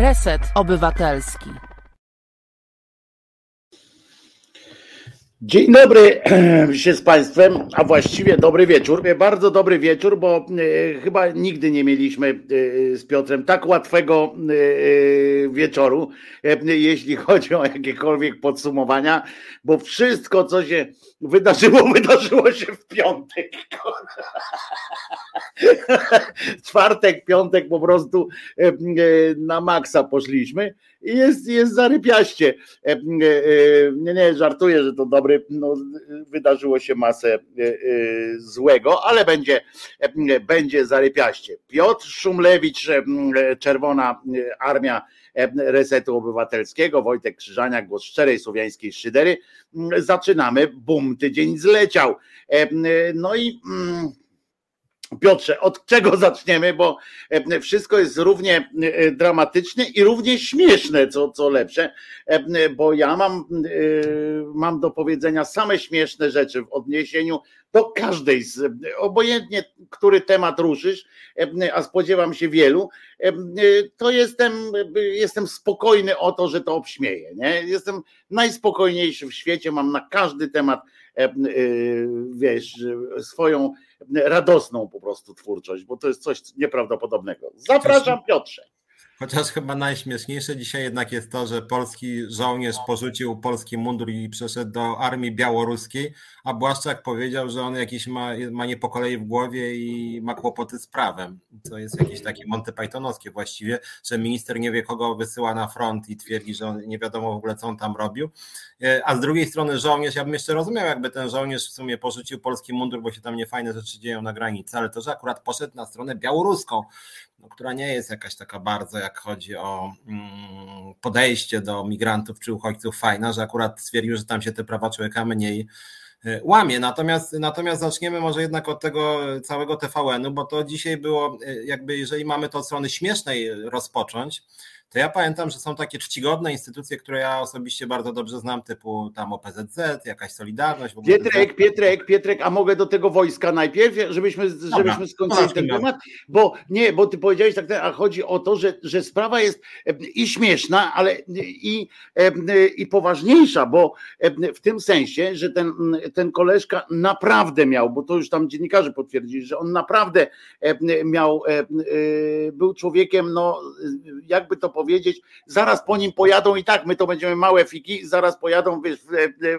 Reset Obywatelski. Dzień dobry się z Państwem, a właściwie dobry wieczór. Bardzo dobry wieczór, bo e, chyba nigdy nie mieliśmy e, z Piotrem tak łatwego e, wieczoru, jeśli chodzi o jakiekolwiek podsumowania, bo wszystko, co się wydarzyło, wydarzyło się w piątek. Czwartek, piątek po prostu na maksa poszliśmy jest, jest zarypiaście. Nie, nie, żartuję, że to dobry, no, wydarzyło się masę złego, ale będzie, będzie zarypiaście. Piotr Szumlewicz, Czerwona Armia Resetu Obywatelskiego, Wojtek Krzyżania, głos szczerej słowiańskiej szydery. Zaczynamy, bum, tydzień zleciał. No i mm, Piotrze, od czego zaczniemy, bo e, wszystko jest równie e, dramatyczne i równie śmieszne, co, co lepsze, e, bo ja mam, mam do powiedzenia same śmieszne rzeczy w odniesieniu do każdej z, obojętnie który temat ruszysz, a spodziewam się wielu, to jestem, jestem spokojny o to, że to obśmieję. Nie? Jestem najspokojniejszy w świecie, mam na każdy temat, wiesz, swoją radosną po prostu twórczość, bo to jest coś nieprawdopodobnego. Zapraszam Piotrze. Chociaż chyba najśmieszniejsze dzisiaj jednak jest to, że polski żołnierz porzucił polski mundur i przeszedł do armii białoruskiej, a Błaszczak powiedział, że on jakiś ma, ma nie po kolei w głowie i ma kłopoty z prawem. To jest jakieś takie Monty Pythonowskie właściwie, że minister nie wie kogo wysyła na front i twierdzi, że on nie wiadomo w ogóle co on tam robił. E, a z drugiej strony żołnierz, ja bym jeszcze rozumiał jakby ten żołnierz w sumie porzucił polski mundur, bo się tam niefajne rzeczy dzieją na granicy, ale to, że akurat poszedł na stronę białoruską, która nie jest jakaś taka bardzo, jak chodzi o mm, podejście do migrantów czy uchodźców, fajna, że akurat stwierdził, że tam się te prawa człowieka mniej e, łamie. Natomiast, natomiast zaczniemy może jednak od tego całego TVN-u, bo to dzisiaj było, e, jakby jeżeli mamy to od strony śmiesznej rozpocząć, to ja pamiętam, że są takie czcigodne instytucje, które ja osobiście bardzo dobrze znam, typu tam OPZZ, jakaś Solidarność. Pietrek, Pietrek, Pietrek, a mogę do tego wojska najpierw, żebyśmy, żebyśmy skończyli ten temat, bo nie, bo ty powiedziałeś tak, a chodzi o to, że, że sprawa jest i śmieszna, ale i, i poważniejsza, bo w tym sensie, że ten, ten koleżka naprawdę miał, bo to już tam dziennikarze potwierdzili, że on naprawdę miał, był człowiekiem, no jakby to powiedzieć, zaraz po nim pojadą i tak, my to będziemy małe fiki, zaraz pojadą, wiesz,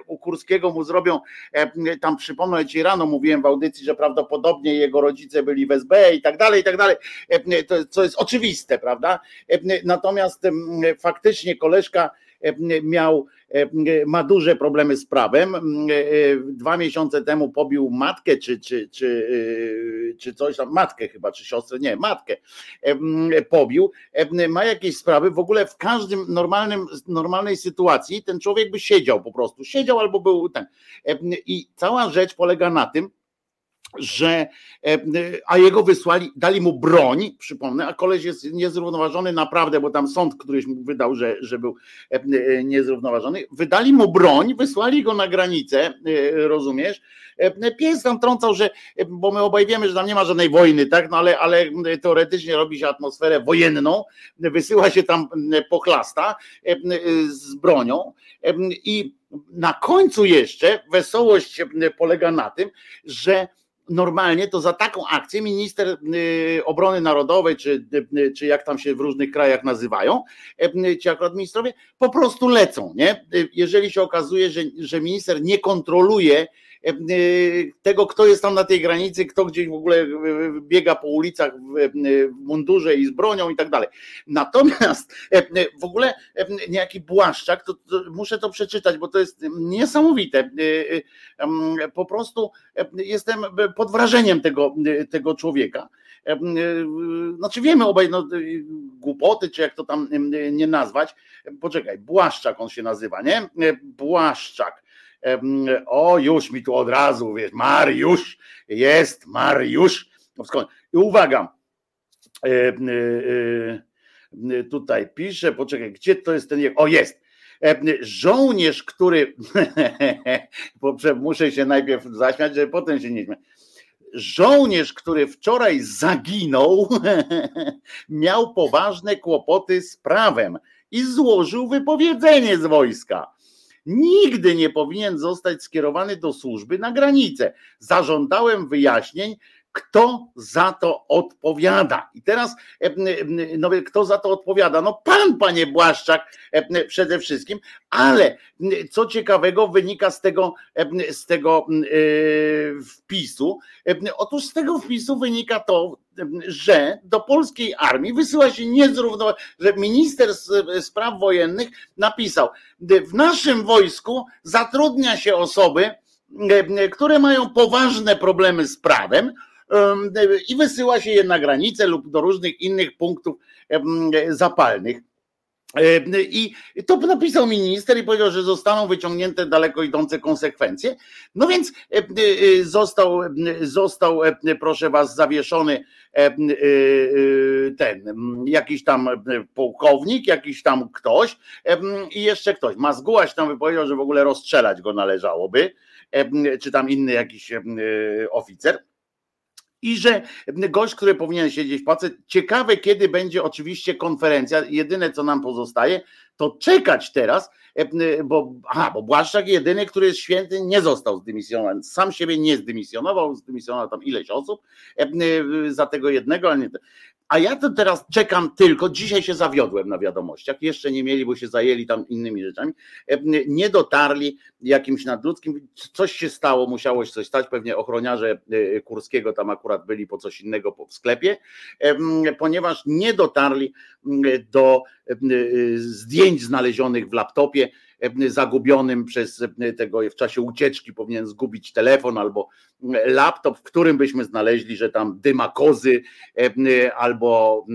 u Kurskiego mu zrobią, e, tam przypomnę ci rano mówiłem w audycji, że prawdopodobnie jego rodzice byli w SB i tak dalej, i tak dalej, e, to, co jest oczywiste, prawda? E, natomiast faktycznie koleżka miał, ma duże problemy z prawem. Dwa miesiące temu pobił matkę, czy, czy, czy, czy coś tam, matkę chyba, czy siostrę, nie, matkę pobił. Ma jakieś sprawy. W ogóle w każdym normalnym, normalnej sytuacji ten człowiek by siedział po prostu. Siedział albo był ten. I cała rzecz polega na tym, że e, a jego wysłali, dali mu broń, przypomnę, a koleś jest niezrównoważony naprawdę, bo tam sąd któryś mu wydał, że, że był e, e, niezrównoważony, wydali mu broń, wysłali go na granicę, rozumiesz? Pies tam trącał, że, bo my obaj wiemy, że tam nie ma żadnej wojny, tak, no ale, ale teoretycznie robi się atmosferę wojenną, wysyła się tam pochlasta z bronią i na końcu jeszcze wesołość polega na tym, że normalnie to za taką akcję minister y, obrony narodowej, czy, y, czy jak tam się w różnych krajach nazywają, y, ci akurat ministrowie, po prostu lecą. Nie? Jeżeli się okazuje, że, że minister nie kontroluje tego, kto jest tam na tej granicy, kto gdzieś w ogóle biega po ulicach w mundurze i z bronią i tak dalej. Natomiast e, w ogóle niejaki Błaszczak, to, to muszę to przeczytać, bo to jest niesamowite. Po prostu jestem pod wrażeniem tego, tego człowieka. Znaczy wiemy obaj no, głupoty, czy jak to tam nie nazwać. Poczekaj, Błaszczak on się nazywa, nie? Błaszczak. O, już mi tu od razu, wiesz, Mariusz, jest Mariusz. No, I uwaga, tutaj pisze, poczekaj, gdzie to jest ten, o jest, żołnierz, który, muszę się najpierw zaśmiać, żeby potem się nie śmiać, żołnierz, który wczoraj zaginął, miał poważne kłopoty z prawem i złożył wypowiedzenie z wojska. Nigdy nie powinien zostać skierowany do służby na granicę. Zażądałem wyjaśnień, kto za to odpowiada. I teraz, no, kto za to odpowiada? No pan, panie Błaszczak, e, przede wszystkim, ale co ciekawego wynika z tego, z tego wpisu? Otóż z tego wpisu wynika to, że do polskiej armii wysyła się niezrównoważone, że minister spraw wojennych napisał, w naszym wojsku zatrudnia się osoby, które mają poważne problemy z prawem, i wysyła się je na granicę lub do różnych innych punktów zapalnych. I to napisał minister i powiedział, że zostaną wyciągnięte daleko idące konsekwencje. No więc został, został proszę was, zawieszony ten jakiś tam pułkownik, jakiś tam ktoś i jeszcze ktoś. Mazgułaś tam wypowiedział, że w ogóle rozstrzelać go należałoby, czy tam inny jakiś oficer i że gość, który powinien siedzieć w pacy, ciekawe kiedy będzie oczywiście konferencja, jedyne co nam pozostaje, to czekać teraz, e, bo, aha, bo Błaszczak jedyny, który jest święty, nie został zdymisjonowany, sam siebie nie zdymisjonował, zdymisjonował tam ileś osób e, za tego jednego, a ja to teraz czekam tylko, dzisiaj się zawiodłem na wiadomościach, jeszcze nie mieli, bo się zajęli tam innymi rzeczami, e, nie dotarli jakimś nadludzkim, coś się stało, musiało się coś stać, pewnie ochroniarze e, Kurskiego tam akurat byli po coś innego w sklepie, e, ponieważ nie dotarli do zdjęć znalezionych w laptopie, zagubionym przez tego w czasie ucieczki powinien zgubić telefon albo laptop, w którym byśmy znaleźli, że tam dyma kozy albo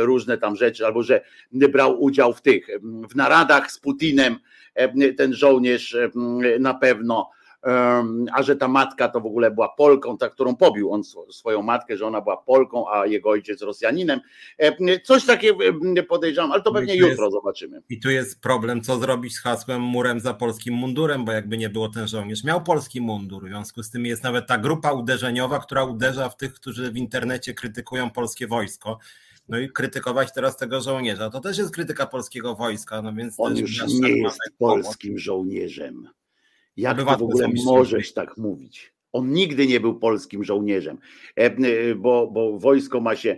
różne tam rzeczy, albo że brał udział w tych, w naradach z Putinem ten żołnierz na pewno a że ta matka to w ogóle była Polką, ta, którą pobił on swoją matkę, że ona była Polką, a jego ojciec Rosjaninem. Coś takiego podejrzewam, ale to pewnie jutro jest, zobaczymy. I tu jest problem, co zrobić z hasłem murem za polskim mundurem, bo jakby nie było ten żołnierz, miał polski mundur, w związku z tym jest nawet ta grupa uderzeniowa, która uderza w tych, którzy w internecie krytykują polskie wojsko. No i krytykować teraz tego żołnierza. To też jest krytyka polskiego wojska. No więc On już nie jest polskim żołnierzem. Jak ty w ogóle możesz tak mówić? On nigdy nie był polskim żołnierzem, bo, bo wojsko ma się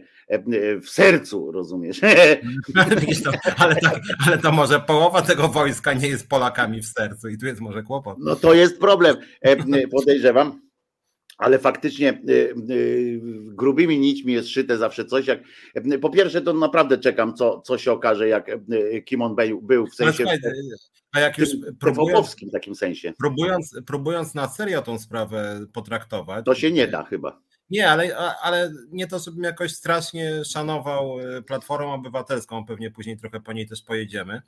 w sercu, rozumiesz? ale, tak, ale to może połowa tego wojska nie jest Polakami w sercu i tu jest może kłopot. No to jest problem, podejrzewam. Ale faktycznie grubymi nićmi jest szyte zawsze coś. Jak, po pierwsze, to naprawdę czekam, co, co się okaże, jak kim on był w sensie. A jak już próbując, w takim sensie. Próbując, próbując na serio tą sprawę potraktować. To się nie da chyba. Nie, ale, ale nie to, żebym jakoś strasznie szanował Platformę Obywatelską, pewnie później trochę po niej też pojedziemy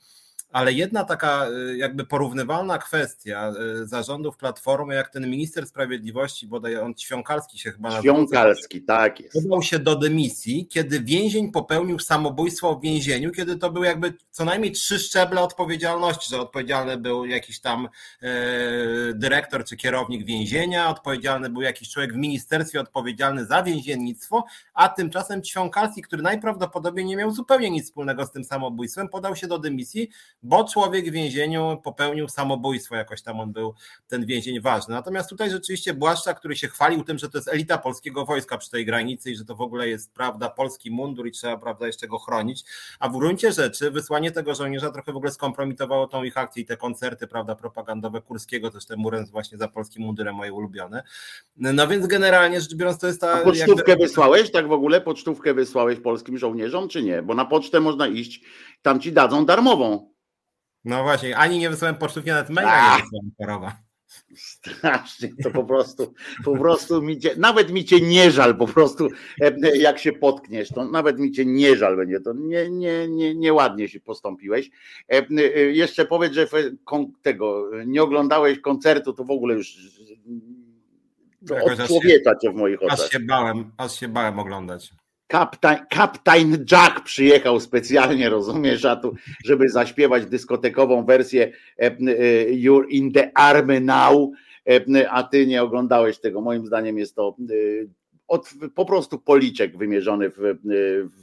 ale jedna taka y, jakby porównywalna kwestia y, zarządów Platformy, jak ten minister sprawiedliwości, bodaj on Ćwiąkalski się chyba nazywał. Ćwiąkalski, tak jest. Podał się do dymisji, kiedy więzień popełnił samobójstwo w więzieniu, kiedy to był jakby co najmniej trzy szczeble odpowiedzialności, że odpowiedzialny był jakiś tam e, dyrektor czy kierownik więzienia, odpowiedzialny był jakiś człowiek w ministerstwie odpowiedzialny za więziennictwo, a tymczasem Ćwiąkalski, który najprawdopodobniej nie miał zupełnie nic wspólnego z tym samobójstwem, podał się do dymisji, bo człowiek w więzieniu popełnił samobójstwo, jakoś tam on był ten więzień ważny. Natomiast tutaj rzeczywiście Błaszcza, który się chwalił tym, że to jest elita polskiego wojska przy tej granicy i że to w ogóle jest prawda polski mundur i trzeba prawda jeszcze go chronić, a w gruncie rzeczy wysłanie tego żołnierza trochę w ogóle skompromitowało tą ich akcję i te koncerty prawda propagandowe Kurskiego, też ten murem właśnie za polskim mundurem moje ulubione. No więc generalnie rzecz biorąc to jest ta... A pocztówkę jakby... wysłałeś tak w ogóle? Pocztówkę wysłałeś polskim żołnierzom czy nie? Bo na pocztę można iść, tam ci dadzą darmową. No właśnie, ani nie wysłałem pocztówki, nawet maila nie wysłałem parowa. Strasznie, to po prostu, po prostu mi cię, nawet mi cię nie żal, po prostu e, jak się potkniesz, to nawet mi cię nie żal będzie, to nie, nie, nie, nieładnie się postąpiłeś. E, e, jeszcze powiedz, że tego, nie oglądałeś koncertu, to w ogóle już to człowieka cię w moich oczach. Aż się bałem, aż się bałem oglądać. Kaptain, Jack przyjechał specjalnie, rozumiesz, a tu, żeby zaśpiewać dyskotekową wersję e, e, You're in the Army Now a ty nie oglądałeś tego. Moim zdaniem jest to od, po prostu policzek wymierzony w,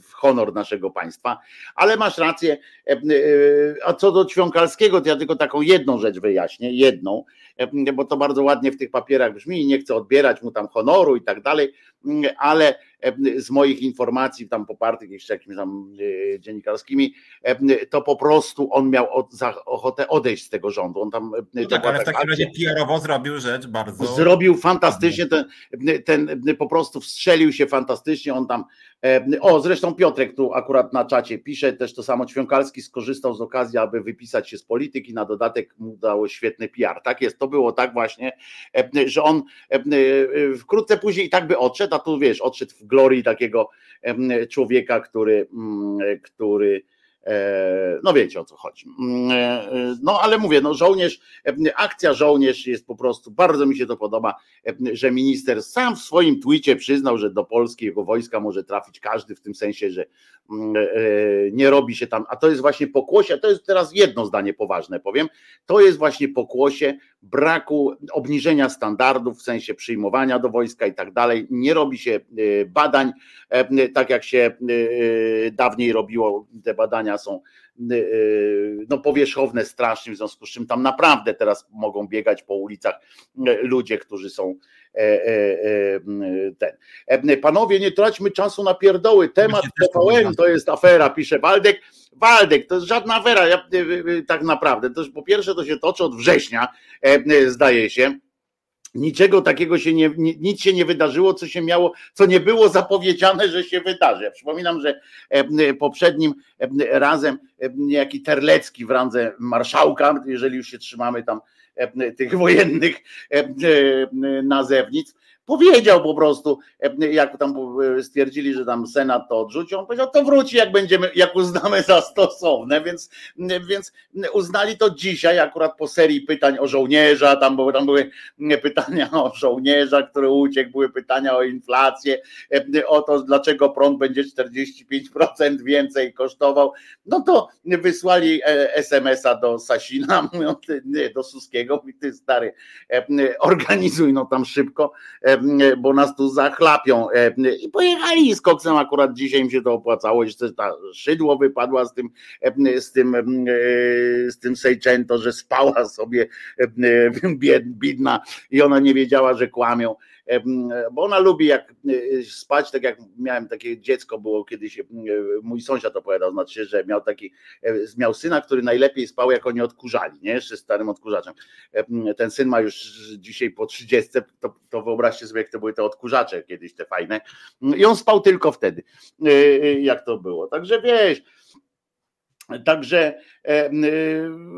w, honor naszego państwa, ale masz rację. A co do Ćwiąkalskiego, to ja tylko taką jedną rzecz wyjaśnię, jedną, bo to bardzo ładnie w tych papierach brzmi i nie chcę odbierać mu tam honoru i tak dalej, ale z moich informacji tam popartych jeszcze jakimiś tam e, dziennikarskimi, to po prostu on miał ochotę odejść z tego rządu. On tam, no tak, ale w takim razie PR-owo zrobił rzecz bardzo. Zrobił fantastycznie, ten, ten po prostu wstrzelił się fantastycznie, on tam, o zresztą Piotrek tu akurat na czacie pisze, też to samo Ćwiąkalski skorzystał z okazji, aby wypisać się z polityki, na dodatek mu dało świetny PR. Tak jest, to było tak właśnie, że on e, wkrótce później i tak by odszedł, a tu wiesz, odszedł w glorii takiego człowieka, który, mm, który no wiecie o co chodzi. Mm, e, no ale mówię, no żołnierz, akcja żołnierz jest po prostu, bardzo mi się to podoba, że minister sam w swoim twicie przyznał, że do polskiego wojska może trafić każdy w tym sensie, że mm, e, nie robi się tam, a to jest właśnie pokłosie, to jest teraz jedno zdanie poważne powiem, to jest właśnie pokłosie braku obniżenia standardów w sensie przyjmowania do wojska i tak dalej. Nie robi się e, badań, e, tak jak się e, dawniej robiło. Te badania są no, powierzchowne strasznie, w związku z czym tam naprawdę teraz mogą biegać po ulicach ludzie, którzy są ten. Panowie, nie traćmy czasu na pierdoły. Temat TVN to jest afera, pisze Waldek. Waldek, to jest żadna afera, ja, y, y, y, tak naprawdę. To, po pierwsze, to się toczy od września, e, zdaje się. Niczego takiego się nie, nic się nie wydarzyło, co się miało, co nie było zapowiedziane, że się wydarzy. Ja przypominam, że poprzednim razem niejaki Terlecki w randze marszałka, jeżeli już się trzymamy tam tych wojennych nazewnic, powiedział po prostu, jak tam stwierdzili, że tam Senat to odrzucił, on powiedział, to wróci, jak będziemy, jak uznamy za stosowne, więc, więc uznali to dzisiaj, akurat po serii pytań o żołnierza, tam, bo tam były pytania o żołnierza, który uciekł, były pytania o inflację, o to, dlaczego prąd będzie 45% więcej kosztował, no to wysłali e, SMS-a do Sasina, do Suskiego, mówi, ty stary, organizuj no tam szybko, bo nas tu zachlapią. I pojechali z koksem, akurat dzisiaj im się to opłacało, że ta szydło wypadła z tym, z tym, z tym Sejczęto, że spała sobie biedna i ona nie wiedziała, że kłamią bo ona lubi jak e, spać, tak jak miałem takie dziecko było kiedyś, e, mój sąsiad opowiadał, znaczy, że miał taki, e, miał syna, który najlepiej spał, jak oni odkurzali, nie, jeszcze starym odkurzaczem. Ten syn ma już dzisiaj po 30, to, to wyobraźcie sobie, jak to były te odkurzacze kiedyś, te fajne i on spał tylko wtedy, jak to było. Także wiesz, Także e,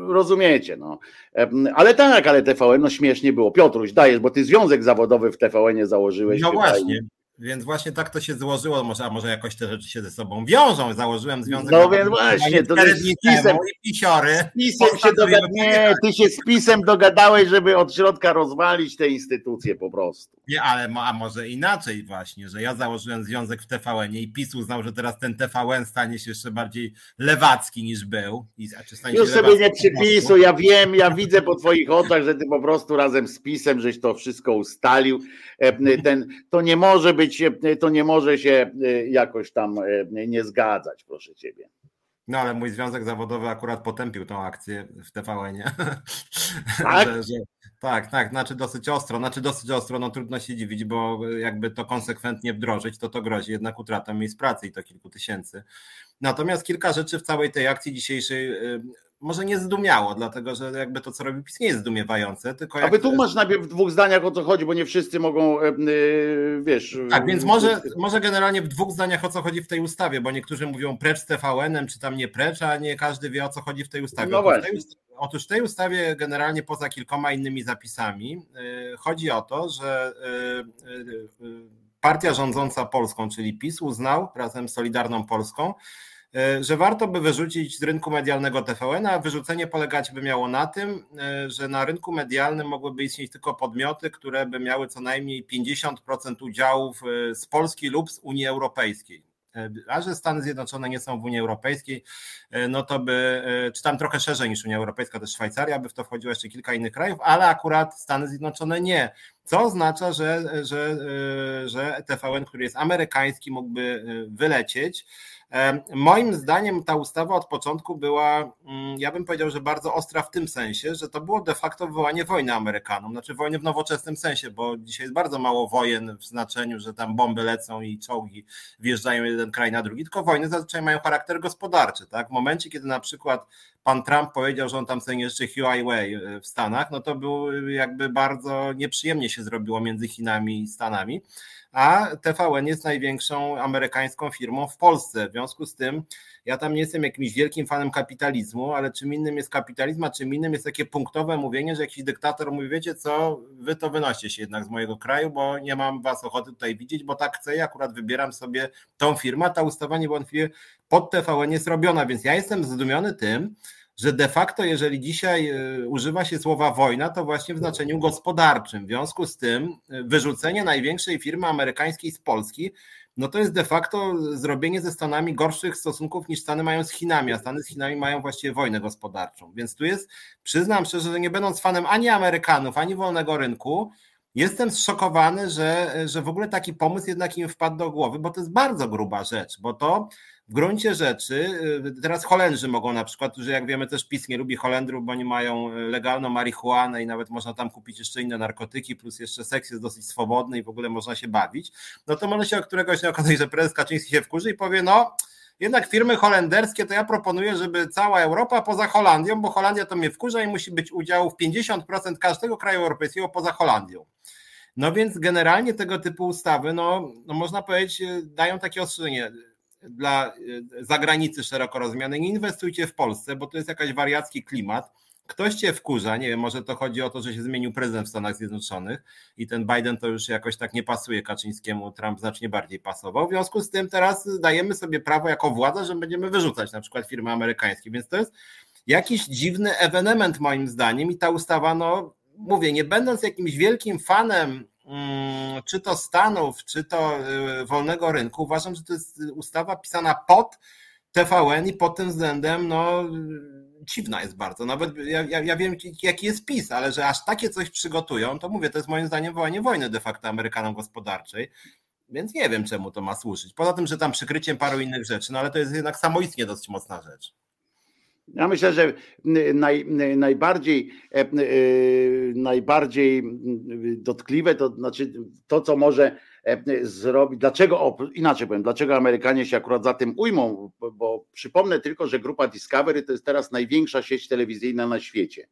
rozumiecie, no. E, ale tak, ale TVN no śmiesznie było. Piotruś, dajesz, bo ty związek zawodowy w TVN założyłeś. No właśnie. Więc właśnie tak to się złożyło, może, a może jakoś te rzeczy się ze sobą wiążą. Założyłem związek. No więc właśnie, to jest pisem, i pisiory. Pisem się dogad... Nie, ty się z pisem dogadałeś, żeby od środka rozwalić te instytucje po prostu. Nie, ale a może inaczej właśnie, że ja założyłem związek w TVN i PiS uznał, że teraz ten TVN stanie się jeszcze bardziej lewacki niż był. I, Już sobie nie przypisuj, ja wiem, ja widzę po twoich oczach, że ty po prostu razem z pisem żeś to wszystko ustalił. E, ten, to nie może być być, to nie może się e, jakoś tam e, nie zgadzać, proszę ciebie. No ale mój związek zawodowy akurat potępił tą akcję w TVN-ie. Tak? że, że, tak, tak, znaczy dosyć ostro, znaczy dosyć ostro, no trudno się dziwić, bo jakby to konsekwentnie wdrożyć, to to grozi jednak utratą miejsc pracy i to kilku tysięcy. Natomiast kilka rzeczy w całej tej akcji dzisiejszej może nie zdumiało, dlatego że jakby to, co robi PiS, nie jest zdumiewające. Tylko jak... tu masz najpierw w dwóch zdaniach o co chodzi, bo nie wszyscy mogą, yy, wiesz... Tak, więc może, może generalnie w dwóch zdaniach o co chodzi w tej ustawie, bo niektórzy mówią precz z TVN-em, czy tam nie precz, a nie każdy wie o co chodzi w tej ustawie. No właśnie. Otóż w tej ustawie generalnie poza kilkoma innymi zapisami chodzi o to, że partia rządząca Polską, czyli PiS uznał razem z Solidarną Polską, E, że warto by wyrzucić z rynku medialnego TVN, a wyrzucenie polegać by miało na tym, e, że na rynku medialnym mogłyby istnieć tylko podmioty, które by miały co najmniej 50% udziałów e, z Polski lub z Unii Europejskiej. a że Stany Zjednoczone nie są w Unii Europejskiej, no to by, czy tam trochę szerzej niż Unia Europejska, też Szwajcaria by w to wchodziło jeszcze kilka innych krajów, ale akurat Stany Zjednoczone nie. Co oznacza, że, że, że TVN, który jest amerykański, mógłby wylecieć. Moim zdaniem ta ustawa od początku była, mm, ja bym powiedział, że bardzo ostra w tym sensie, że to było de facto wywołanie wojny Amerykanom, znaczy wojny w nowoczesnym sensie, bo dzisiaj jest bardzo mało wojen w znaczeniu, że tam bomby lecą i czołgi wjeżdżają jeden kraj na drugi, tylko wojny zazwyczaj mają charakter gospodarczy. Tak? W momencie, kiedy na przykład pan Trump powiedział, że on tam sobie jeszcze Huawei e, w Stanach, no to był jakby bardzo nieprzyjemnie się zrobiło między Chinami i Stanami a TVN jest największą amerykańską firmą w Polsce. W związku z tym ja tam nie jestem jakimś wielkim fanem kapitalizmu, ale czym innym jest kapitalizm, a czym innym jest takie punktowe mówienie, że jakiś dyktator mówi, wiecie co, wy to wynoście się jednak z mojego kraju, bo nie mam was ochoty tutaj widzieć, bo tak chcę, ja akurat wybieram sobie tą firmę, ta ustawa niewątpliwie pod TVN jest robiona, więc ja jestem zdumiony tym, że de facto, jeżeli dzisiaj e, używa się słowa wojna, to właśnie w znaczeniu gospodarczym. W związku z tym e, wyrzucenie największej firmy amerykańskiej z Polski, no to jest de facto zrobienie ze Stanami gorszych stosunków niż Stany mają z Chinami, a Stany z Chinami mają właściwie wojnę gospodarczą. Więc tu jest, przyznam szczerze, że nie będąc fanem ani Amerykanów, ani wolnego rynku, Jestem zszokowany, że, że w ogóle taki pomysł jednak im wpadł do głowy, bo to jest bardzo gruba rzecz, bo to w gruncie rzeczy y, teraz Holendrzy mogą na przykład, którzy jak wiemy też PiS nie lubi Holendrów, bo oni mają y, legalną marihuanę i nawet można tam kupić jeszcze inne narkotyki, plus jeszcze seks jest dosyć swobodny i w ogóle można się bawić, no to może się od któregoś dnia okazać, że prezes Kaczyński się wkurzy i powie, no jednak firmy holenderskie, to ja proponuję, żeby cała Europa poza Holandią, bo Holandia to mnie wkurza i musi być udział w 50% każdego kraju europejskiego poza Holandią. No więc generalnie tego typu ustawy, no, no można powiedzieć, y, dają takie ostrzeżenie dla e, zagranicy szeroko rozumianej, nie inwestujcie w Polsce, bo to jest jakiś wariacki klimat. Ktoś cię wkurza, nie wiem, może to chodzi o to, że się zmienił prezydent w Stanach Zjednoczonych i ten Biden to już jakoś tak nie pasuje Kaczyńskiemu, Trump znacznie bardziej pasował. W związku z tym teraz dajemy sobie prawo jako władza, że będziemy wyrzucać na przykład firmy amerykańskie, więc to jest jakiś dziwny ewenement moim zdaniem i ta ustawa, no mówię, nie będąc jakimś wielkim fanem czy to Stanów, czy to y, wolnego rynku, uważam, że to jest ustawa pisana pod TVN i pod tym względem no, dziwna jest bardzo. Nawet ja, ja, ja wiem, jaki jest PiS, ale że aż takie coś przygotują, to mówię, to jest moim zdaniem wołanie wojny de facto Amerykanom gospodarczej. Więc nie wiem, czemu to ma służyć. Poza tym, że tam przykryciem paru innych rzeczy, no ale to jest jednak samoistnie dosyć mocna rzecz. Ja myślę, że naj, najbardziej, e, e, najbardziej dotkliwe to znaczy to, co może zrobić. Dlaczego, inaczej powiem, dlaczego Amerykanie się akurat za tym ujmą? Bo przypomnę tylko, że grupa Discovery to jest teraz największa sieć telewizyjna na świecie.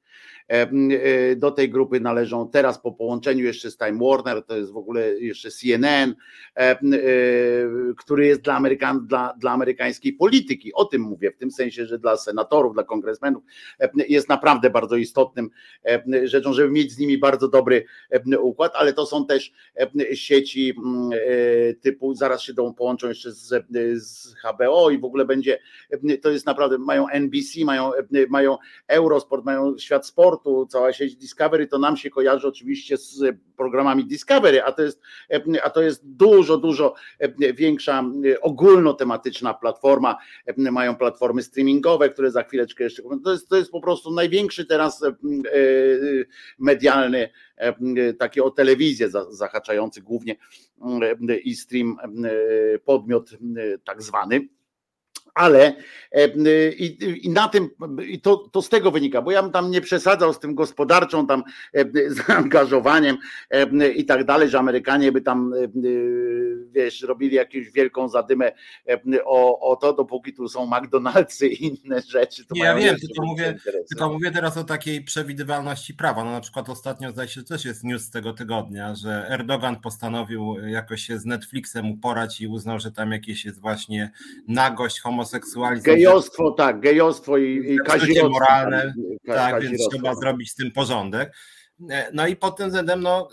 E, e, do tej grupy należą teraz po połączeniu jeszcze z Time Warner, to jest w ogóle jeszcze CNN, który jest dla, Amerykan, dla, dla amerykańskiej polityki. O tym mówię, w tym sensie, że dla senatorów, dla kongresmenów jest naprawdę bardzo istotnym rzeczą, żeby mieć z nimi bardzo dobry układ, ale to są też sieci e, typu, zaraz się do połączą jeszcze z, z HBO i w ogóle będzie, to jest naprawdę, mają NBC, mają, mają Eurosport, mają Świat Sportu, cała sieć Discovery, to nam się kojarzy oczywiście z programami Discovery, a to jest, a to jest dużo, dużo większa ogólnotematyczna platforma, mają platformy streamingowe, które za chwileczkę jeszcze, to jest, to jest po prostu największy teraz e, medialny E, taki o telewizję zahaczający głównie i stream podmiot tak zwany ale i, i, na tym, i to, to z tego wynika, bo ja bym tam nie przesadzał z tym gospodarczą tam zaangażowaniem i tak dalej, że Amerykanie by tam wiesz, robili jakąś wielką zadymę o, o to, dopóki tu są McDonald'sy i inne rzeczy. To ja wiem, tylko mówię, tylko mówię teraz o takiej przewidywalności prawa. No na przykład ostatnio zdaje się, też jest news z tego tygodnia, że Erdogan postanowił jakoś się z Netflixem uporać i uznał, że tam jakieś jest właśnie nagość, homoseksualizm. Gejostwo, tak, gejostwo i, i kazirodztwo. moralne, tak, tak więc trzeba zrobić z tym porządek. E, no i pod tym względem, no,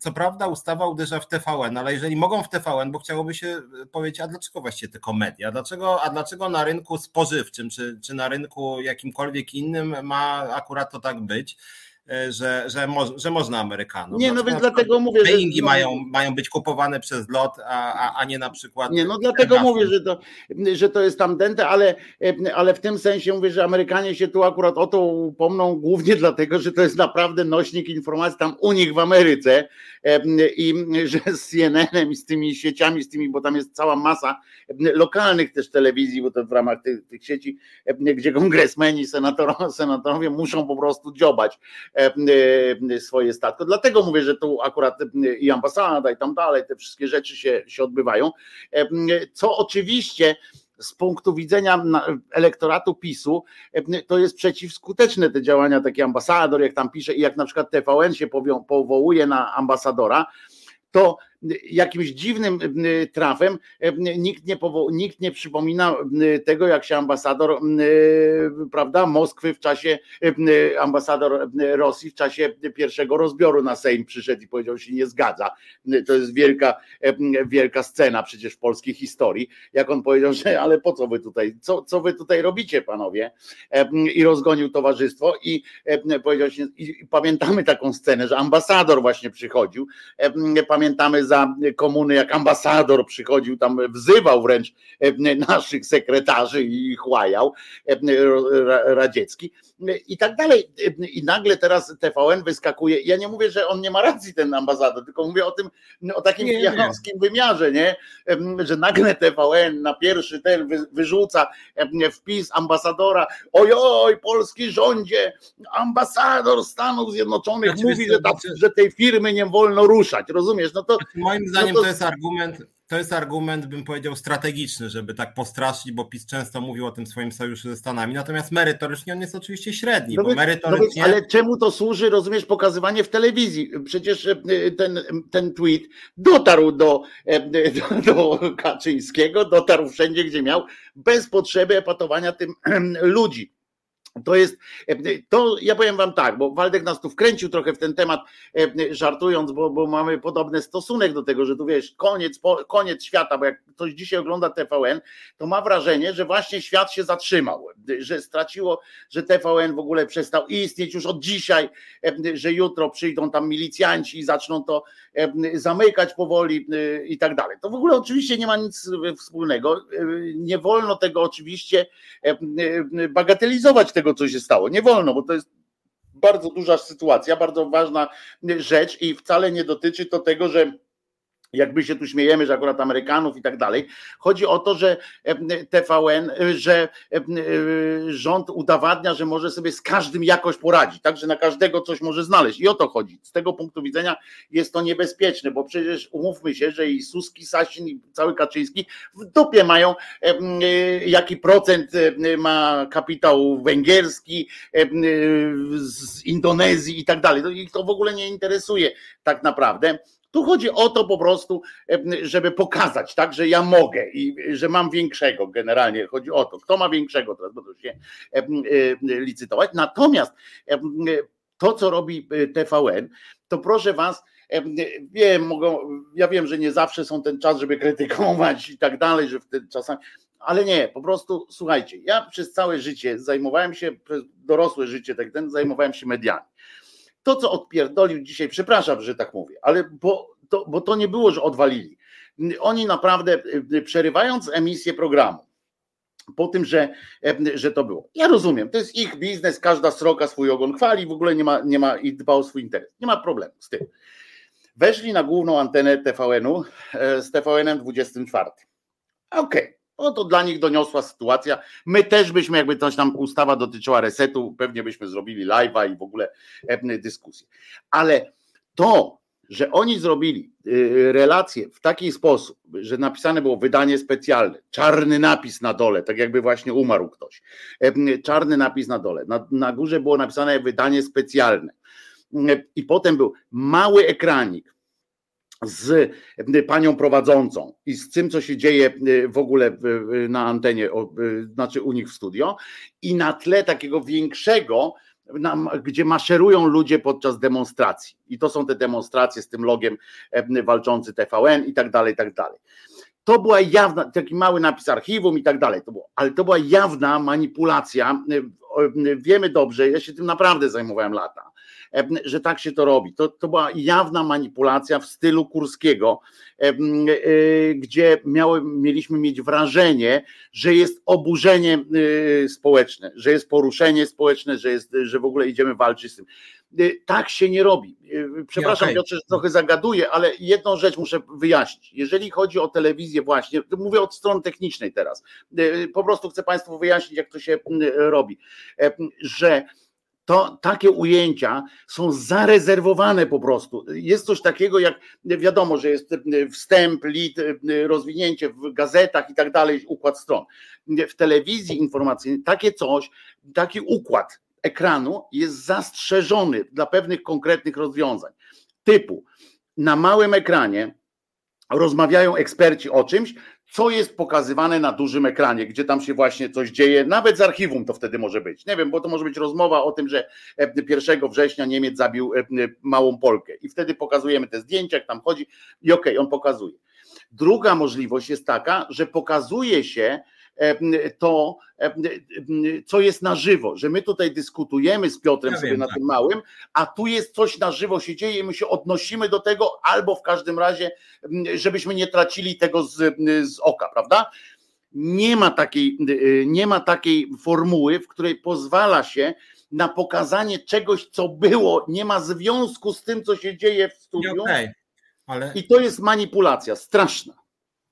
co prawda ustawa uderza w TVN, ale jeżeli mogą w TVN, bo chciałoby się powiedzieć, a dlaczego właściwie tylko media? Dlaczego, a dlaczego na rynku spożywczym, czy, czy na rynku jakimkolwiek innym ma akurat to tak być? E, że, że, mo, że można Amerykanom. Nie, no więc dlatego mówię, że. No, mają, mają być kupowane przez lot, a, a, a nie na przykład. Nie, no dlatego mówię, że to, że to jest tam dente, ale, ale w tym sensie mówię, że Amerykanie się tu akurat o to upomną głównie dlatego, że to jest naprawdę nośnik informacji tam u nich w Ameryce i że z CNN-em i z tymi sieciami, z tymi, bo tam jest cała masa lokalnych też telewizji, bo to w ramach tych, tych sieci, gdzie kongresmeni, senatorowie, senatorowie muszą po prostu dziobać swoje statko. Dlatego mówię, że tu akurat i ambasada i tam dalej, te wszystkie rzeczy się, się odbywają. Co oczywiście z punktu widzenia elektoratu PiSu to jest przeciwskuteczne te działania taki ambasador, jak tam pisze i jak na przykład TVN się powołuje na ambasadora, to jakimś dziwnym trafem nikt nie, nikt nie przypomina tego, jak się ambasador prawda, Moskwy w czasie, ambasador Rosji w czasie pierwszego rozbioru na Sejm przyszedł i powiedział, że się nie zgadza. To jest wielka, wielka scena przecież w polskiej historii, jak on powiedział, że ale po co wy tutaj, co, co wy tutaj robicie panowie? I rozgonił towarzystwo i powiedział się, i pamiętamy taką scenę, że ambasador właśnie przychodził, pamiętamy za komuny, jak ambasador przychodził tam, wzywał wręcz e, naszych sekretarzy i chłajał e, radziecki i tak dalej. I nagle teraz TVN wyskakuje. Ja nie mówię, że on nie ma racji, ten ambasador, tylko mówię o tym, o takim pijańskim wymiarze, nie? Że nagle TVN na pierwszy ten wyrzuca wpis ambasadora. Ojoj, polski rządzie, ambasador Stanów Zjednoczonych mówi, że, ta, że tej firmy nie wolno ruszać. Rozumiesz? No to moim zdaniem no to... to jest argument, to jest argument, bym powiedział, strategiczny, żeby tak postraszyć, bo PiS często mówił o tym swoim sojuszu ze Stanami. Natomiast merytorycznie on jest oczywiście średni, no bo merytorycznie... No ale czemu to służy, rozumiesz, pokazywanie w telewizji? Przecież e, ten, ten tweet dotarł do, e, do, do Kaczyńskiego, dotarł wszędzie, gdzie miał, bez potrzeby epatowania tym ludzi. To jest, e, to ja powiem wam tak, bo Waldek nas tu wkręcił trochę w ten temat, e, żartując, bo, bo mamy podobny stosunek do tego, że tu wiesz, koniec, koniec świata, bo jak ktoś dzisiaj ogląda TVN, to ma wrażenie, że właśnie świat się zatrzymał, że straciło, że TVN w ogóle przestał istnieć już od dzisiaj, e, że jutro przyjdą tam milicjanci i zaczną to zamykać powoli i tak dalej. To w ogóle oczywiście nie ma nic wspólnego. Nie wolno tego oczywiście bagatelizować tego tego, co się stało. Nie wolno, bo to jest bardzo duża sytuacja, bardzo ważna rzecz i wcale nie dotyczy to tego, że jakby się tu śmiejemy, że akurat Amerykanów i tak dalej. Chodzi o to, że TVN, że rząd udowadnia, że może sobie z każdym jakoś poradzić, tak, że na każdego coś może znaleźć i o to chodzi. Z tego punktu widzenia jest to niebezpieczne, bo przecież umówmy się, że i Suski, Sasin i cały Kaczyński w dupie mają jaki procent ma kapitał węgierski z Indonezji i tak dalej. Ich to w ogóle nie interesuje tak naprawdę. Tu chodzi o to po prostu, żeby pokazać, tak, że ja mogę i że mam większego generalnie. Chodzi o to, kto ma większego, teraz będą się licytować. Natomiast to, co robi TVN, to proszę was, wiem, mogą, ja wiem, że nie zawsze są ten czas, żeby krytykować i tak dalej, że wtedy czasami, ale nie, po prostu słuchajcie, ja przez całe życie zajmowałem się, przez dorosłe życie, tak ten, zajmowałem się mediami to, co odpierdolił dzisiaj, przepraszam, że tak mówię, ale bo to, bo to nie było, że odwalili. Oni naprawdę, y, przerywając emisję programu, po tym, że, y, że to było. Ja rozumiem, to jest ich biznes, każda sroka swój ogon chwali, w ogóle nie ma, nie ma i dba o swój interes. Nie ma problemu z tym. Weszli na główną antenę TVN-u e, z TVN-em 24. Okej. Okay. No to dla nich doniosła sytuacja. My też byśmy, jakby coś tam ustawa dotyczyła resetu, pewnie byśmy zrobili live'a i w ogóle dyskusję. Ale to, że oni zrobili y, relację w taki sposób, że napisane było wydanie specjalne, czarny napis na dole, tak jakby właśnie umarł ktoś. Czarny napis na dole. Na, na górze było napisane wydanie specjalne. I potem był mały ekranik z e, panią prowadzącą i z tym, co się dzieje e, w ogóle na antenie, e, znaczy u nich w studio, i na tle takiego większego, gdzie maszerują ludzie podczas demonstracji. I to są te demonstracje z tym logiem walczący TVN i tak dalej, i tak dalej. To była jawna, taki mały napis archiwum i tak dalej, to było, ale to była jawna manipulacja. Wiemy dobrze, ja się tym naprawdę zajmowałem lata że tak się to robi. To, to była jawna manipulacja w stylu Kurskiego, gdzie miały, mieliśmy mieć wrażenie, że jest oburzenie społeczne, że jest poruszenie społeczne, że, jest, że w ogóle idziemy walczyć z tym. Tak się nie robi. Przepraszam, okay. Piotrze, że trochę zagaduję, ale jedną rzecz muszę wyjaśnić. Jeżeli chodzi o telewizję, właśnie, mówię od strony technicznej teraz. Po prostu chcę Państwu wyjaśnić, jak to się robi, że to takie ujęcia są zarezerwowane po prostu. Jest coś takiego jak, wiadomo, że jest wstęp, lit, rozwinięcie w gazetach i tak dalej, układ stron. W telewizji informacyjnej takie coś, taki układ ekranu jest zastrzeżony dla pewnych konkretnych rozwiązań. Typu na małym ekranie rozmawiają eksperci o czymś, co jest pokazywane na dużym ekranie, gdzie tam się właśnie coś dzieje, nawet z archiwum to wtedy może być. Nie wiem, bo to może być rozmowa o tym, że 1 września Niemiec zabił małą Polkę i wtedy pokazujemy te zdjęcia, jak tam chodzi i okej, okay, on pokazuje. Druga możliwość jest taka, że pokazuje się to, co jest na żywo, że my tutaj dyskutujemy z Piotrem ja sobie wiem, na tak. tym małym, a tu jest coś na żywo się dzieje i my się odnosimy do tego, albo w każdym razie, żebyśmy nie tracili tego z, z oka, prawda? Nie ma, takiej, y, nie ma takiej formuły, w której pozwala się na pokazanie czegoś, co było, nie ma związku z tym, co się dzieje w studiu. Okay, ale... I to jest manipulacja straszna.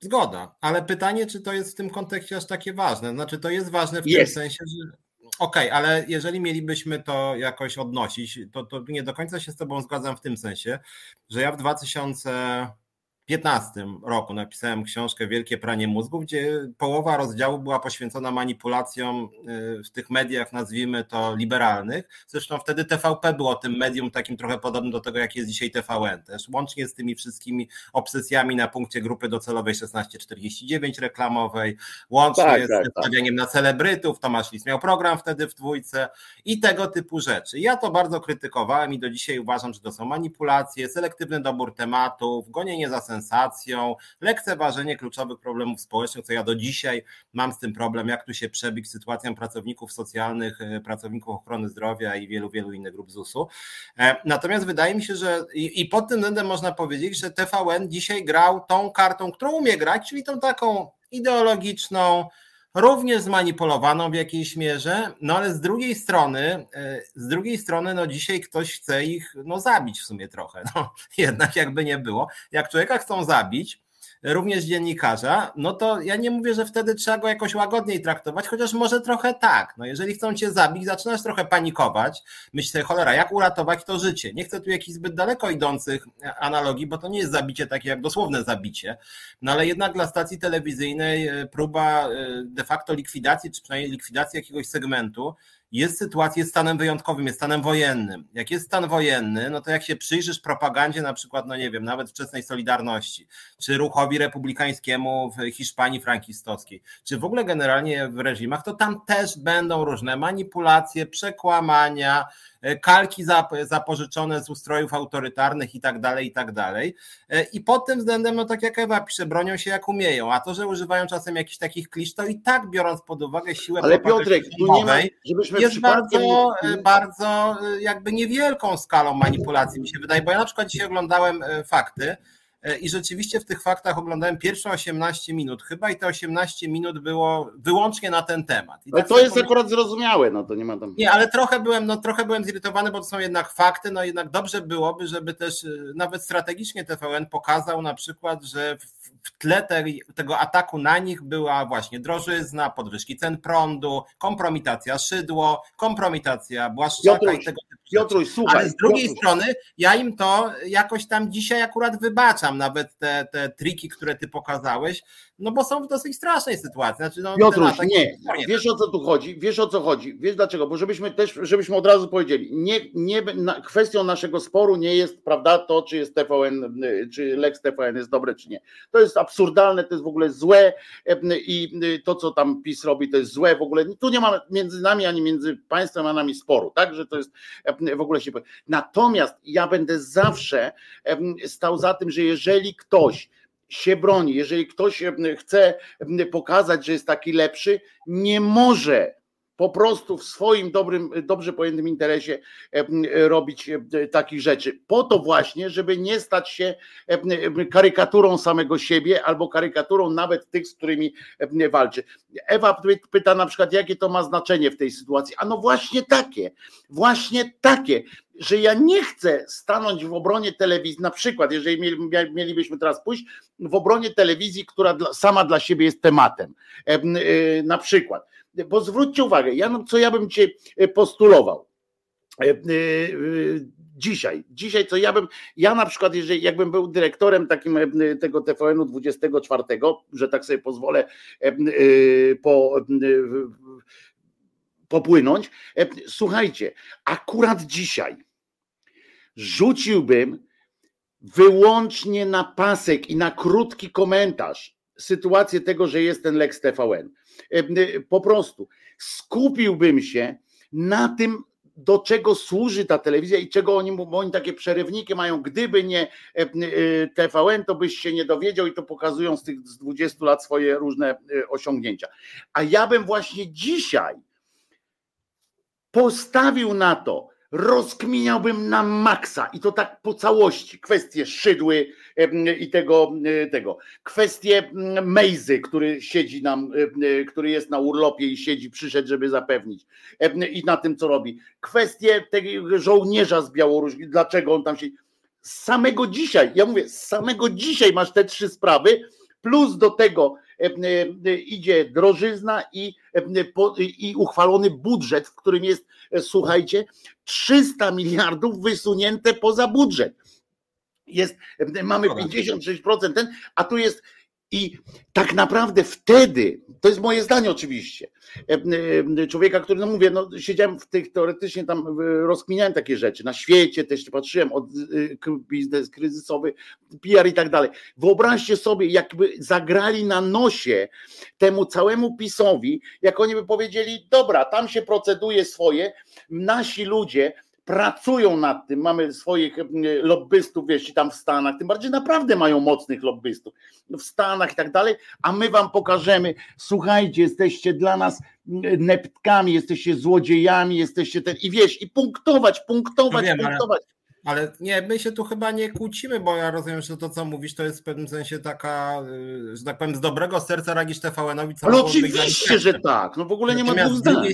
Zgoda, ale pytanie, czy to jest w tym kontekście aż takie ważne? Znaczy, to jest ważne w jest. tym sensie, że. Okej, okay, ale jeżeli mielibyśmy to jakoś odnosić, to, to nie do końca się z Tobą zgadzam w tym sensie, że ja w 2000 2015 roku napisałem książkę Wielkie pranie mózgu, gdzie połowa rozdziału była poświęcona manipulacjom y, w tych mediach, nazwijmy to liberalnych. Zresztą wtedy TVP było tym medium takim trochę podobnym do tego, jak jest dzisiaj TVN też, łącznie z tymi wszystkimi obsesjami na punkcie grupy docelowej 1649 reklamowej, łącznie tak, z tak. stawianiem tak. na celebrytów, Tomasz Lis miał program wtedy w dwójce i tego typu rzeczy. Ja to bardzo krytykowałem i do dzisiaj uważam, że to są manipulacje, selektywny dobór tematów, gonienie za sens sensacją, lekceważenie kluczowych problemów społecznych, co ja do dzisiaj mam z tym problem, jak tu się przebić sytuacją pracowników socjalnych, e, pracowników ochrony zdrowia i wielu, wielu innych grup ZUS-u. E, natomiast wydaje mi się, że i, i pod tym względem można powiedzieć, że TVN dzisiaj grał tą kartą, którą umie grać, czyli tą taką ideologiczną, również zmanipulowaną w jakiejś mierze, no ale z drugiej strony, e, z drugiej strony, no dzisiaj ktoś chce ich no, zabić w sumie trochę. No, jednak jakby nie było. Jak człowieka chcą zabić, również dziennikarza, no to ja nie mówię, że wtedy trzeba go jakoś łagodniej traktować, chociaż może trochę tak. No jeżeli chcą cię zabić, zaczynasz trochę panikować, myślisz sobie, cholera, jak uratować to życie? Nie chcę tu jakichś zbyt daleko idących analogii, bo to nie jest zabicie takie jak dosłowne zabicie, no ale jednak dla stacji telewizyjnej e, próba e, de facto likwidacji, czy przynajmniej likwidacji jakiegoś segmentu, jest sytuacja, jest stanem wyjątkowym, jest stanem wojennym. Jak jest stan wojenny, no to jak się przyjrzysz propagandzie na przykład, no nie wiem, nawet wczesnej Solidarności, czy ruchowi republikańskiemu w Hiszpanii frankistowskiej, czy w ogóle generalnie w reżimach, to tam też będą różne manipulacje, przekłamania, E, kalki zapożyczone z ustrojów autorytarnych i tak dalej, i tak dalej. E, I pod tym względem, no tak jak Ewa pisze, bronią się jak umieją, a to, że używają czasem jakichś takich klisz, to i tak biorąc pod uwagę siłę Ale Piotrek, tu nie ma, żebyśmy jest bardzo, e, bardzo jakby niewielką skalą manipulacji mi się wydaje, bo ja na przykład dzisiaj oglądałem fakty, E, i rzeczywiście w tych faktach oglądałem pierwsze 18 minut chyba i te 18 minut było wyłącznie na ten temat. I ale tak to jest akurat zrozumiałe, no to nie ma tam... Nie, ale trochę byłem, no trochę byłem zirytowany, bo to są jednak fakty, no jednak dobrze byłoby, żeby też e, nawet strategicznie TVN pokazał na przykład, że w tle tego ataku na nich była właśnie drożyzna, podwyżki cen prądu, kompromitacja Szydło, kompromitacja Błaszczaka Piotruś, i tego typu Piotruś, słuchaj, Ale z drugiej Piotruś. strony ja im to jakoś tam dzisiaj akurat wybaczam, nawet te, te triki, które ty pokazałeś, no bo są w dosyć strasznej sytuacji. Znaczy, no, Piotruś, nie, wiesz o co tu chodzi, wiesz o co chodzi, wiesz dlaczego, bo żebyśmy też, żebyśmy od razu powiedzieli, nie, nie, na, kwestią naszego sporu nie jest, prawda, to czy jest TVN, czy Lex TVN jest dobre, czy nie. To jest absurdalne, to jest w ogóle złe i to, co tam PiS robi, to jest złe w ogóle. Tu nie ma między nami ani między państwem a nami sporu, tak, że to jest w ogóle się... Natomiast ja będę zawsze stał za tym, że jeżeli ktoś się broni, jeżeli ktoś chce pokazać, że jest taki lepszy, nie może po prostu w swoim dobrym, dobrze pojętym interesie robić takich rzeczy. Po to właśnie, żeby nie stać się karykaturą samego siebie albo karykaturą nawet tych, z którymi walczy. Ewa pyta na przykład, jakie to ma znaczenie w tej sytuacji. A no właśnie takie, właśnie takie, że ja nie chcę stanąć w obronie telewizji, na przykład, jeżeli mielibyśmy teraz pójść w obronie telewizji, która sama dla siebie jest tematem. Y, na przykład bo zwróćcie uwagę, ja, no, co ja bym cię e, postulował. E, e, dzisiaj, dzisiaj co ja bym, ja na przykład, jeżeli jakbym był dyrektorem takim tego TVN-u 24, że tak sobie pozwolę po, popłynąć, słuchajcie, akurat dzisiaj rzuciłbym wyłącznie na pasek i na krótki komentarz sytuację tego, że jest ten Lex TVN. Po prostu skupiłbym się na tym, do czego służy ta telewizja i czego oni, bo oni takie przerywniki mają. Gdyby nie TVN, to byś się nie dowiedział i to pokazują z tych z 20 lat swoje różne osiągnięcia. A ja bym właśnie dzisiaj postawił na to, rozkminiałbym na maksa i to tak po całości. Kwestie szydły i tego, tego. Kwestie Mejzy, który siedzi nam, który jest na urlopie i siedzi, przyszedł, żeby zapewnić i na tym, co robi. Kwestie tego żołnierza z Białorusi, dlaczego on tam siedzi. Z samego dzisiaj, ja mówię, z samego dzisiaj masz te trzy sprawy, plus do tego idzie drożyzna i, i uchwalony budżet, w którym jest, słuchajcie, 300 miliardów wysunięte poza budżet. Jest, mamy 56% ten, a tu jest i tak naprawdę wtedy, to jest moje zdanie oczywiście, e, e, człowieka, który, no mówię, no siedziałem w tych, teoretycznie tam rozkminiałem takie rzeczy, na świecie też patrzyłem, od e, biznes kryzysowy, PR i tak dalej. Wyobraźcie sobie, jakby zagrali na nosie temu całemu PiSowi, jak oni by powiedzieli, dobra, tam się proceduje swoje, nasi ludzie, pracują nad tym, mamy swoich lobbystów, wiesz, tam w Stanach, tym bardziej naprawdę mają mocnych lobbystów w Stanach i tak dalej, a my wam pokażemy, słuchajcie, jesteście dla nas neptkami, jesteście złodziejami, jesteście ten, i wiesz, i punktować, punktować, no wiem, punktować. Ale nie, my się tu chyba nie kłócimy, bo ja rozumiem, że to, co mówisz, to jest w pewnym sensie taka, y, że tak powiem, z dobrego serca ragisz TVN-owi. Ale oczywiście, że tak. No w ogóle nie ma dwóch zdań.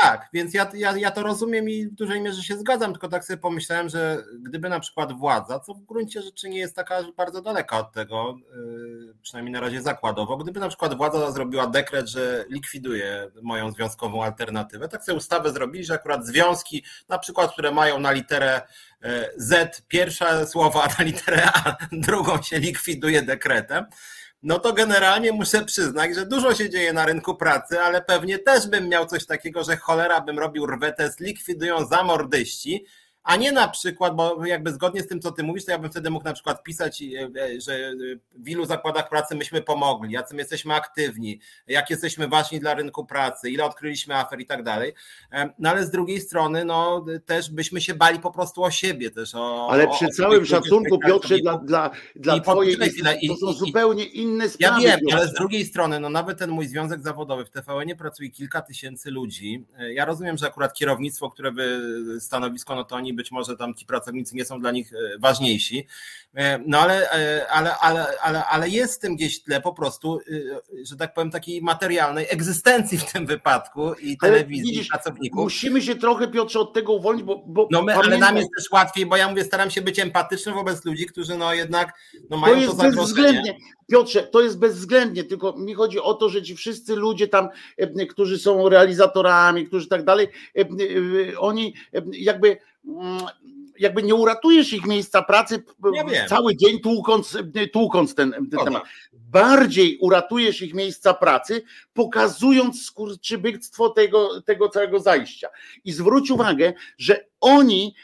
Tak, więc ja, ja, ja to rozumiem i w dużej mierze się zgadzam, tylko tak sobie pomyślałem, że gdyby na przykład władza, co w gruncie rzeczy nie jest taka bardzo daleka od tego, y, przynajmniej na razie zakładowo, gdyby na przykład władza zrobiła dekret, że likwiduje moją związkową alternatywę, tak sobie ustawę zrobili, że akurat związki, na przykład, które mają na literę Z pierwsze słowa na literę A, drugą się likwiduje dekretem, no to generalnie muszę przyznać, że dużo się dzieje na rynku pracy, ale pewnie też bym miał coś takiego, że cholera bym robił rwetę, likwidują zamordyści, a nie na przykład, bo jakby zgodnie z tym, co ty mówisz, to ja bym wtedy mógł na przykład pisać, e, e, że w ilu zakładach pracy myśmy pomogli, jacy my jesteśmy aktywni, jak jesteśmy ważni dla rynku pracy, ile odkryliśmy afer i tak dalej. E, no ale z drugiej strony, no też byśmy się bali po prostu o siebie też. O, ale przy o, całym szacunku, Piotrze, dla, dla, dla twojej i, to są i, zupełnie inne sprawy. Ja wiem, Piotrze. ale z drugiej strony, no nawet ten mój związek zawodowy w TVN pracuje kilka tysięcy ludzi. Ja rozumiem, że akurat kierownictwo, które by stanowisko, no to oni być może tam ci pracownicy nie są dla nich e, ważniejsi, e, no ale, e, ale, ale, ale, ale jest w tym gdzieś tle po prostu, że tak powiem, takiej materialnej egzystencji w tym wypadku i telewizji, widzisz, pracowników. Musimy się trochę, Piotrze, od tego uwolnić, bo, bo no my, ale nam jest też łatwiej, bo ja mówię, staram się być empatyczny wobec ludzi, którzy no jednak no, mają to, jest to zagrożenie. Piotrze, to jest bezwzględnie, tylko mi chodzi o to, że ci wszyscy ludzie tam, którzy są realizatorami, którzy tak dalej, oni jakby jakby nie uratujesz ich miejsca pracy ja cały dzień tłukąc, tłukąc ten, ten temat. Bardziej uratujesz ich miejsca pracy, pokazując skurczybyctwo tego, tego całego zajścia. I zwróć uwagę, że oni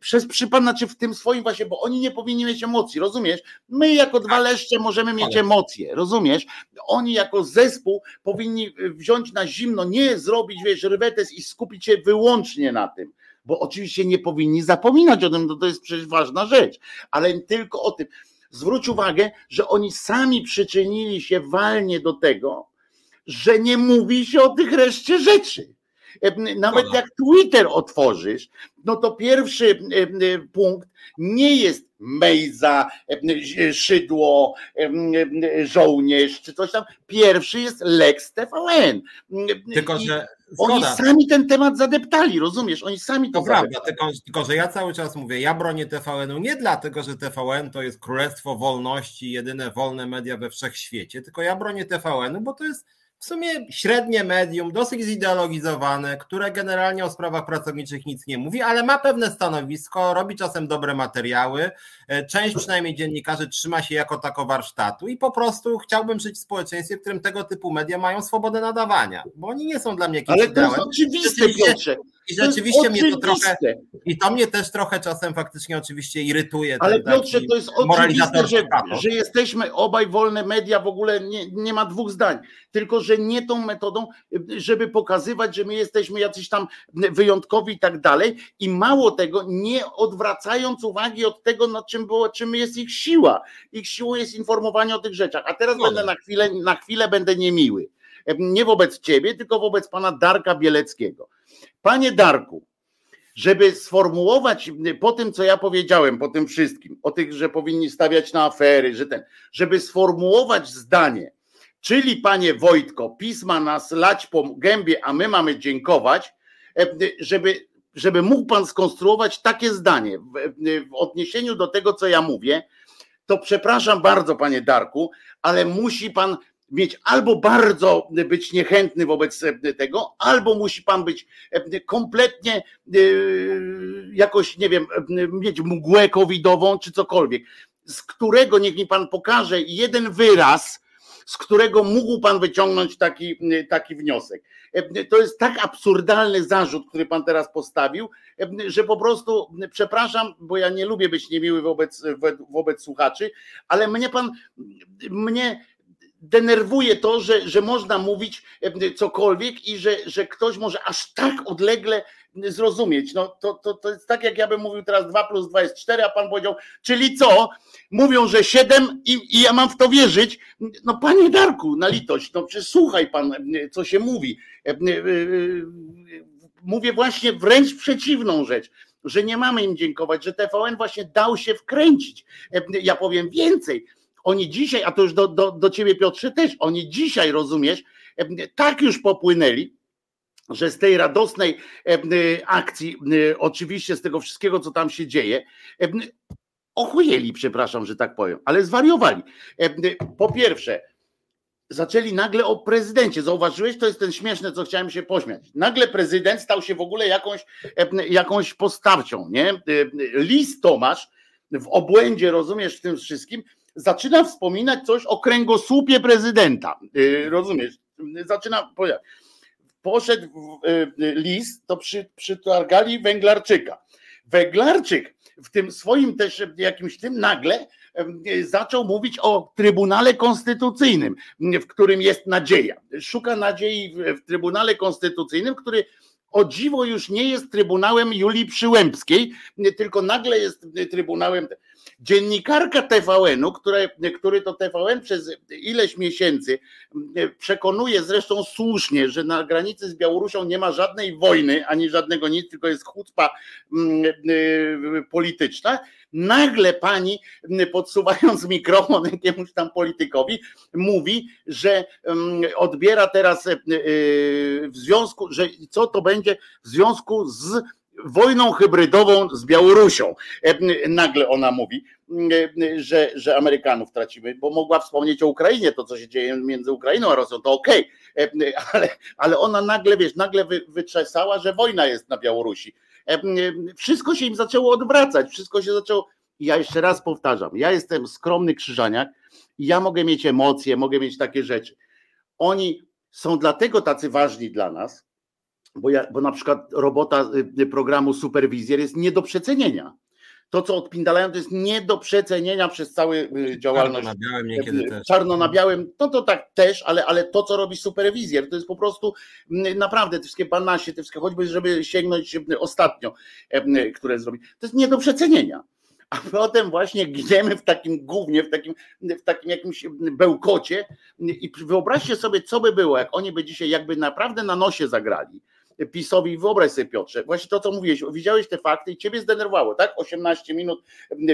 przez przypadek, znaczy w tym swoim właśnie, bo oni nie powinni mieć emocji, rozumiesz? My jako dwa leszcze możemy mieć emocje, rozumiesz? Oni jako zespół powinni wziąć na zimno, nie zrobić, wiesz, rywetes i skupić się wyłącznie na tym bo oczywiście nie powinni zapominać o tym, to, to jest przecież ważna rzecz, ale tylko o tym. Zwróć uwagę, że oni sami przyczynili się walnie do tego, że nie mówi się o tych reszcie rzeczy. Nawet jak Twitter otworzysz, no to pierwszy punkt nie jest Mejza, Szydło, żołnierz czy coś tam. Pierwszy jest Lex TVN. Tylko, że Zgoda. Oni sami ten temat zadeptali, rozumiesz? Oni sami to, to prawda, tylko, tylko, że ja cały czas mówię, ja bronię TVN-u nie dlatego, że TVN to jest królestwo wolności, jedyne wolne media we wszechświecie, tylko ja bronię TVN-u, bo to jest w sumie średnie medium, dosyć zideologizowane, które generalnie o sprawach pracowniczych nic nie mówi, ale ma pewne stanowisko, robi czasem dobre materiały. E, część przynajmniej dziennikarzy trzyma się jako tako warsztatu i po prostu chciałbym żyć w społeczeństwie, w którym tego typu media mają swobodę nadawania, bo oni nie są dla mnie jakimś Ale to jest oczywiste, Piotrze. I rzeczywiście mnie to trochę, i to mnie też trochę czasem faktycznie oczywiście irytuje. Ale Piotrze, to jest oczywiste, że, że jesteśmy obaj wolne media, w ogóle nie, nie ma dwóch zdań, tylko że nie tą metodą, żeby pokazywać, że my jesteśmy jacyś tam wyjątkowi i tak dalej i mało tego, nie odwracając uwagi od tego, na czym było, czym jest ich siła. Ich siłą jest informowanie o tych rzeczach. A teraz no. będę na chwilę, na chwilę będę niemiły. Nie wobec ciebie, tylko wobec pana Darka Bieleckiego. Panie Darku, żeby sformułować po tym, co ja powiedziałem, po tym wszystkim, o tych, że powinni stawiać na afery, że ten, żeby sformułować zdanie, czyli panie Wojtko, pisma nas lać po gębie, a my mamy dziękować, żeby, żeby mógł pan skonstruować takie zdanie w, w odniesieniu do tego, co ja mówię, to przepraszam bardzo, panie Darku, ale musi pan mieć albo bardzo być niechętny wobec e, tego, albo musi pan być e, kompletnie e, jakoś, nie wiem, mieć mgłę covidową czy cokolwiek, z którego niech mi pan pokaże jeden wyraz, z którego mógł pan wyciągnąć taki, taki wniosek. To jest tak absurdalny zarzut, który pan teraz postawił, że po prostu przepraszam, bo ja nie lubię być niemiły wobec, wobec słuchaczy, ale mnie pan, mnie denerwuje to, że, że można mówić e, cokolwiek i że, że ktoś może aż tak odlegle zrozumieć. No to, to, to jest tak, jak ja bym mówił teraz 2 plus 2 jest 4, a pan powiedział, czyli co? Mówią, że 7 i, i ja mam w to wierzyć. No panie Darku, na litość, no przecież słuchaj pan, e, co się mówi. E, mówię właśnie wręcz przeciwną rzecz że nie mamy im dziękować, że TVN właśnie dał się wkręcić. Ja powiem więcej oni dzisiaj, a to już do, do, do ciebie Piotrze też, oni dzisiaj, rozumiesz, tak już popłynęli, że z tej radosnej akcji, oczywiście z tego wszystkiego, co tam się dzieje, ochujeli, przepraszam, że tak powiem, ale zwariowali. Po pierwsze, zaczęli nagle o prezydencie. Zauważyłeś? To jest ten śmieszne, co chciałem się pośmiać. Nagle prezydent stał się w ogóle jakąś, jakąś postacią, nie? Lis Tomasz w obłędzie, rozumiesz, w tym wszystkim, zaczyna wspominać coś o kręgosłupie prezydenta. Y, rozumiesz? Zaczyna poszedł y, list, to przy, przytargali Węglarczyka. Węglarczyk w tym swoim też jakimś tym nagle y, zaczął mówić o Trybunale Konstytucyjnym, w którym jest nadzieja. Szuka nadziei w Trybunale Konstytucyjnym, który o dziwo już nie jest Trybunałem Julii Przyłębskiej, tylko nagle jest Trybunałem Dziennikarka TVN-u, które, który to TVN przez ileś miesięcy przekonuje zresztą słusznie, że na granicy z Białorusią nie ma żadnej wojny, ani żadnego nic, tylko jest chucpa mm, y, polityczna. Nagle pani, podsuwając mikrofon jakiemuś tam politykowi, mówi, że odbiera teraz y, w związku, że co to będzie w związku z wojną hybrydową z Białorusią. E, nagle ona mówi, e, że, że Amerykanów tracimy, bo mogła wspomnieć o Ukrainie, to co się dzieje między Ukrainą a Rosją, to okej, okay. E, ale, ale ona nagle, wiesz, nagle wy, wyczesała, że wojna jest na Białorusi. Wszystko się im zaczęło odwracać, wszystko się zaczęło. Ja jeszcze raz powtarzam, ja jestem skromny krzyżaniak i ja mogę mieć emocje, mogę mieć takie rzeczy. Oni są dlatego tacy ważni dla nas, bo, ja, bo na przykład robota y, y, programu Superwizjer jest nie do przecenienia. To, co odpindalają, to jest nie do przecenienia przez cały y, działalność. Czarno na białym niekiedy też. Czarno na białym, no to tak też, ale, ale to, co robi Superwizjer, to jest po prostu naprawdę te wszystkie banasie, te wszystkie, choćby żeby sięgnąć ostatnio, które zrobi, to jest nie do przecenienia a potem właśnie gniemy w takim głównie, w takim, w takim jakimś bełkocie i wyobraźcie sobie, co by było, jak oni by dzisiaj jakby naprawdę na nosie zagrali, PiSowi, wyobraź sobie Piotrze, właśnie to co mówiłeś, widziałeś te fakty i ciebie zdenerwowało, tak? 18 minut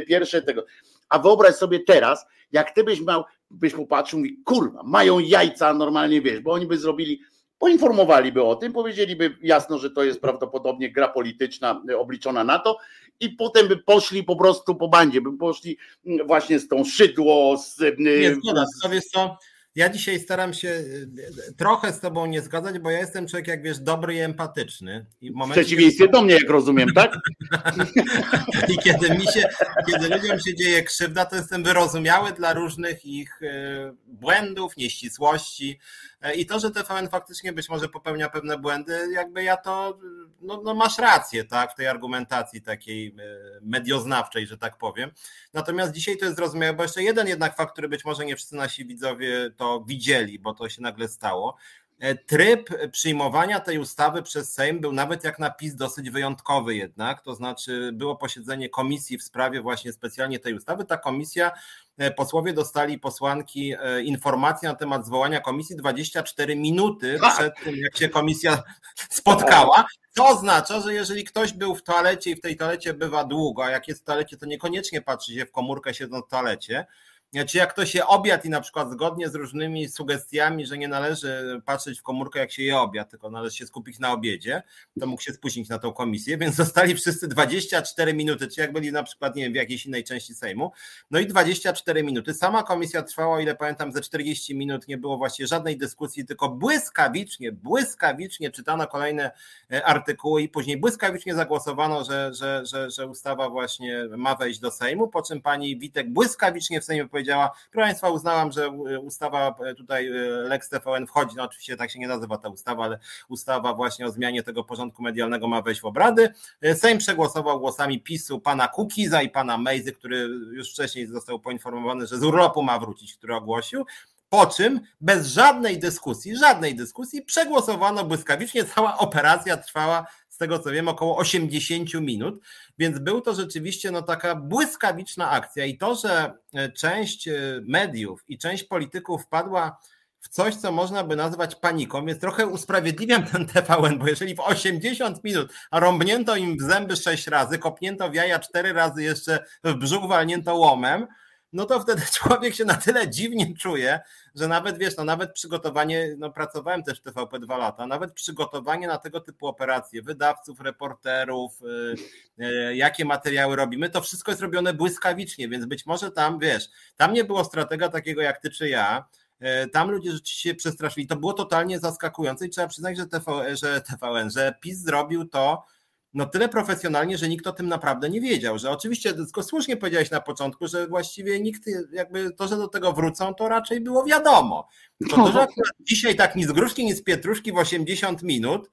pierwsze tego. A wyobraź sobie teraz, jak ty byś miał, byś popatrzył, mówi, kurwa, mają jajca normalnie, wiesz, bo oni by zrobili poinformowaliby o tym, powiedzieliby jasno, że to jest prawdopodobnie gra polityczna obliczona na to i potem by poszli po prostu po bandzie, by poszli właśnie z tą szydło, z... Nie, zgoda, to wiesz co, ja dzisiaj staram się y, trochę z tobą nie zgadzać, bo ja jestem człowiek, jak wiesz, dobry i empatyczny. I w, momencie, w przeciwieństwie do mnie, jak rozumiem, tak? I kiedy mi się, kiedy ludziom się dzieje krzywda, to jestem wyrozumiały dla różnych ich y, błędów, nieścisłości. E, I to, że TVN faktycznie być może popełnia pewne błędy, jakby ja to, no, no masz rację, tak, w tej argumentacji takiej e, medioznawczej, że tak powiem. Natomiast dzisiaj to jest zrozumiałe, bo jeszcze jeden jednak fakt, który być może nie wszyscy nasi widzowie to widzieli, bo to się nagle stało. E, tryb przyjmowania tej ustawy przez Sejm był nawet jak na PiS dosyć wyjątkowy jednak, to znaczy było posiedzenie komisji w sprawie właśnie specjalnie tej ustawy. Ta komisja, e, posłowie dostali posłanki e, informacji na temat zwołania komisji 24 minuty tak. przed tym, jak się komisja spotkała. To oznacza, że jeżeli ktoś był w toalecie i w tej toalecie bywa długo, a jak jest w toalecie, to niekoniecznie patrzy się w komórkę siedząc w toalecie, czy jak to się obiad i na przykład zgodnie z różnymi sugestiami, że nie należy patrzeć w komórkę, jak się je obiad, tylko należy się skupić na obiedzie, to mógł się spóźnić na tą komisję, więc zostali wszyscy 24 minuty, czy jak byli na przykład, nie wiem, w jakiejś innej części Sejmu. No i 24 minuty. Sama komisja trwała, ile pamiętam, ze 40 minut, nie było właściwie żadnej dyskusji, tylko błyskawicznie, błyskawicznie czytano kolejne e, artykuły i później błyskawicznie zagłosowano, że, że, że, że ustawa właśnie ma wejść do Sejmu, po czym pani Witek błyskawicznie w Sejmie powiedziała. Proszę Państwa, uznałam, że e, ustawa e, tutaj e, Lex TVN wchodzi, no oczywiście tak się nie nazywa ta ustawa, ale ustawa właśnie o zmianie tego porządku medialnego ma wejść w obrady. Sejm przegłosował głosami PiSu pana Kukiza i pana Mejzy, który już wcześniej został poinformowany, że z urlopu ma wrócić, który ogłosił. Po czym bez żadnej dyskusji, żadnej dyskusji przegłosowano błyskawicznie. Cała operacja trwała tego co wiem, około 80 minut, więc był to rzeczywiście no, taka błyskawiczna akcja. I to, że e, część e, mediów i część polityków wpadła w coś, co można by nazwać paniką, więc trochę usprawiedliwiam ten TVN, bo jeżeli w 80 minut rąbnięto im w zęby 6 razy, kopnięto w jaja 4 razy jeszcze w brzuch walnięto łomem, no to wtedy człowiek się na tyle dziwnie czuje, że nawet wiesz, no nawet przygotowanie, no pracowałem też w TVP dwa lata, nawet przygotowanie na tego typu operacje, wydawców, reporterów, yy, yy, jakie materiały robimy, to wszystko jest robione błyskawicznie, więc być może tam, wiesz, tam nie było stratega takiego jak ty czy ja, y, tam ludzie rzeczywiście się przestraszyli. To było totalnie zaskakujące i trzeba przyznać, że, TV, że TVN, że PiS zrobił to, no tyle profesjonalnie, że nikt o tym naprawdę nie wiedział, że oczywiście, tylko słusznie powiedziałeś na początku, że właściwie nikt, jakby to, że do tego wrócą, to raczej było wiadomo. To, to że dzisiaj tak ni z gruszki, ni z pietruszki w 80 minut,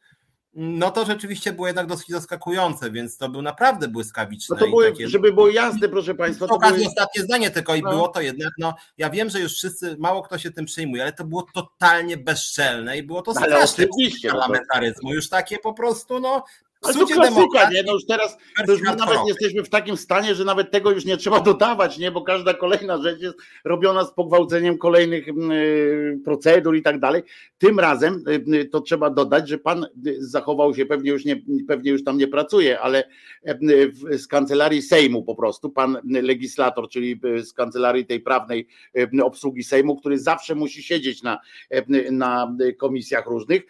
no to rzeczywiście było jednak dosyć zaskakujące, więc to był naprawdę błyskawiczne. No to były, takie... Żeby było jasne, proszę Państwa. To okazji były... ostatnie zdanie tylko i no. było to jednak, no ja wiem, że już wszyscy, mało kto się tym przejmuje, ale to było totalnie bezczelne i było to straszne oczywiście, no parlamentaryzmu, już takie po prostu, no ale to klasyka, nie? No już teraz już nawet jesteśmy w takim stanie, że nawet tego już nie trzeba dodawać, nie? Bo każda kolejna rzecz jest robiona z pogwałceniem kolejnych mm, y, procedur i tak dalej. Tym razem y, y, to trzeba dodać, że pan zachował się, pewnie już, nie, pewnie już tam nie pracuje, ale z kancelarii Sejmu po prostu, pan legislator, czyli z kancelarii tej prawnej obsługi Sejmu, który zawsze musi siedzieć na, na komisjach różnych.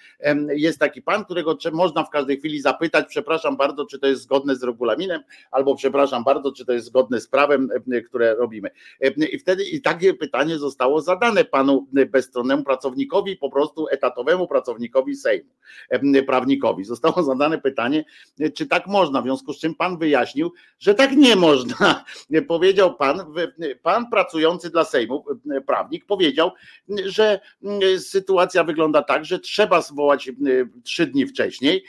Jest taki pan, którego można w każdej chwili zapytać, przepraszam bardzo, czy to jest zgodne z regulaminem, albo przepraszam bardzo, czy to jest zgodne z prawem, e, które robimy. E, I wtedy i takie pytanie zostało zadane panu bezstronnemu pracownikowi, po prostu etatowemu pracownikowi Sejmu, e, prawnikowi. Zostało zadane pytanie, czy tak można, w związku z czym pan wyjaśnił, że tak nie można. Powiedział pan, pan pracujący dla Sejmu, prawnik, powiedział, że sytuacja wygląda tak, że trzeba zwołać trzy dni wcześniej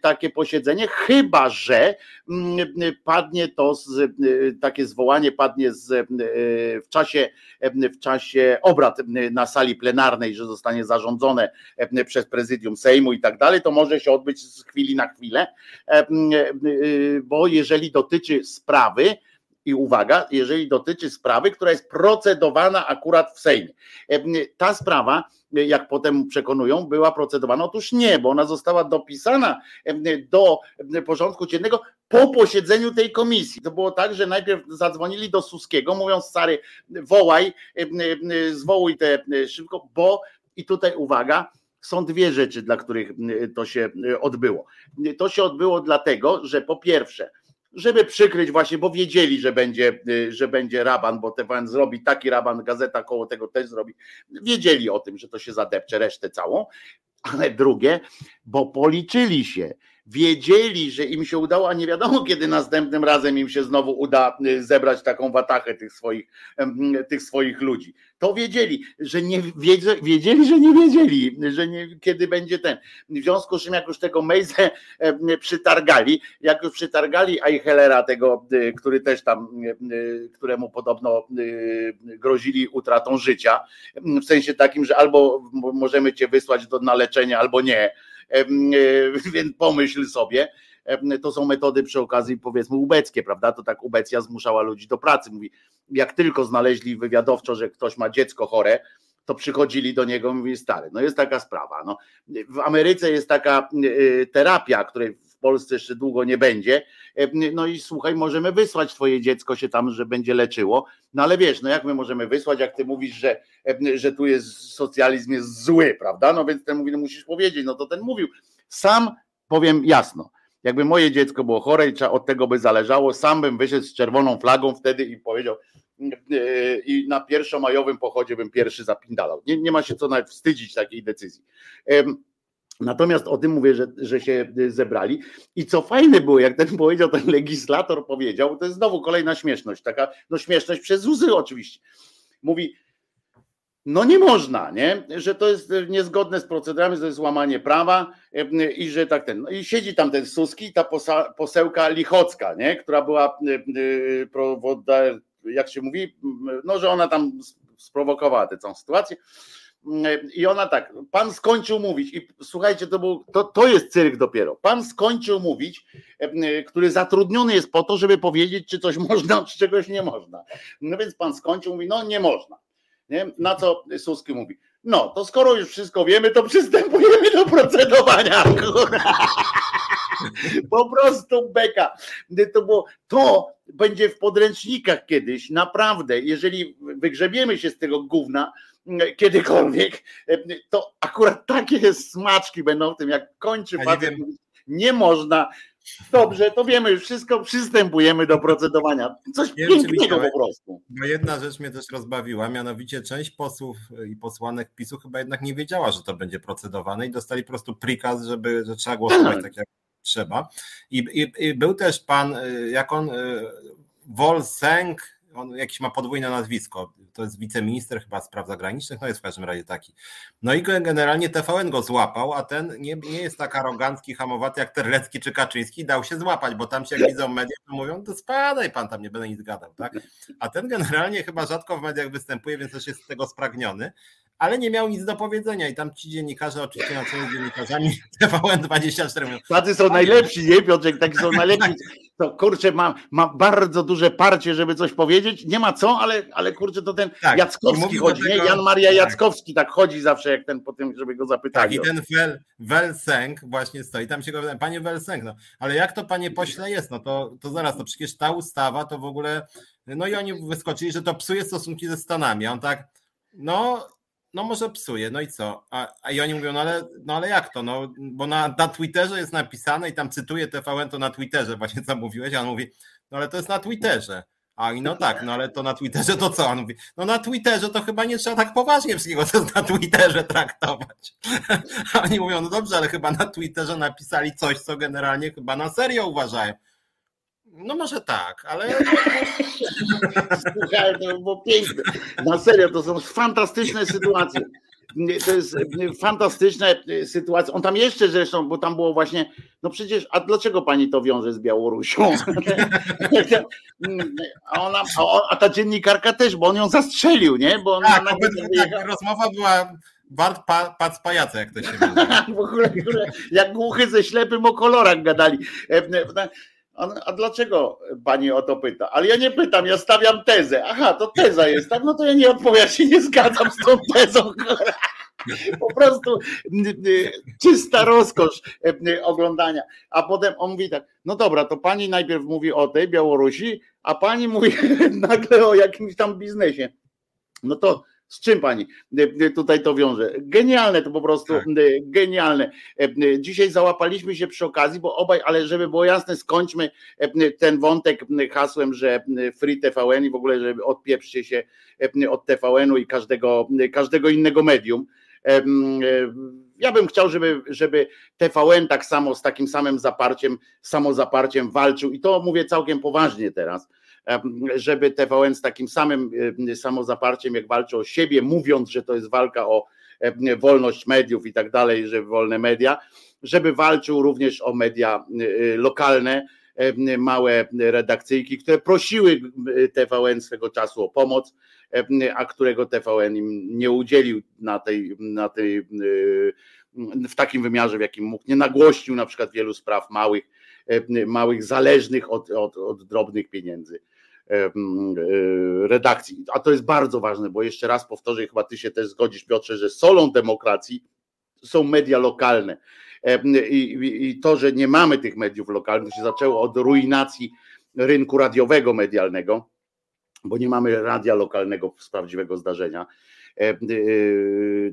tak takie posiedzenie, chyba że mm, padnie to, z, takie zwołanie padnie z, w, czasie, w czasie obrad na sali plenarnej, że zostanie zarządzone przez prezydium Sejmu i tak dalej, to może się odbyć z chwili na chwilę, bo jeżeli dotyczy sprawy, i uwaga, jeżeli dotyczy sprawy, która jest procedowana akurat w Sejmie. Ta sprawa, jak potem przekonują, była procedowana. Otóż nie, bo ona została dopisana do porządku dziennego po posiedzeniu tej komisji. To było tak, że najpierw zadzwonili do Suskiego, mówiąc stary, wołaj, zwołuj te szybko, bo i tutaj uwaga, są dwie rzeczy, dla których to się odbyło. To się odbyło dlatego, że po pierwsze, żeby przykryć właśnie, bo wiedzieli, że będzie, że będzie raban, bo TVN zrobi taki raban, gazeta koło tego też zrobi. Wiedzieli o tym, że to się zadepcze resztę całą, ale drugie, bo policzyli się wiedzieli, że im się udało, a nie wiadomo kiedy następnym razem im się znowu uda y, zebrać taką watachę tych swoich, tych swoich ludzi. To wiedzieli, że nie wiedzieli, że nie wiedzieli, że nie, kiedy będzie ten. W związku z czym jak już tego Mejzę przytargali, jak już przytargali Eichelera tego, y, który też tam, y, któremu podobno grozili utratą życia, w sensie takim, że albo możemy cię wysłać do naleczenia, albo nie, więc pomyśl sobie, to są metody przy okazji powiedzmy ubeckie, prawda? To tak ubecja zmuszała ludzi do pracy. Mówi, jak tylko znaleźli wywiadowczo, że ktoś ma dziecko chore, to przychodzili do niego i mówili, stary, no jest taka sprawa. No. W Ameryce jest taka e, terapia, której Polsce jeszcze długo nie będzie. No i słuchaj, możemy wysłać twoje dziecko się tam, że będzie leczyło. No ale wiesz, no jak my możemy wysłać, jak ty mówisz, że, że tu jest socjalizm jest zły, prawda? No więc ten mówi, no musisz powiedzieć, no to ten mówił. Sam powiem jasno, jakby moje dziecko było chore i od tego by zależało, sam bym wyszedł z czerwoną flagą wtedy i powiedział, i na pierwszomajowym pochodzie bym pierwszy zapindalał. Nie, nie ma się co nawet wstydzić takiej decyzji. Natomiast o tym mówię, że, że się zebrali. I co fajne było, jak ten powiedział, ten legislator powiedział, to jest znowu kolejna śmieszność, taka, no śmieszność przez łzy oczywiście. Mówi, no nie można, nie? że to jest niezgodne z procedurami, to jest łamanie prawa i że tak ten. No i siedzi tam ten Suski, ta posełka Lichocka, nie? która była, jak się mówi, no że ona tam sprowokowała tę całą sytuację. I ona tak, pan skończył mówić, i słuchajcie, to, był, to, to jest cyrk dopiero. Pan skończył mówić, który zatrudniony jest po to, żeby powiedzieć, czy coś można, czy czegoś nie można. No więc pan skończył, mówi, no nie można. Nie? Na co Suski mówi, no to skoro już wszystko wiemy, to przystępujemy do procedowania. Po prostu beka. To, było, to będzie w podręcznikach kiedyś, naprawdę. Jeżeli wygrzebiemy się z tego gówna, kiedykolwiek, to akurat takie smaczki będą w tym, jak kończy facet, nie, nie można. Dobrze, to wiemy już wszystko, przystępujemy do procedowania. Coś nie pięknego po prostu. Bo jedna rzecz mnie też rozbawiła, mianowicie część posłów i posłanek PiSu chyba jednak nie wiedziała, że to będzie procedowane i dostali po prostu prikaz, żeby, że trzeba głosować tak, tak jak trzeba. I, i, i był też pan, jak on, Wolseng, on jakiś ma podwójne nazwisko, to jest wiceminister chyba spraw zagranicznych, no jest w każdym razie taki. No i generalnie TVN go złapał, a ten nie, nie jest tak arogancki, hamowaty jak Terlecki czy Kaczyński, dał się złapać, bo tam się jak widzą media, to mówią, to spadaj pan tam, nie będę nic gadał, tak? A ten generalnie chyba rzadko w mediach występuje, więc też jest z tego spragniony, ale nie miał nic do powiedzenia i tam ci dziennikarze, oczywiście na czele dziennikarzami TVN24 mówią. Tacy są najlepsi, nie Piotrek, taki są najlepsi. To kurczę, ma, ma bardzo duże parcie, żeby coś powiedzieć. Nie ma co, ale, ale kurczę, to ten tak, Jackowski chodzi, tego, nie? Jan Maria tak. Jackowski tak chodzi zawsze, jak ten po tym, żeby go zapytać. Tak, i ten Wel, Welsenk właśnie stoi, tam się go pyta, panie Welsenk, no, ale jak to panie pośle jest? No to, to zaraz, to przecież ta ustawa to w ogóle, no i oni wyskoczyli, że to psuje stosunki ze Stanami, a on tak, no no może psuje, no i co? A, a i oni mówią, no ale, no ale jak to? No, bo na, na Twitterze jest napisane i tam cytuję TVN to na Twitterze właśnie co mówiłeś, a on mówi, no ale to jest na Twitterze. A i no tak, no ale to na Twitterze to co? On mówi, no na Twitterze to chyba nie trzeba tak poważnie wszystkiego, co na Twitterze traktować. A oni mówią, no dobrze, ale chyba na Twitterze napisali coś, co generalnie chyba na serio uważają. No może tak, ale. Słuchaj, to było piękne. Na serio, to są fantastyczne sytuacje. To jest fantastyczna sytuacja. On tam jeszcze zresztą, bo tam było właśnie, no przecież, a dlaczego pani to wiąże z Białorusią? A, ona, a, ta dziennikarka też, bo on ją zastrzelił, nie? Bo ona tak, tak, rozmowa była Bart pa, pac pajace, jak to się mówi. w ogóle, jak głuchy ze ślepym o kolorach gadali. A, a, dlaczego pani o to pyta? Ale ja nie pytam, ja stawiam tezę. Aha, to teza jest, tak? No to ja nie odpowiem, ja się nie zgadzam z tą tezą. Po prostu czysta rozkosz oglądania. A potem on mówi tak, no dobra, to pani najpierw mówi o tej Białorusi, a pani mówi nagle o jakimś tam biznesie. No to z czym pani tutaj to wiąże? Genialne to po prostu, tak. genialne. Dzisiaj załapaliśmy się przy okazji, bo obaj, ale żeby było jasne, skończmy ten wątek hasłem, że Free TVN i w ogóle, żeby odpieprzcie się od TVN-u i każdego, każdego innego medium. Ja bym chciał, żeby, żeby TVN tak samo z takim samym zaparciem, samozaparciem walczył i to mówię całkiem poważnie teraz żeby TVN z takim samym samozaparciem, jak walczy o siebie, mówiąc, że to jest walka o wolność mediów i tak dalej, że wolne media, żeby walczył również o media lokalne, małe redakcyjki, które prosiły TVN swego czasu o pomoc, a którego TVN im nie udzielił na tej, na tej w takim wymiarze, w jakim mógł, nie nagłościł na przykład wielu spraw małych, małych, zależnych od, od, od drobnych pieniędzy. E, redakcji. A to jest bardzo ważne, bo jeszcze raz powtórzę, chyba ty się też zgodzisz, Piotrze, że solą demokracji są media lokalne. I, I, to, że nie mamy tych mediów lokalnych, się zaczęło od ruinacji rynku radiowego medialnego, bo nie mamy radia lokalnego z prawdziwego zdarzenia.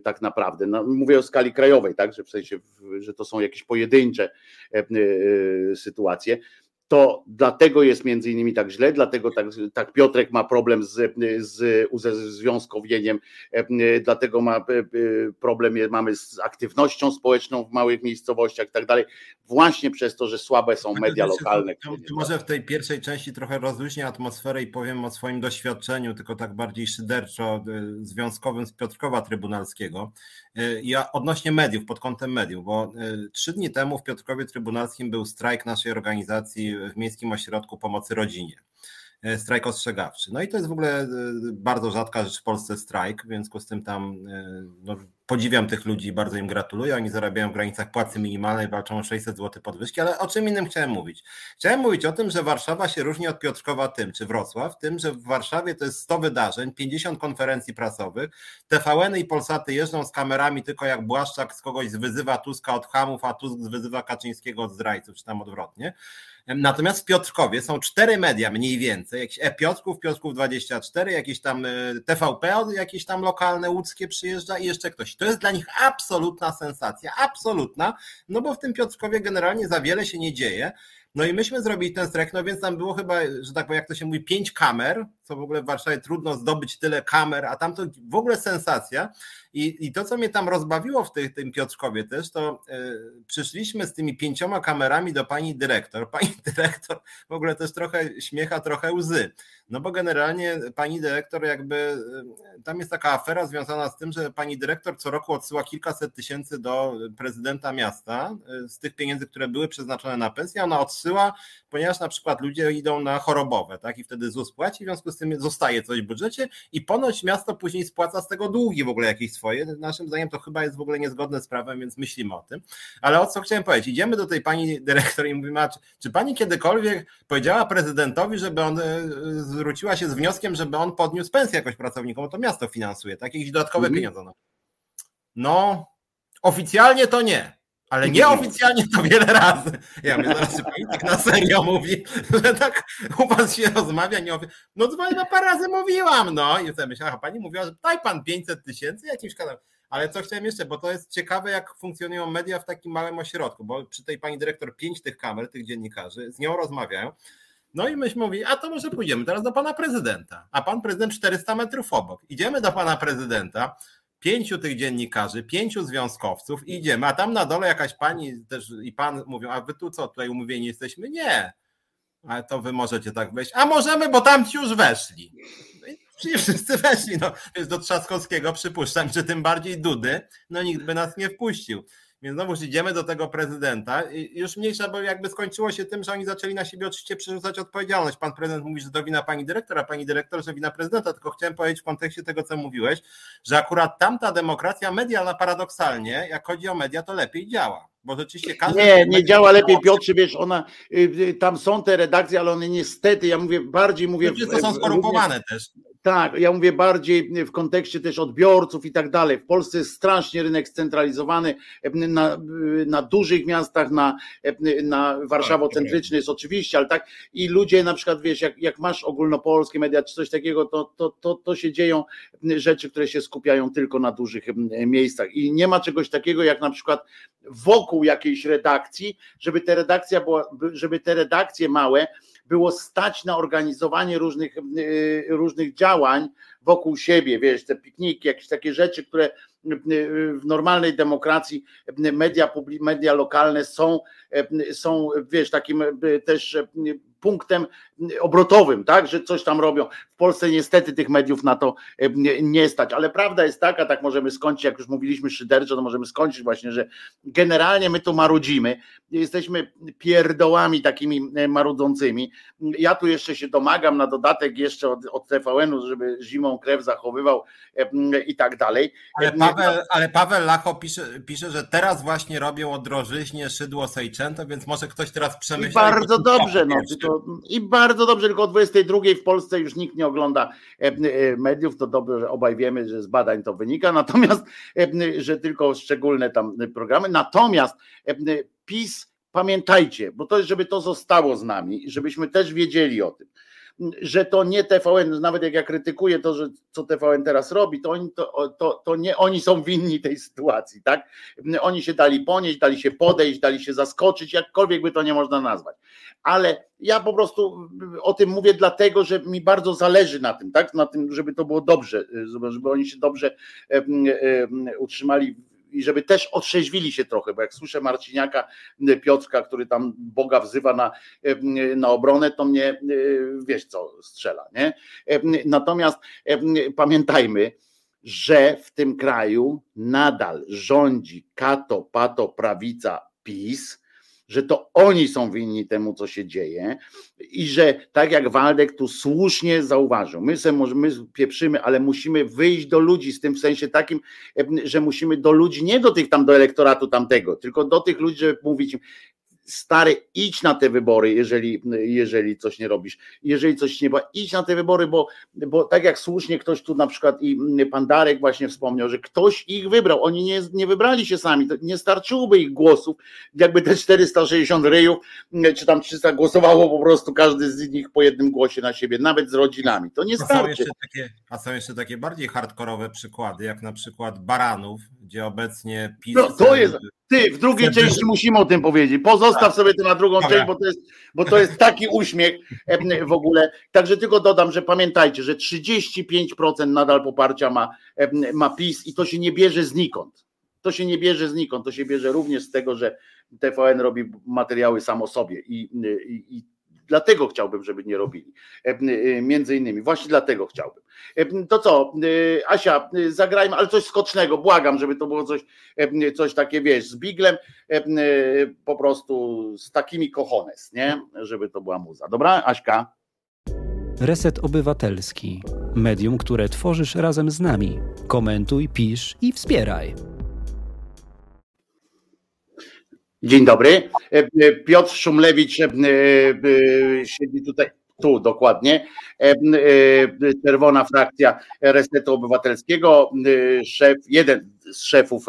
Tak naprawdę. No, mówię o skali krajowej, tak, że w sensie, że to są jakieś pojedyncze sytuacje to dlatego jest między innymi tak źle, dlatego tak, tak Piotrek ma problem z, z uzwiązkowieniem, e, dlatego ma e, e, problem mamy z aktywnością społeczną w małych miejscowościach i tak dalej, właśnie przez to, że słabe są media lokalne. To, to może w tej pierwszej części trochę rozluźnię atmosferę i powiem o swoim doświadczeniu, tylko tak bardziej szyderczo związkowym z Piotrkowa Trybunalskiego. Ja odnośnie mediów, pod kątem mediów, bo trzy dni temu w Piotrkowie Trybunalskim był strajk naszej organizacji w Miejskim Ośrodku Pomocy Rodzinie. E, strajk ostrzegawczy. No i to jest w ogóle e, bardzo rzadka rzecz w Polsce strajk, w związku z tym tam e, no, podziwiam tych ludzi, bardzo im gratuluję. Oni zarabiają w granicach płacy minimalnej, walczą o 600 zł podwyżki, ale o czym innym chciałem mówić? Chciałem mówić o tym, że Warszawa się różni od Piotrkowa tym, czy Wrocław, tym, że w Warszawie to jest 100 wydarzeń, 50 konferencji prasowych, TVN i Polsaty jeżdżą z kamerami tylko jak Błaszczak z kogoś wyzywa Tuska od hamów, a Tusk wyzywa Kaczyńskiego od zdrajców, czy tam odwrotnie. Natomiast w Piotrkowie są cztery media mniej więcej, jakiś e-Piotrków, Piotrków 24, jakieś tam e, TVP, jakieś tam lokalne łódzkie przyjeżdża i jeszcze ktoś. To jest dla nich absolutna sensacja, absolutna, no bo w tym Piotrkowie generalnie za wiele się nie dzieje. No i myśmy zrobili ten strek, no więc tam było chyba, że tak powiem, jak to się mówi, pięć kamer, co w ogóle w Warszawie trudno zdobyć tyle kamer, a tam to w ogóle sensacja. I, i to, co mnie tam rozbawiło w tych, tym Piotrkowie też, to yy, przyszliśmy z tymi pięcioma kamerami do pani dyrektor. Pani dyrektor w ogóle też trochę śmiecha, trochę łzy. No bo generalnie pani dyrektor jakby, yy, tam jest taka afera związana z tym, że pani dyrektor co roku odsyła kilkaset tysięcy do prezydenta miasta yy, z tych pieniędzy, które były przeznaczone na pensję, ona odsyła, ponieważ na przykład ludzie idą na chorobowe, tak, i wtedy ZUS płaci, w związku z tym zostaje coś w budżecie i ponoć miasto później spłaca z tego długi w ogóle jakieś swoje. Naszym zdaniem to chyba jest w ogóle niezgodne z prawem, więc myślimy o tym. Ale o co chciałem powiedzieć? Idziemy do tej pani dyrektor i mówimy, czy, czy pani kiedykolwiek powiedziała prezydentowi, żeby on e, zwróciła się z wnioskiem, żeby on podniósł pensję jakoś pracownikom, bo to miasto finansuje, tak? Jakieś dodatkowe mm. pieniądze. No. no, oficjalnie to nie. Ale nieoficjalnie to wiele razy. Ja mówię, zaraz tak na serio mówi, że tak u was się rozmawia, nie No to na parę razy mówiłam, no. I sobie myślałam, a pani mówiła, że daj pan 500 tysięcy jakimś kanał. Ale co chciałem jeszcze, bo to jest ciekawe, jak funkcjonują media w takim małym ośrodku, bo przy tej pani dyrektor pięć tych kamer, tych dziennikarzy, z nią rozmawiają. No i myśmy mówili, a to może pójdziemy teraz do pana prezydenta. A pan prezydent 400 metrów obok. Idziemy do pana prezydenta pięciu tych dziennikarzy, pięciu związkowców idziemy, a tam na dole jakaś pani też i pan mówią, a wy tu co, tutaj umówieni jesteśmy? Nie. Ale to wy możecie tak wejść. A możemy, bo tam ci już weszli. No wszyscy weszli, no. Więc do Trzaskowskiego przypuszczam, że tym bardziej Dudy, no nikt by nas nie wpuścił. Więc znowu idziemy do tego prezydenta i już mniejsza, bo jakby skończyło się tym, że oni zaczęli na siebie oczywiście przerzucać odpowiedzialność. Pan prezydent mówi, że to wina pani dyrektora, pani dyrektor, że wina prezydenta, tylko chciałem powiedzieć w kontekście tego, co mówiłeś, że akurat tamta demokracja medialna paradoksalnie, jak chodzi o media, to lepiej działa. Bo rzeczywiście każdy. Nie, nie działa lepiej, Piotrze, wiesz, ona, tam są te redakcje, ale one niestety, ja mówię, bardziej mówię. To są skorumpowane też. Tak, ja mówię bardziej w kontekście też odbiorców i tak dalej. W Polsce jest strasznie rynek scentralizowany na, na dużych miastach, na, na warszawocentryczny jest oczywiście, ale tak i ludzie na przykład, wiesz, jak, jak masz ogólnopolskie media czy coś takiego, to, to, to, to się dzieją rzeczy, które się skupiają tylko na dużych miejscach i nie ma czegoś takiego jak na przykład wokół jakiejś redakcji, żeby te redakcja była, żeby te redakcje małe było stać na organizowanie różnych, y, różnych działań wokół siebie, wiesz, te pikniki, jakieś takie rzeczy, które y, w normalnej demokracji media, media lokalne są, y, są, wiesz, takim też punktem obrotowym, tak, że coś tam robią. W Polsce niestety tych mediów na to e, nie stać, ale prawda jest taka, tak możemy skończyć, jak już mówiliśmy szyderczo, to możemy skończyć właśnie, że generalnie my tu marudzimy, jesteśmy pierdołami takimi e, marudzącymi. Ja tu jeszcze się domagam na dodatek jeszcze od, od TVN-u, żeby zimą krew zachowywał e, i tak dalej. Ale Paweł, ale Paweł Lacho pisze, pisze, że teraz właśnie robią o drożyźnie szydło Sejczęto, więc może ktoś teraz przemyśli. Bardzo dobrze, no, i bardzo dobrze, tylko o 22 w Polsce już nikt nie ogląda mediów, to dobrze, że obaj wiemy, że z badań to wynika, natomiast, że tylko szczególne tam programy, natomiast PiS pamiętajcie, bo to jest, żeby to zostało z nami, żebyśmy też wiedzieli o tym że to nie TVN, nawet jak ja krytykuję to, że co TVN teraz robi, to, oni, to, to, to nie oni są winni tej sytuacji, tak? Oni się dali ponieść, dali się podejść, dali się zaskoczyć, jakkolwiek by to nie można nazwać. Ale ja po prostu o tym mówię dlatego, że mi bardzo zależy na tym, tak? Na tym, żeby to było dobrze, żeby oni się dobrze utrzymali i żeby też otrzeźwili się trochę, bo jak słyszę Marciniaka Piotrka, który tam Boga wzywa na, na obronę, to mnie wiesz co strzela, nie? Natomiast pamiętajmy, że w tym kraju nadal rządzi kato, pato, prawica, PiS, że to oni są winni temu, co się dzieje i że tak jak Waldek tu słusznie zauważył, my sobie może my pieprzymy, ale musimy wyjść do ludzi z tym w sensie takim, że musimy do ludzi, nie do tych tam do elektoratu tamtego, tylko do tych ludzi, żeby mówić im, stary, idź na te wybory, jeżeli, jeżeli coś nie robisz, jeżeli coś nie ma, idź na te wybory, bo, bo tak jak słusznie ktoś tu na przykład i pan Darek właśnie wspomniał, że ktoś ich wybrał, oni nie, nie wybrali się sami, to nie starczyłoby ich głosów, jakby te 460 ryjów, czy tam 300 głosowało po prostu każdy z nich po jednym głosie na siebie, nawet z rodzinami, to nie starczy. Są takie, a są jeszcze takie bardziej hardkorowe przykłady, jak na przykład Baranów, gdzie obecnie PiS... No, to jest ty, w drugiej części musimy o tym powiedzieć. Pozostaw tak. sobie to na drugą część, bo to, jest, bo to jest taki uśmiech w ogóle. Także tylko dodam, że pamiętajcie, że 35% nadal poparcia ma, ma PiS i to się nie bierze znikąd. To się nie bierze znikąd, to się bierze również z tego, że TVN robi materiały sam o sobie i, i, i Dlatego chciałbym, żeby nie robili. E, e, między innymi, właśnie dlatego chciałbym. E, to co, Asia, zagrajmy, ale coś skocznego, błagam, żeby to było coś, coś takie, wiesz, z biglem, po prostu z takimi kochones, nie? Żeby to była muza. Dobra, Aśka? Reset Obywatelski. Medium, które tworzysz razem z nami. Komentuj, pisz i wspieraj. Dzień dobry. E, e, Piotr Szumlewicz e, siedzi tutaj, tu dokładnie, czerwona frakcja Resetu Obywatelskiego, szef, jeden z szefów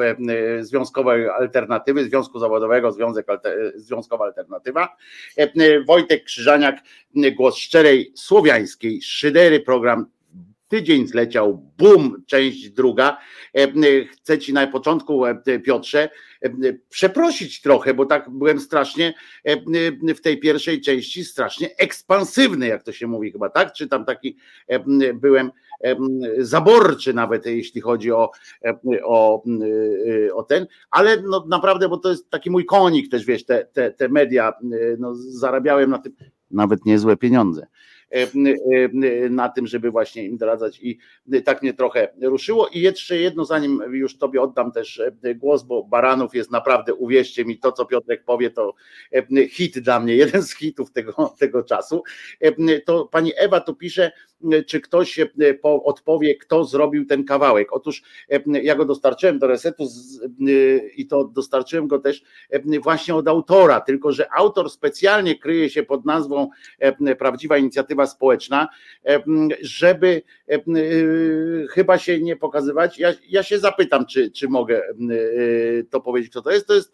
Związkowej Alternatywy, Związku Zawodowego, Związek, Związkowa Alternatywa, Wojtek Krzyżaniak, głos szczerej słowiańskiej. Szydery, program tydzień zleciał, bum, część druga. Chcę ci na początku, Piotrze, przeprosić trochę, bo tak byłem strasznie w tej pierwszej części strasznie ekspansywny, jak to się mówi chyba, tak? Czy tam taki byłem zaborczy nawet, jeśli chodzi o, o, o ten, ale no naprawdę, bo to jest taki mój konik też, wiesz, te, te, te media, no, zarabiałem na tym nawet niezłe pieniądze. Na tym, żeby właśnie im doradzać i tak mnie trochę ruszyło. I jeszcze jedno, zanim już Tobie oddam też głos, bo Baranów jest naprawdę, uwierzcie mi, to co Piotrek powie, to hit dla mnie, jeden z hitów tego, tego czasu. To pani Ewa tu pisze, czy ktoś odpowie, kto zrobił ten kawałek. Otóż ja go dostarczyłem do resetu i to dostarczyłem go też właśnie od autora, tylko że autor specjalnie kryje się pod nazwą Prawdziwa Inicjatywa Społeczna, żeby chyba się nie pokazywać. Ja, ja się zapytam, czy, czy mogę to powiedzieć, kto to jest. To jest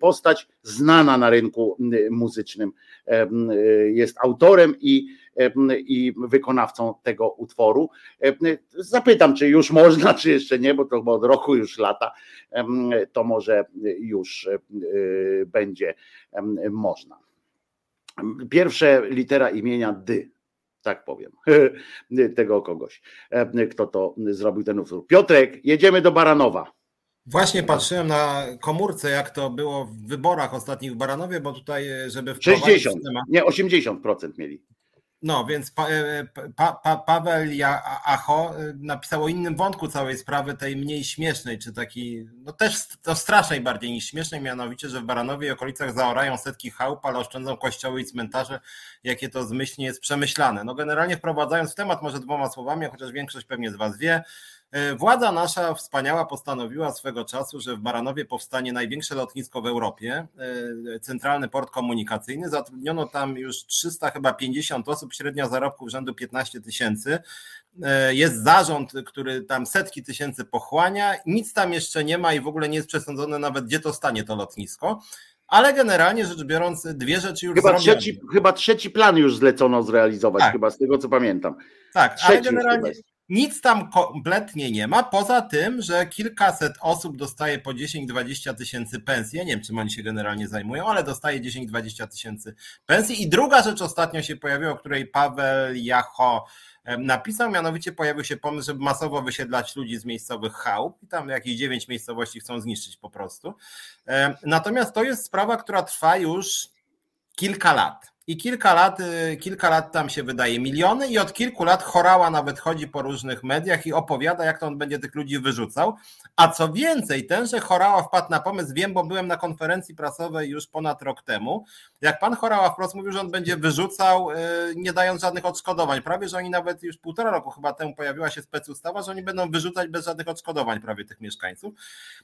postać znana na rynku muzycznym. Jest autorem i, i wykonawcą tego utworu. Zapytam, czy już można, czy jeszcze nie, bo to chyba od roku już lata, to może już będzie można. Pierwsze litera imienia Dy tak powiem, tego kogoś, kto to zrobił ten utwór. Piotrek, jedziemy do Baranowa. Właśnie patrzyłem na komórce, jak to było w wyborach ostatnich w Baranowie, bo tutaj, żeby 60, nie 80% mieli. No, więc pa, e, pa, pa, Paweł Acho e, napisał o innym wątku całej sprawy, tej mniej śmiesznej, czy taki, no też to strasznej bardziej niż śmiesznej, mianowicie, że w Baranowie i okolicach zaorają setki chałup, ale oszczędzą kościoły i cmentarze, jakie to zmyślnie jest przemyślane. No generalnie wprowadzając w temat może dwoma słowami, chociaż większość pewnie z Was wie, E, władza nasza wspaniała postanowiła swego czasu, że w Baranowie powstanie największe lotnisko w Europie, e, centralny port komunikacyjny. Zatrudniono tam już 300 chyba 50 osób, średnia zarobków rzędu 15 tysięcy. E, jest zarząd, który tam setki tysięcy pochłania, nic tam jeszcze nie ma i w ogóle nie jest przesądzone nawet, gdzie to stanie to lotnisko. Ale generalnie rzecz biorąc, dwie rzeczy już chyba trzeci, chyba trzeci plan już zlecono zrealizować, tak. chyba z tego co pamiętam. Tak, trzeci ale generalnie nic tam kompletnie nie ma, poza tym, że kilkaset osób dostaje po 10-20 tysięcy pensji. Ja nie wiem, czym oni się generalnie zajmują, ale dostaje 10-20 tysięcy pensji. I druga rzecz ostatnio się pojawiła, o której Paweł Jacho napisał, mianowicie pojawił się pomysł, żeby masowo wysiedlać ludzi z miejscowych chałup i tam jakieś dziewięć miejscowości chcą zniszczyć po prostu. Natomiast to jest sprawa, która trwa już kilka lat. I kilka lat, y, kilka lat tam się wydaje miliony i od kilku lat chorała nawet chodzi po różnych mediach i opowiada, jak to on będzie tych ludzi wyrzucał. A co więcej, tenże chorała wpadł na pomysł, wiem, bo byłem na konferencji prasowej już ponad rok temu, jak pan chorała wprost mówił, że on będzie wyrzucał, y, nie dając żadnych odszkodowań. Prawie, że oni nawet już półtora roku chyba temu pojawiła się specustawa, że oni będą wyrzucać bez żadnych odszkodowań prawie tych mieszkańców.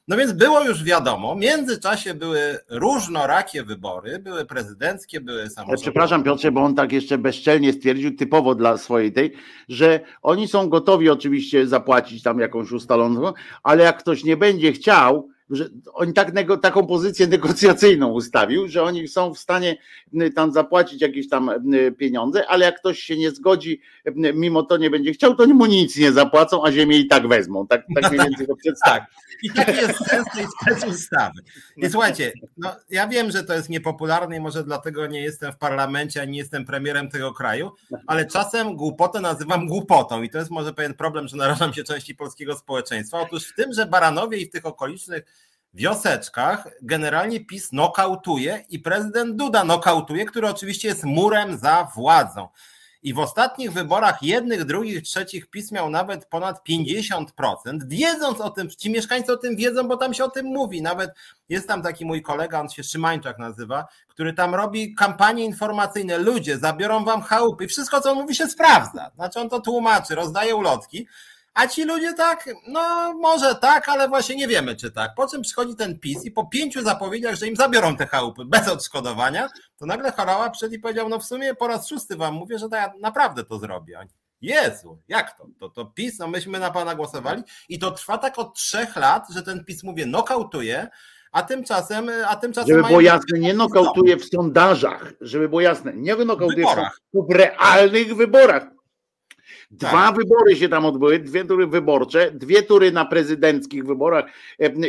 No więc było już wiadomo, w międzyczasie były różnorakie wybory, były prezydenckie, były samorządowe przepraszam Piotrze, bo on tak jeszcze bezczelnie stwierdził, typowo dla swojej tej, że oni są gotowi oczywiście zapłacić tam jakąś ustaloną, ale jak ktoś nie będzie chciał, że oni tak taką pozycję negocjacyjną ustawił, że oni są w stanie tam zapłacić jakieś tam pieniądze, ale jak ktoś się nie zgodzi, mimo to nie będzie chciał, to mu nic nie zapłacą, a ziemię i tak wezmą. Tak, tak mniej więcej to przedstawię. Tak. I taki jest sens tej specustawy. I słuchajcie, no, ja wiem, że to jest niepopularne i może dlatego nie jestem w parlamencie, a nie jestem premierem tego kraju, ale czasem głupotę nazywam głupotą i to jest może pewien problem, że narażam się części polskiego społeczeństwa. Otóż w tym, że Baranowie i w tych okolicznych wioseczkach generalnie PiS nokautuje i prezydent Duda nokautuje, który oczywiście jest murem za władzą. I w ostatnich wyborach jednych, drugich, trzecich PiS miał nawet ponad 50%, wiedząc o tym, ci mieszkańcy o tym wiedzą, bo tam się o tym mówi. Nawet jest tam taki mój kolega, on się Szymańczak nazywa, który tam robi kampanie informacyjne. Ludzie zabiorą wam chałupy i wszystko, co on mówi, się sprawdza. Znaczy on to tłumaczy, rozdaje ulotki. A ci ludzie tak, no może tak, ale właśnie nie wiemy, czy tak. Po czym przychodzi ten PiS i po pięciu zapowiedziach, że im zabiorą te chałupy bez odszkodowania, to nagle Harała przyszedł i powiedział, no w sumie po raz szósty wam mówię, że ja naprawdę to zrobię. Jezu, jak to? To, to PiS, no myśmy na pana głosowali i to trwa tak od trzech lat, że ten PiS, mówię, nokautuje, a tymczasem, a tymczasem. Żeby było jasne, nie nokautuje w sondażach, żeby było jasne, nie nokautuje w, w realnych wyborach. Dwa tak. wybory się tam odbyły, dwie tury wyborcze, dwie tury na prezydenckich wyborach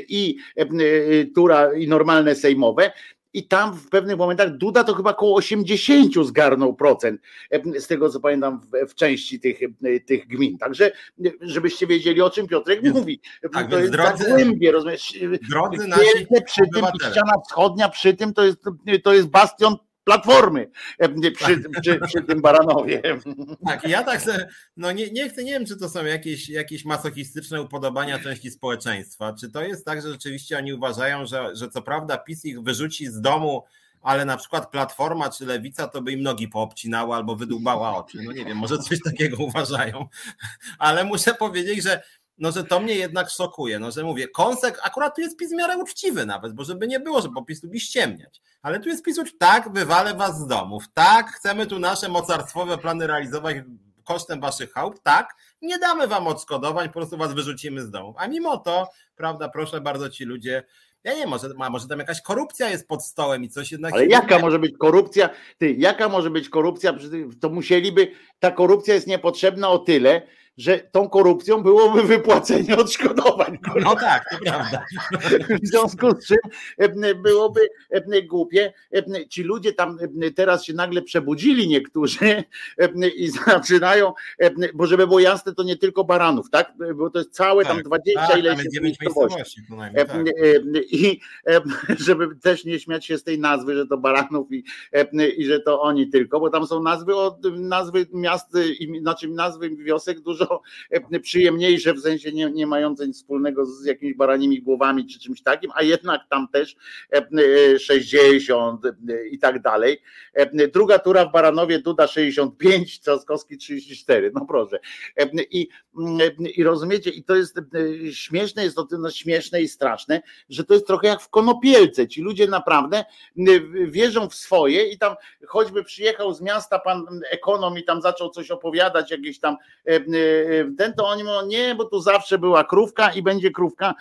i tura i normalne sejmowe. I tam w pewnych momentach Duda to chyba około 80 zgarnął procent, z tego co pamiętam, w, części tych, tych gmin. Także, żebyście wiedzieli, o czym Piotrek mówi. Tak, to jest drodzy, głębie, rozumiesz? Drodzy nasi przy tym, ściana wschodnia przy tym to jest, to jest bastion Platformy e, przy, przy, przy, tym Baranowie. Tak, ja tak sobie, no nie, nie chcę, nie wiem, czy to są jakieś, jakieś masochistyczne upodobania części społeczeństwa, czy to jest tak, że rzeczywiście oni uważają, że, że co prawda PiS ich wyrzuci z domu ale na przykład Platforma czy Lewica to by im nogi poobcinała albo wydłubała oczy. No nie wiem, może coś takiego uważają, ale muszę powiedzieć, że no, że to mnie jednak szokuje, no, że mówię, konsek, akurat tu jest PiS w miarę uczciwy nawet, bo żeby nie było, że po PiS lubi ściemniać, ale tu jest PiS, tak, wywalę was z domów, tak, chcemy tu nasze mocarstwowe plany realizować kosztem waszych chałup, tak, nie damy wam odszkodowań, po prostu was wyrzucimy z domów, a mimo to, prawda, proszę bardzo, ci ludzie ja nie, może, może tam jakaś korupcja jest pod stołem i coś jednak. Ale jaka może być korupcja? Ty, jaka może być korupcja? To musieliby, ta korupcja jest niepotrzebna o tyle, że tą korupcją byłoby wypłacenie odszkodowań. No tak, to prawda. W związku z czym e, byłoby e, głupie. E, ci ludzie tam teraz się nagle przebudzili niektórzy i zaczynają, bo żeby było jasne, to nie tylko baranów, tak? Bo to jest całe tak, tam 20 tak, ileś miejscowości. Tak. I żeby też nie śmiać się z tej nazwy, że to baranów i, i że to oni tylko, bo tam są nazwy od nazwy miast, znaczy nazwy wiosek dużo E, przyjemniejsze, w sensie nie, nie mające nic wspólnego z jakimiś baranimi głowami czy czymś takim, a jednak tam też 60 e, i tak dalej. E, druga tura w Baranowie, Duda 65, Trzaskowski 34, no proszę. I, i rozumiecie, i to jest śmieszne, jest to tyle śmieszne i straszne, że to jest trochę jak w Konopielce. Ci ludzie naprawdę wierzą w swoje i tam choćby przyjechał z miasta pan ekonom i tam zaczął coś opowiadać, jakieś tam ten to oni mówią, nie, bo tu zawsze była krówka i będzie krówka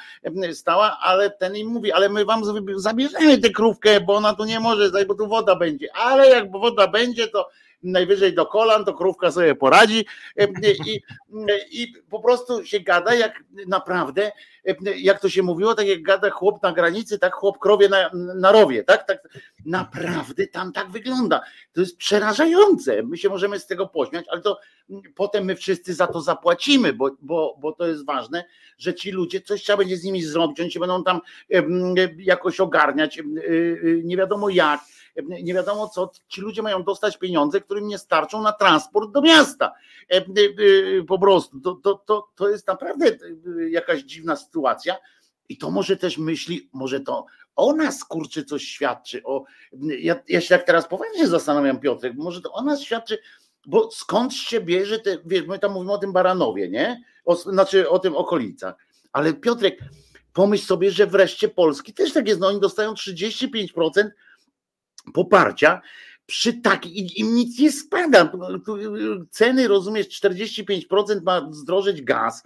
stała, ale ten im mówi, ale my wam zabierzemy tę krówkę, bo ona tu nie może, bo tu woda będzie, ale jak woda będzie, to najwyżej do kolan, to krówka sobie poradzi i, i po prostu się gada jak naprawdę, jak to się mówiło, tak jak gada chłop na granicy, tak chłop krowie na, na rowie, tak? tak? Naprawdę tam tak wygląda. To jest przerażające. My się możemy z tego pośmiać, ale to potem my wszyscy za to zapłacimy, bo, bo, bo to jest ważne, że ci ludzie, coś trzeba będzie z nimi zrobić, oni się będą tam jakoś ogarniać, nie wiadomo jak nie wiadomo co, ci ludzie mają dostać pieniądze, którym nie starczą na transport do miasta. E, po prostu to, to, to, to jest naprawdę jakaś dziwna sytuacja. I to może też myśli, może to o nas kurczy coś świadczy. O, ja, ja się tak teraz poważnie zastanawiam, Piotrek, może to o nas świadczy, bo skąd się bierze te, wiesz, my tam mówimy o tym Baranowie, nie? O, znaczy o tym okolicach. Ale Piotrek, pomyśl sobie, że wreszcie Polski też tak jest, no oni dostają 35% poparcia przy takiej, im nic nie spada. Ceny, rozumiesz, 45% ma zdrożeć gaz,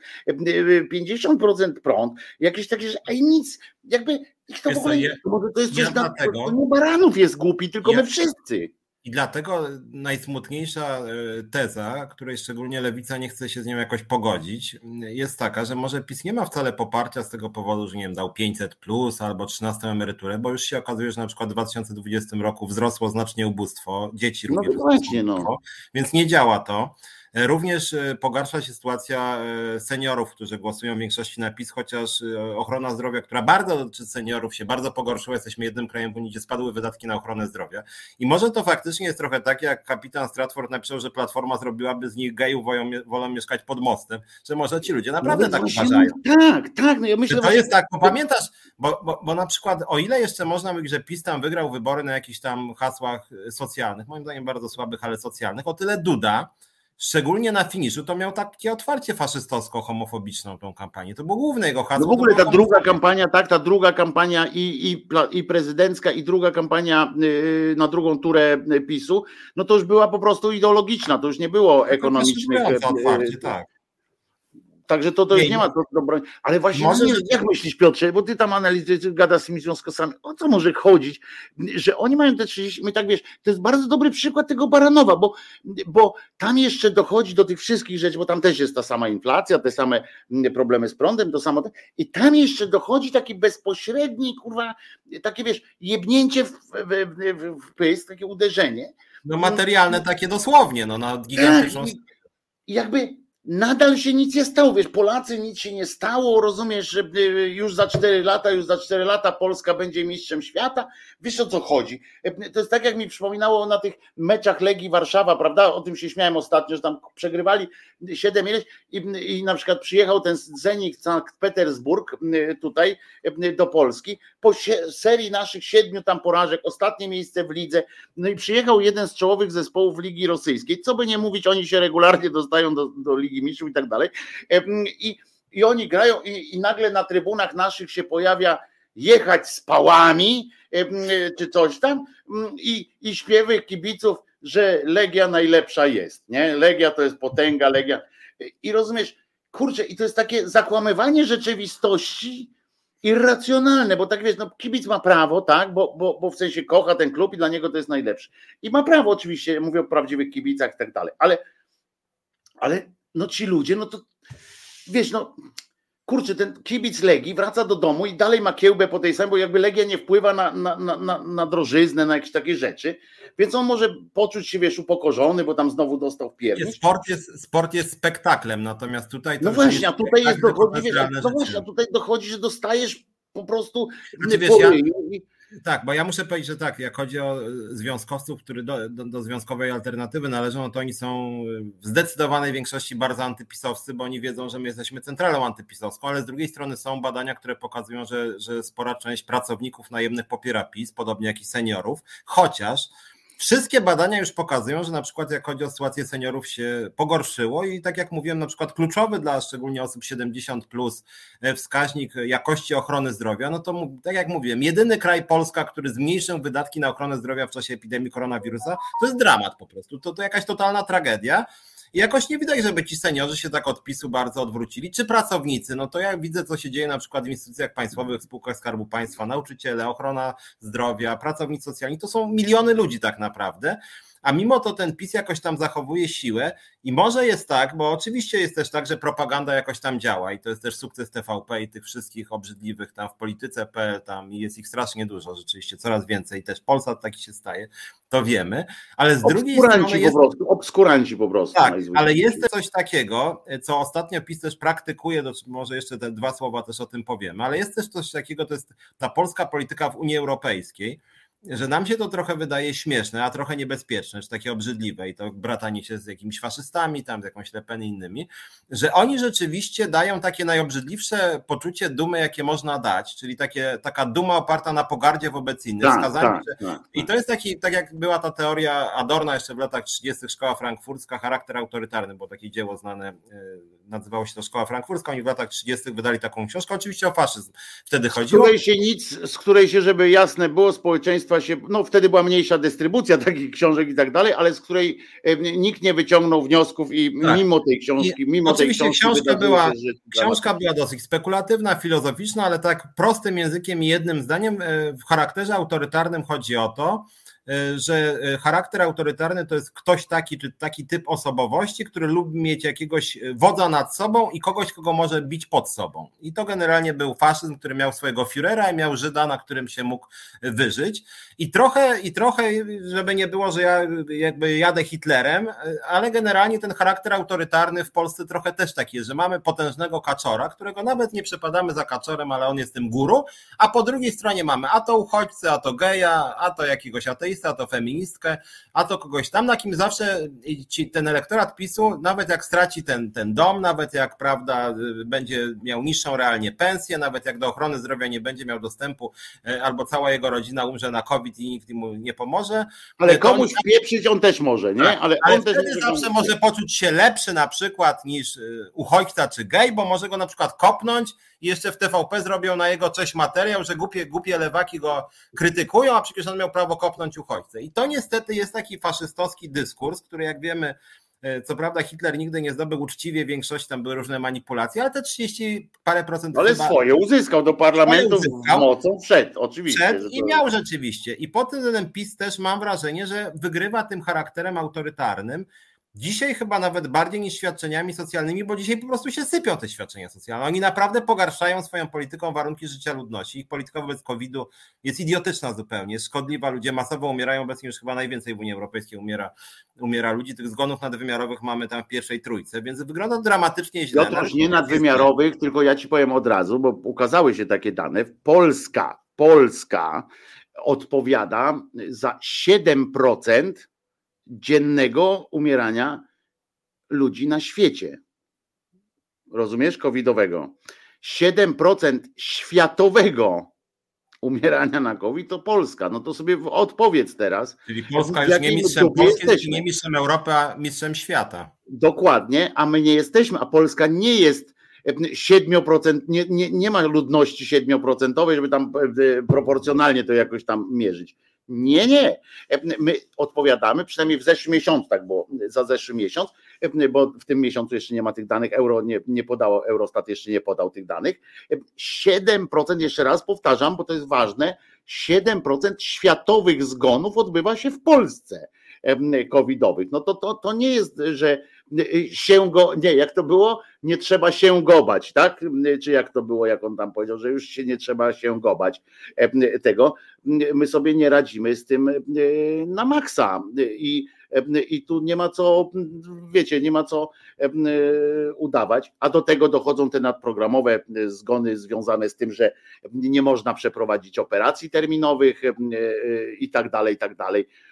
50% prąd, jakieś takie, a i nic, jakby to w ogóle, to jest ja coś, na, to nie Baranów jest głupi, tylko ja, my wszyscy. I dlatego najsmutniejsza e, teza, której szczególnie lewica nie chce się z nią jakoś pogodzić, jest taka, że może PiS nie ma wcale poparcia z tego powodu, że nie wiem, dał 500 plus albo 13 emeryturę, bo już się okazuje, że na przykład w 2020 roku wzrosło znacznie ubóstwo, dzieci no również. Właśnie, no. Więc nie działa to. Również e, pogarsza się sytuacja e, seniorów, którzy głosują w większości na PiS, chociaż e, ochrona zdrowia, która bardzo dotyczy seniorów, się bardzo pogorszyła. Jesteśmy jednym krajem w Unii, gdzie spadły wydatki na ochronę zdrowia. I może to faktycznie jest trochę tak, jak kapitan Stratford napisał, że Platforma zrobiłaby z nich gejów, wolą, wolą mieszkać pod mostem, że może ci ludzie naprawdę no, tak uważają. Tak, tak. No ja myślę, to jest tak, bo pamiętasz, bo, bo, bo na przykład o ile jeszcze można mówić, że PiS tam wygrał wybory na jakichś tam hasłach socjalnych, moim zdaniem bardzo słabych, ale socjalnych, o tyle Duda szczególnie na finiszu, to miał takie otwarcie faszystowsko-homofobiczną tą kampanię. To było główne jego hasło. No w ogóle ta druga kampania, tak, ta druga kampania i, i, i prezydencka i druga kampania y, na drugą turę PiSu, no to już była po prostu ideologiczna, to już nie było ekonomicznych. Otwarcie, tak. Także to, to już nie ma co do. Ale właśnie, może, nie, jak myślisz, Piotrze, bo ty tam analizujesz, gada z tymi związkowcami, o co może chodzić, że oni mają te 30, my tak wiesz, to jest bardzo dobry przykład tego Baranowa, bo, bo tam jeszcze dochodzi do tych wszystkich rzeczy, bo tam też jest ta sama inflacja, te same problemy z prądem, to samo, i tam jeszcze dochodzi taki bezpośredni, kurwa, takie wiesz, jebnięcie w, w, w, w pysk, takie uderzenie. No materialne takie dosłownie, no na gigantyczną... Tak, i, jakby nadal się nic nie stało. Wiesz, Polacy nic się nie stało, rozumiesz, że y, już za 4 lata, już za 4 lata Polska będzie mistrzem świata. Wiesz o co chodzi? Y, to jest tak, jak mi przypominało na tych meczach Legii Warszawa, prawda? O tym się śmiałem ostatnio, że tam przegrywali 7 ileś i, i na przykład przyjechał ten Zenit Sankt Petersburg y, tutaj do Polski po serii naszych siedmiu tam porażek, ostatnie miejsce w lidze, no i przyjechał jeden z czołowych zespołów Ligi Rosyjskiej. Co by nie mówić, oni się regularnie dostają do, do Ligi I tak dalej. I, i oni grają i, i nagle na trybunach naszych się pojawia jechać z pałami czy coś tam i, i śpiewy kibiców, że Legia najlepsza jest, nie? Legia to jest potęga, Legia. I rozumiesz, kurczę, i to jest takie zakłamywanie rzeczywistości irracjonalne, bo tak wiesz, no kibic ma prawo, tak, bo, bo, bo w sensie kocha ten klub i dla niego to jest najlepszy. I ma prawo oczywiście, mówię o prawdziwych kibicach i tak dalej, ale, ale no ci ludzie, no to wiesz, no kurczę, ten kibic Legii wraca do domu i dalej ma kiełbę po tej samej, bo jakby Legia nie wpływa na, na, na, na drożyznę, na jakieś takie rzeczy, więc on może poczuć się, wiesz, upokorzony, bo tam znowu dostał w Sport jest, sport jest spektaklem, natomiast tutaj... no właśnie, a tutaj jest dochodzi, wiesz, no właśnie, a tutaj dochodzi, że dostajesz po prostu... Znaczy, wiesz, ja, tak, bo ja muszę powiedzieć, że tak, jak chodzi o e, związkowców, którzy do, do, do, związkowej alternatywy należą, to oni są w zdecydowanej większości bardzo antypisowscy, bo oni wiedzą, że my jesteśmy centralą antypisowską, ale z drugiej strony są badania, które pokazują, że, że spora część pracowników najemnych popiera PiS, podobnie jak i seniorów, chociaż Wszystkie badania już pokazują, że na przykład jak chodzi o sytuację seniorów się pogorszyło i tak jak mówiłem, na przykład kluczowy dla szczególnie osób 70 plus e, wskaźnik jakości ochrony zdrowia, no to tak jak mówiłem, jedyny kraj Polska, który zmniejszył wydatki na ochronę zdrowia w czasie epidemii koronawirusa, to jest dramat po prostu. To, to jakaś totalna tragedia. Jakoś nie widać, żeby ci seniorzy się tak od PiSu bardzo odwrócili, czy pracownicy. No to ja widzę, co się dzieje na przykład w instytucjach państwowych, spółkach Skarbu Państwa, nauczyciele, ochrona zdrowia, pracownicy socjalni, to są miliony ludzi tak naprawdę a mimo to ten PiS jakoś tam zachowuje siłę i może jest tak, bo oczywiście jest też tak, że propaganda jakoś tam działa i to jest też sukces TVP i tych wszystkich obrzydliwych tam w polityce.pl tam jest ich strasznie dużo, rzeczywiście coraz więcej, też Polsat taki się staje, to wiemy, ale z drugiej strony jest... po prostu, obskuranci po prostu. Tak, ale jest coś takiego, co ostatnio PiS też praktykuje, może jeszcze te dwa słowa też o tym powiemy, ale jest też coś takiego, to jest ta polska polityka w Unii Europejskiej, że nam się to trochę wydaje śmieszne, a trochę niebezpieczne, czy takie obrzydliwe i to bratanie się z jakimiś faszystami, tam z jakąś Lepen i innymi, że oni rzeczywiście dają takie najobrzydliwsze poczucie dumy, jakie można dać, czyli takie, taka duma oparta na pogardzie wobec innych. Tak, tak, że... tak, I to jest taki, tak jak była ta teoria Adorna jeszcze w latach 30. Szkoła Frankfurcka, charakter autorytarny, bo takie dzieło znane, e, nazywało się to Szkoła Frankfurcka, oni w latach 30. wydali taką książkę, oczywiście o faszyzm wtedy chodziło. Z której się nic, z której się, żeby jasne było, społeczeństwo się, no wtedy była mniejsza dystrybucja takich książek i tak dalej, ale z której nikt nie wyciągnął wniosków i tak. mimo tej książki, mimo oczywiście tej książki książka była, książka była dosyć spekulatywna, filozoficzna, ale tak prostym językiem i jednym zdaniem e, w charakterze autorytarnym chodzi o to, E, że e, charakter autorytarny to jest ktoś taki, czy taki typ osobowości, który lubi mieć jakiegoś e, wodza nad sobą i kogoś, kogo może bić pod sobą. I to generalnie był faszyzm, który miał swojego Führera i miał Żyda, na którym się mógł wyżyć. I trochę, i trochę, żeby nie było, że ja jakby jadę Hitlerem, ale generalnie ten charakter autorytarny w Polsce trochę też taki jest, że mamy potężnego kaczora, którego nawet nie przepadamy za kaczorem, ale on jest tym guru, a po drugiej stronie mamy a to uchodźcę, a to geja, a to jakiegoś ateistę, ateista, to feministkę, a to kogoś tam, na kim zawsze ci, ten elektorat PiSu, nawet jak straci ten, ten dom, nawet jak prawda, będzie miał niższą realnie pensję, nawet jak do ochrony zdrowia nie będzie miał dostępu, e, albo cała jego rodzina umrze na COVID i nikt mu nie pomoże. Ale komuś on... pieprzyć on też może, nie? Tak, ale, ale on wtedy zawsze może poczuć się lepszy na przykład niż e, uchodźca czy gej, bo może go na przykład kopnąć i jeszcze w TVP zrobią na jego cześć materiał, że głupie, głupie lewaki go krytykują, a przecież on miał prawo kopnąć uchodźcę. I to niestety jest taki faszystowski dyskurs, który jak wiemy, e, co prawda Hitler nigdy nie zdobył uczciwie, większość tam były różne manipulacje, ale te 30 parę procent. Ale chyba, swoje uzyskał do parlamentu uzyskał, mocą wszedł, oczywiście. Wszedł i miał rzeczywiście. I po tym PiS też mam wrażenie, że wygrywa tym charakterem autorytarnym, Dzisiaj chyba nawet bardziej niż świadczeniami socjalnymi, bo dzisiaj po prostu się sypią te świadczenia socjalne. Oni naprawdę pogarszają swoją polityką warunki życia ludności. Ich polityka wobec COVID-u jest idiotyczna zupełnie, jest szkodliwa. Ludzie masowo umierają, obecnie już chyba najwięcej w Unii Europejskiej umiera, umiera ludzi. Tych zgonów nadwymiarowych mamy tam w pierwszej trójce, więc wygląda dramatycznie źle. Piotruś, nie nadwymiarowych, tylko ja ci powiem od razu, bo ukazały się takie dane. Polska, Polska odpowiada za 7% dziennego umierania ludzi na świecie. Rozumiesz? Covidowego. 7% światowego umierania na COVID to Polska. No to sobie odpowiedz teraz. Czyli Polska jest nie mistrzem Polski, nie mistrzem Europy, a mistrzem świata. Dokładnie, a my nie jesteśmy, a Polska nie jest 7%, nie, nie, nie ma ludności 7%, żeby tam e, proporcjonalnie to jakoś tam mierzyć. Nie, nie. My odpowiadamy, przynajmniej w zeszłym miesiącu, tak było, za zeszły miesiąc, bo w tym miesiącu jeszcze nie ma tych danych, euro nie, nie podało, Eurostat jeszcze nie podał tych danych. 7%, jeszcze raz powtarzam, bo to jest ważne, 7% światowych zgonów odbywa się w Polsce covidowych. No to, to, to nie jest, że się go, nie, jak to było, nie trzeba się gobać, tak? Czy jak to było, jak on tam powiedział, że już się nie trzeba się gobać tego. My sobie nie radzimy z tym na maksa i, i tu nie ma co, wiecie, nie ma co udawać, a do tego dochodzą te nadprogramowe zgony związane z tym, że nie można przeprowadzić operacji terminowych i tak dalej, i tak dalej e,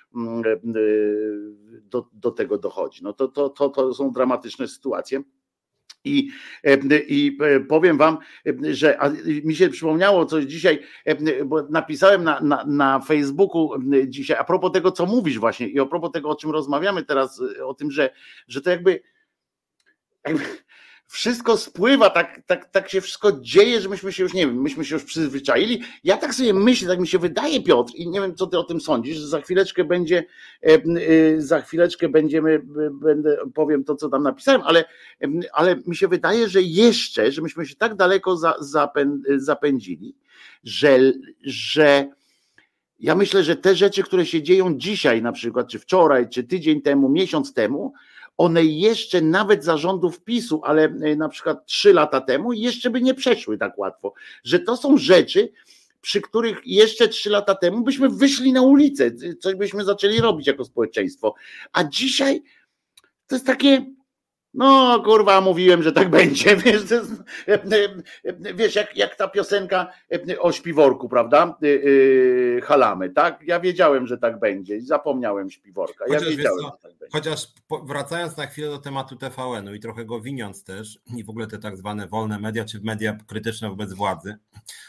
do, do tego dochodzi. No to, to, to, to są dramatyczne sytuacje. I, e, I e, powiem wam, że mi się przypomniało coś dzisiaj, bo napisałem na, na, na Facebooku dzisiaj, a propos tego, co mówisz właśnie i a propos tego, o czym rozmawiamy teraz, o tym, że, że to jakby, jakby wszystko spływa, tak, tak, tak się wszystko dzieje, że myśmy się już, nie wiem, myśmy się już przyzwyczaili. Ja tak sobie myślę, tak mi się wydaje, Piotr, i nie wiem, co ty o tym sądzisz, że za chwileczkę będzie, e, za chwileczkę będziemy, będę, powiem to, co tam napisałem, ale, ale mi się wydaje, że jeszcze, że myśmy się tak daleko za, zapędzili, że, że ja myślę, że te rzeczy, które się dzieją dzisiaj na przykład, czy wczoraj, czy tydzień temu, miesiąc temu, one jeszcze nawet zarządów PiSu, ale e, na przykład trzy lata temu jeszcze by nie przeszły tak łatwo, że to są rzeczy, przy których jeszcze trzy lata temu byśmy wyszli na ulicę, coś byśmy zaczęli robić jako społeczeństwo, a dzisiaj to jest takie, no kurwa, mówiłem, że tak będzie. Wiesz, jest, wiesz jak, jak ta piosenka o śpiworku, prawda? Halamy, tak? Ja wiedziałem, że tak będzie i zapomniałem śpiworka. Ja chociaż, wiedziałem, co, tak chociaż wracając na chwilę do tematu TVN-u i trochę go winiąc też, i w ogóle te tak zwane wolne media, czy media krytyczne wobec władzy,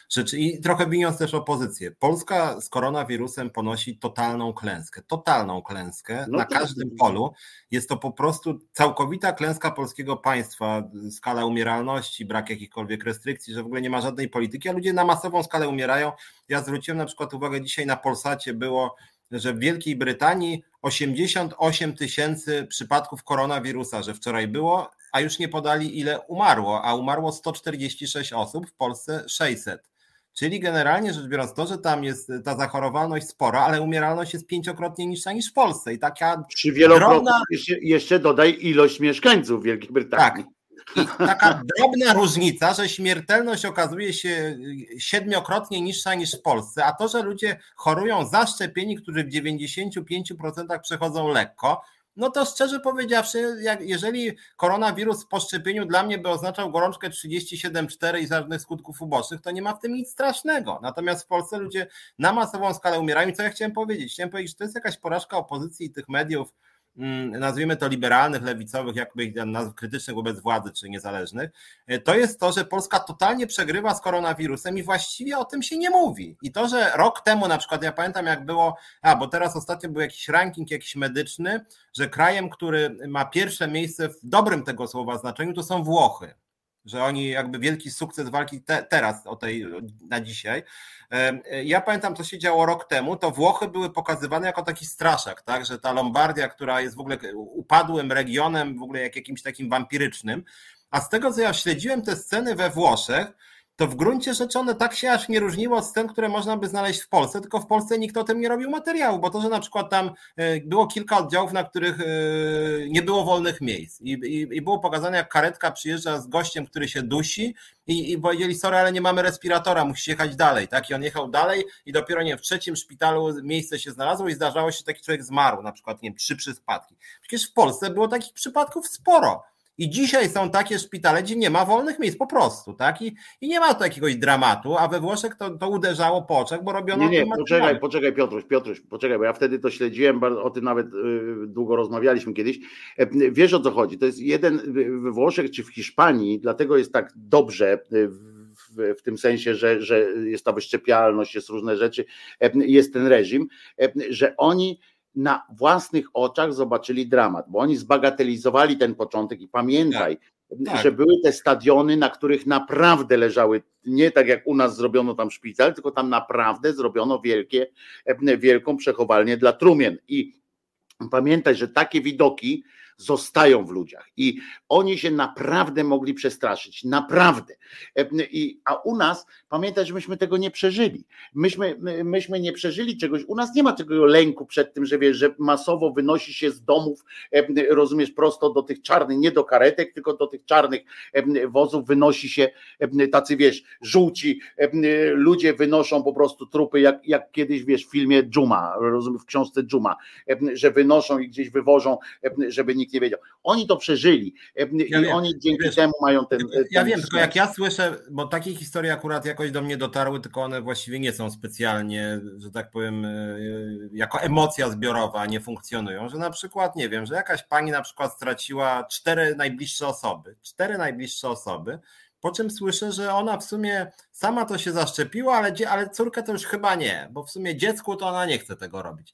rzeczy, i trochę winiąc też opozycję. Polska z koronawirusem ponosi totalną klęskę. Totalną klęskę no na każdym polu. Jest to po prostu całkowita klęska klęska polskiego państwa, skala umieralności, brak jakichkolwiek restrykcji, że w ogóle nie ma żadnej polityki, a ludzie na masową skalę umierają. Ja zwróciłem na przykład uwagę dzisiaj na Polsacie było, że w Wielkiej Brytanii 88 tysięcy przypadków koronawirusa, że wczoraj było, a już nie podali ile umarło, a umarło 146 osób, w Polsce 600. Czyli generalnie rzecz biorąc, to, że tam jest ta zachorowalność spora, ale umieralność jest pięciokrotnie niższa niż w Polsce. I taka. Czy wielokrotnie drobna... jeszcze, jeszcze dodaj ilość mieszkańców Wielkiej Brytanii. Tak. I taka drobna różnica, że śmiertelność okazuje się siedmiokrotnie niższa niż w Polsce, a to, że ludzie chorują zaszczepieni, którzy w 95% przechodzą lekko, no to szczerze powiedziawszy, jak, jeżeli koronawirus po szczepieniu dla mnie by oznaczał gorączkę 37,4 i żadnych skutków ubocznych, to nie ma w tym nic strasznego. Natomiast w Polsce ludzie na masową skalę umierają. I co ja chciałem powiedzieć? Chciałem powiedzieć, że to jest jakaś porażka opozycji i tych mediów, nazwijmy to liberalnych, lewicowych, jakby nazw krytycznych wobec władzy czy niezależnych, e, to jest to, że Polska totalnie przegrywa z koronawirusem i właściwie o tym się nie mówi. I to, że rok temu na przykład, ja pamiętam jak było, a bo teraz ostatnio był jakiś ranking jakiś medyczny, że krajem, który ma pierwsze miejsce w dobrym tego słowa znaczeniu, to są Włochy że oni jakby wielki sukces walki te, teraz o tej na dzisiaj. Ja pamiętam, co się działo rok temu, to Włochy były pokazywane jako taki straszak, tak, że ta Lombardia, która jest w ogóle upadłym regionem, w ogóle jak jakimś takim wampirycznym, a z tego, co ja śledziłem te sceny we Włoszech, to w gruncie rzeczy one tak się aż nie różniło od scen, które można by znaleźć w Polsce, tylko w Polsce nikt o tym nie robił materiału, bo to, że na przykład tam e, było kilka oddziałów, na których e, nie było wolnych miejsc i, i, i było pokazane, jak karetka przyjeżdża z gościem, który się dusi i, i powiedzieli, sorry, ale nie mamy respiratora, musisz jechać dalej, tak? I on jechał dalej i dopiero nie w trzecim szpitalu miejsce się znalazło i zdarzało się, że taki człowiek zmarł, na przykład, nie wiem, trzy przypadki. Przecież w Polsce było takich przypadków sporo. I dzisiaj są takie szpitale, gdzie nie ma wolnych miejsc po prostu, tak? I, i nie ma tu jakiegoś dramatu, a we Włoszech to, to uderzało po oczach, bo robiono. Nie, nie, poczekaj, poczekaj, Piotruś, Piotruś, poczekaj, bo ja wtedy to śledziłem, o tym nawet y, długo rozmawialiśmy kiedyś. E, wiesz o co chodzi? To jest jeden we Włoszech czy w Hiszpanii, dlatego jest tak dobrze. Y, w, w, tym sensie, że, że jest ta wyszczepialność, jest różne rzeczy, e, jest ten reżim, e, że oni na własnych oczach zobaczyli dramat, bo oni zbagatelizowali ten początek i pamiętaj, tak. Tak. że były te stadiony, na których naprawdę leżały, nie tak jak u nas zrobiono tam szpital, tylko tam naprawdę zrobiono wielkie, wielką przechowalnię dla trumien. I pamiętaj, że takie widoki zostają w ludziach i oni się naprawdę mogli przestraszyć, naprawdę. I, a u nas, pamiętaj, że myśmy tego nie przeżyli. Myśmy, myśmy nie przeżyli czegoś, u nas nie ma tego lęku przed tym, że wiesz, że masowo wynosi się z domów, rozumiesz, prosto do tych czarnych, nie do karetek, tylko do tych czarnych wozów wynosi się tacy, wiesz, żółci ludzie wynoszą po prostu trupy, jak, jak kiedyś, wiesz, w filmie Dżuma, rozumiem, w książce Dżuma, że wynoszą i gdzieś wywożą, żeby nikt nie wiedział. Oni to przeżyli i ja oni dzięki wiesz, temu mają ten. Ja ten wiem, tylko jak ja słyszę, bo takie historie akurat jakoś do mnie dotarły, tylko one właściwie nie są specjalnie, że tak powiem, e, jako emocja zbiorowa nie funkcjonują, że na przykład, nie wiem, że jakaś pani na przykład straciła cztery najbliższe osoby, cztery najbliższe osoby, po czym słyszę, że ona w sumie sama to się zaszczepiła, ale, ale córkę to już chyba nie, bo w sumie dziecku to ona nie chce tego robić.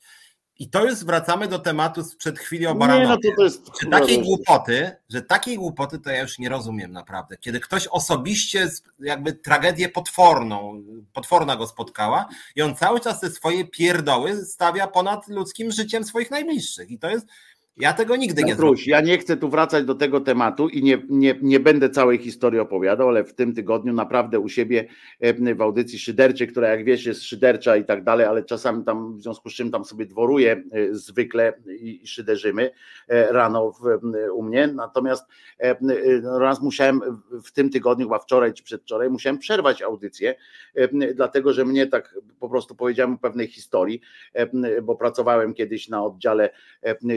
I to już wracamy do tematu sprzed chwili o Baranowie. Nie, no to to jest... Że takiej głupoty, że takiej głupoty to ja już nie rozumiem naprawdę. Kiedy ktoś osobiście jakby tragedię potworną, potworna go spotkała i on cały czas te swoje pierdoły stawia ponad ludzkim życiem swoich najbliższych. I to jest ja tego nigdy nie zrobię. Ja nie chcę tu wracać do tego tematu i nie, nie, nie będę całej historii opowiadał, ale w tym tygodniu naprawdę u siebie e, w audycji szyderczej, która jak wiesz jest szydercza i tak dalej, ale czasami tam w związku z czym tam sobie dworuję e, zwykle i szyderzymy e, rano w, u mnie. Natomiast raz musiałem w tym tygodniu, chyba wczoraj czy przedwczoraj, musiałem przerwać audycję, dlatego że mnie tak po prostu powiedziałem o pewnej historii, bo pracowałem kiedyś na oddziale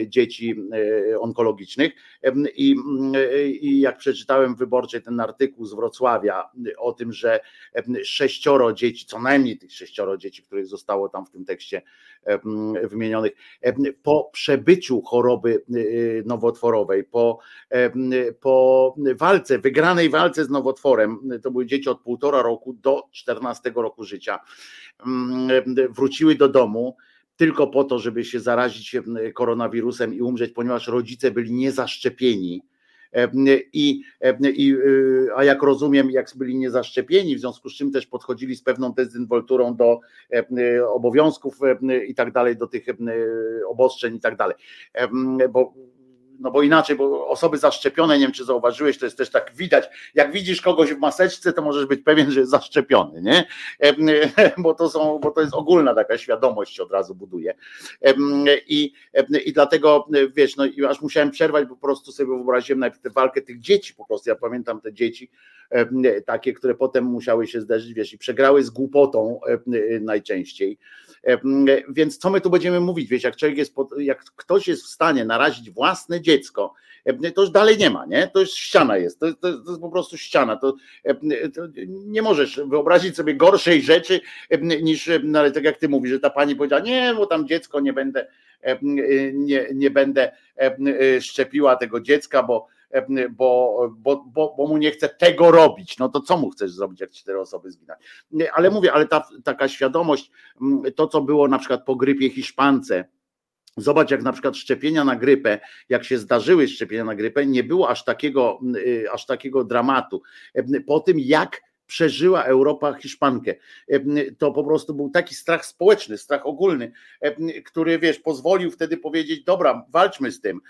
dzieci E, onkologicznych. I, I jak przeczytałem wyborczej ten artykuł z Wrocławia o tym, że sześcioro dzieci, co najmniej tych sześcioro dzieci, których zostało tam w tym tekście wymienionych, po przebyciu choroby e, nowotworowej, po, po walce, wygranej walce z nowotworem, to były dzieci od półtora roku do 14 roku życia, wróciły do domu tylko po to, żeby się zarazić koronawirusem i umrzeć, ponieważ rodzice byli niezaszczepieni. I, i, y, a jak rozumiem, jak byli niezaszczepieni, w związku z czym też podchodzili z pewną dezynwolturą do obowiązków i tak dalej, do tych obostrzeń i tak dalej. Bo no bo inaczej, bo osoby zaszczepione, nie wiem czy zauważyłeś, to jest też tak widać, jak widzisz kogoś w maseczce, to możesz być pewien, że jest zaszczepiony, nie? Bo to są, bo to jest ogólna taka świadomość od razu buduje. I, i dlatego, wiesz, no i aż musiałem przerwać, bo po prostu sobie wyobraziłem najpierw tę walkę tych dzieci, po prostu ja pamiętam te dzieci, takie, które potem musiały się zderzyć, wiesz, i przegrały z głupotą najczęściej. Więc co my tu będziemy mówić? Wiesz, jak człowiek jest, jak ktoś jest w stanie narazić własne dziecko, to już dalej nie ma, nie? To już ściana jest, to, to, to jest po prostu ściana. To, to, nie możesz wyobrazić sobie gorszej rzeczy niż, no ale tak jak ty mówisz, że ta pani powiedziała, nie, bo tam dziecko nie będę, nie, nie będę szczepiła tego dziecka, bo bo, bo, bo, bo mu nie chce tego robić. No to co mu chcesz zrobić, jak cztery osoby zginęły? Ale mówię, ale ta taka świadomość, mm, to co było na przykład po grypie hiszpance, Zobacz, jak na przykład szczepienia na grypę, jak się zdarzyły szczepienia na grypę, nie było aż takiego, mm, y, aż takiego dramatu. Po tym, jak przeżyła Europa Hiszpankę. To po prostu był taki strach społeczny, strach ogólny, który wiesz, pozwolił wtedy powiedzieć, dobra, walczmy z tym.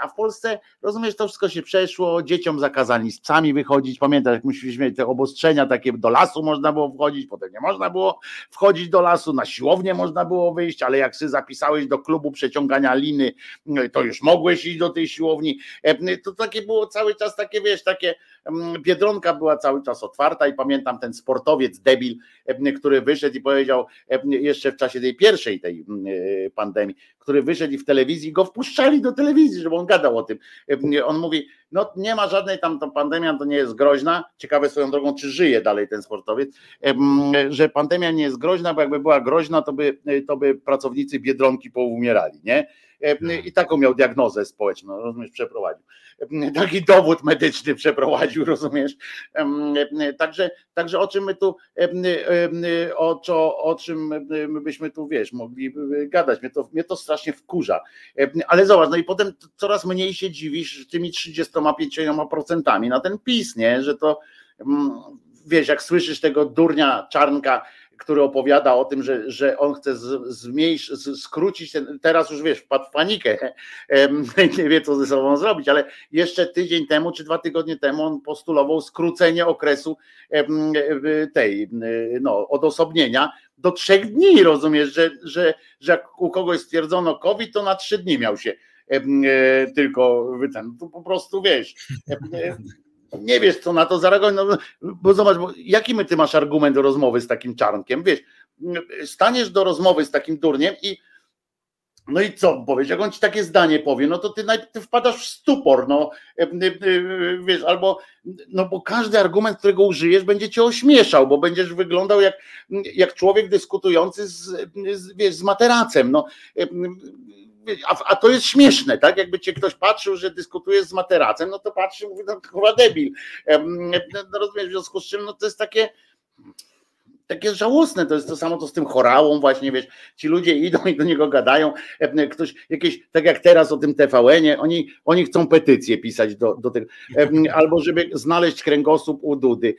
A w Polsce, rozumiesz, to wszystko się przeszło, dzieciom zakazali z psami wychodzić, pamiętasz, jak musieliśmy mieć te obostrzenia takie, do lasu można było wchodzić, potem nie można było wchodzić do lasu, na siłownię można było wyjść, ale jak się zapisałeś do klubu przeciągania liny, to już mogłeś iść do tej siłowni. To takie było cały czas takie, wiesz, takie Biedronka była cały czas otwarta i pamiętam ten sportowiec debil, który wyszedł i powiedział jeszcze w czasie tej pierwszej tej e, pandemii, który wyszedł i w telewizji go wpuszczali do telewizji, żeby on gadał o tym. On mówi, no nie ma żadnej tam to pandemia, to nie jest groźna. Ciekawe swoją drogą, czy żyje dalej ten sportowiec, że pandemia nie jest groźna, bo jakby była groźna, to by, to by pracownicy Biedronki poumierali, nie? I taką miał diagnozę społeczną, rozumiesz, przeprowadził. Taki dowód medyczny przeprowadził, rozumiesz. Także, także o czym my tu, o, co, o czym my byśmy tu, wiesz, mogli gadać. Mnie to, mnie to strasznie wkurza. Ale zobacz, no i potem coraz mniej się dziwisz tymi 35% na ten PiS, nie? Że to wiesz, jak słyszysz tego durnia czarnka, który opowiada o tym, że, że on chce zmniejszyć, skrócić ten, teraz już wiesz, wpadł w panikę, nie wie co ze sobą zrobić, ale jeszcze tydzień temu czy dwa tygodnie temu on postulował skrócenie okresu tej no, odosobnienia do trzech dni, rozumiesz, że, że, że jak u kogoś stwierdzono COVID, to na trzy dni miał się e, tylko ten, to po prostu wiesz, nie wiesz, co na to zareagować, no, bo zobacz, bo jaki my ty masz argument do rozmowy z takim czarnkiem, wiesz, staniesz do rozmowy z takim durniem i no i co powiesz, jak on ci takie zdanie powie, no to ty, ty wpadasz w stupor, no e, e, e, wiesz, albo, no bo każdy argument, którego użyjesz, będzie cię ośmieszał, bo będziesz wyglądał jak, jak człowiek dyskutujący z, z, wiesz, z materacem, no a, a, to jest śmieszne, tak? Jakby cię ktoś patrzył, że dyskutujesz z materacem, no to patrzy, mówi, no chyba debil. No, rozumiesz, w związku z czym no to jest takie takie żałosne, to jest to samo to z tym chorałą właśnie, wiesz, ci ludzie idą i do niego gadają, ktoś jakieś, tak jak teraz o tym TVN-ie, oni, oni chcą petycję pisać do, do tego, albo żeby znaleźć kręgosłup u Dudy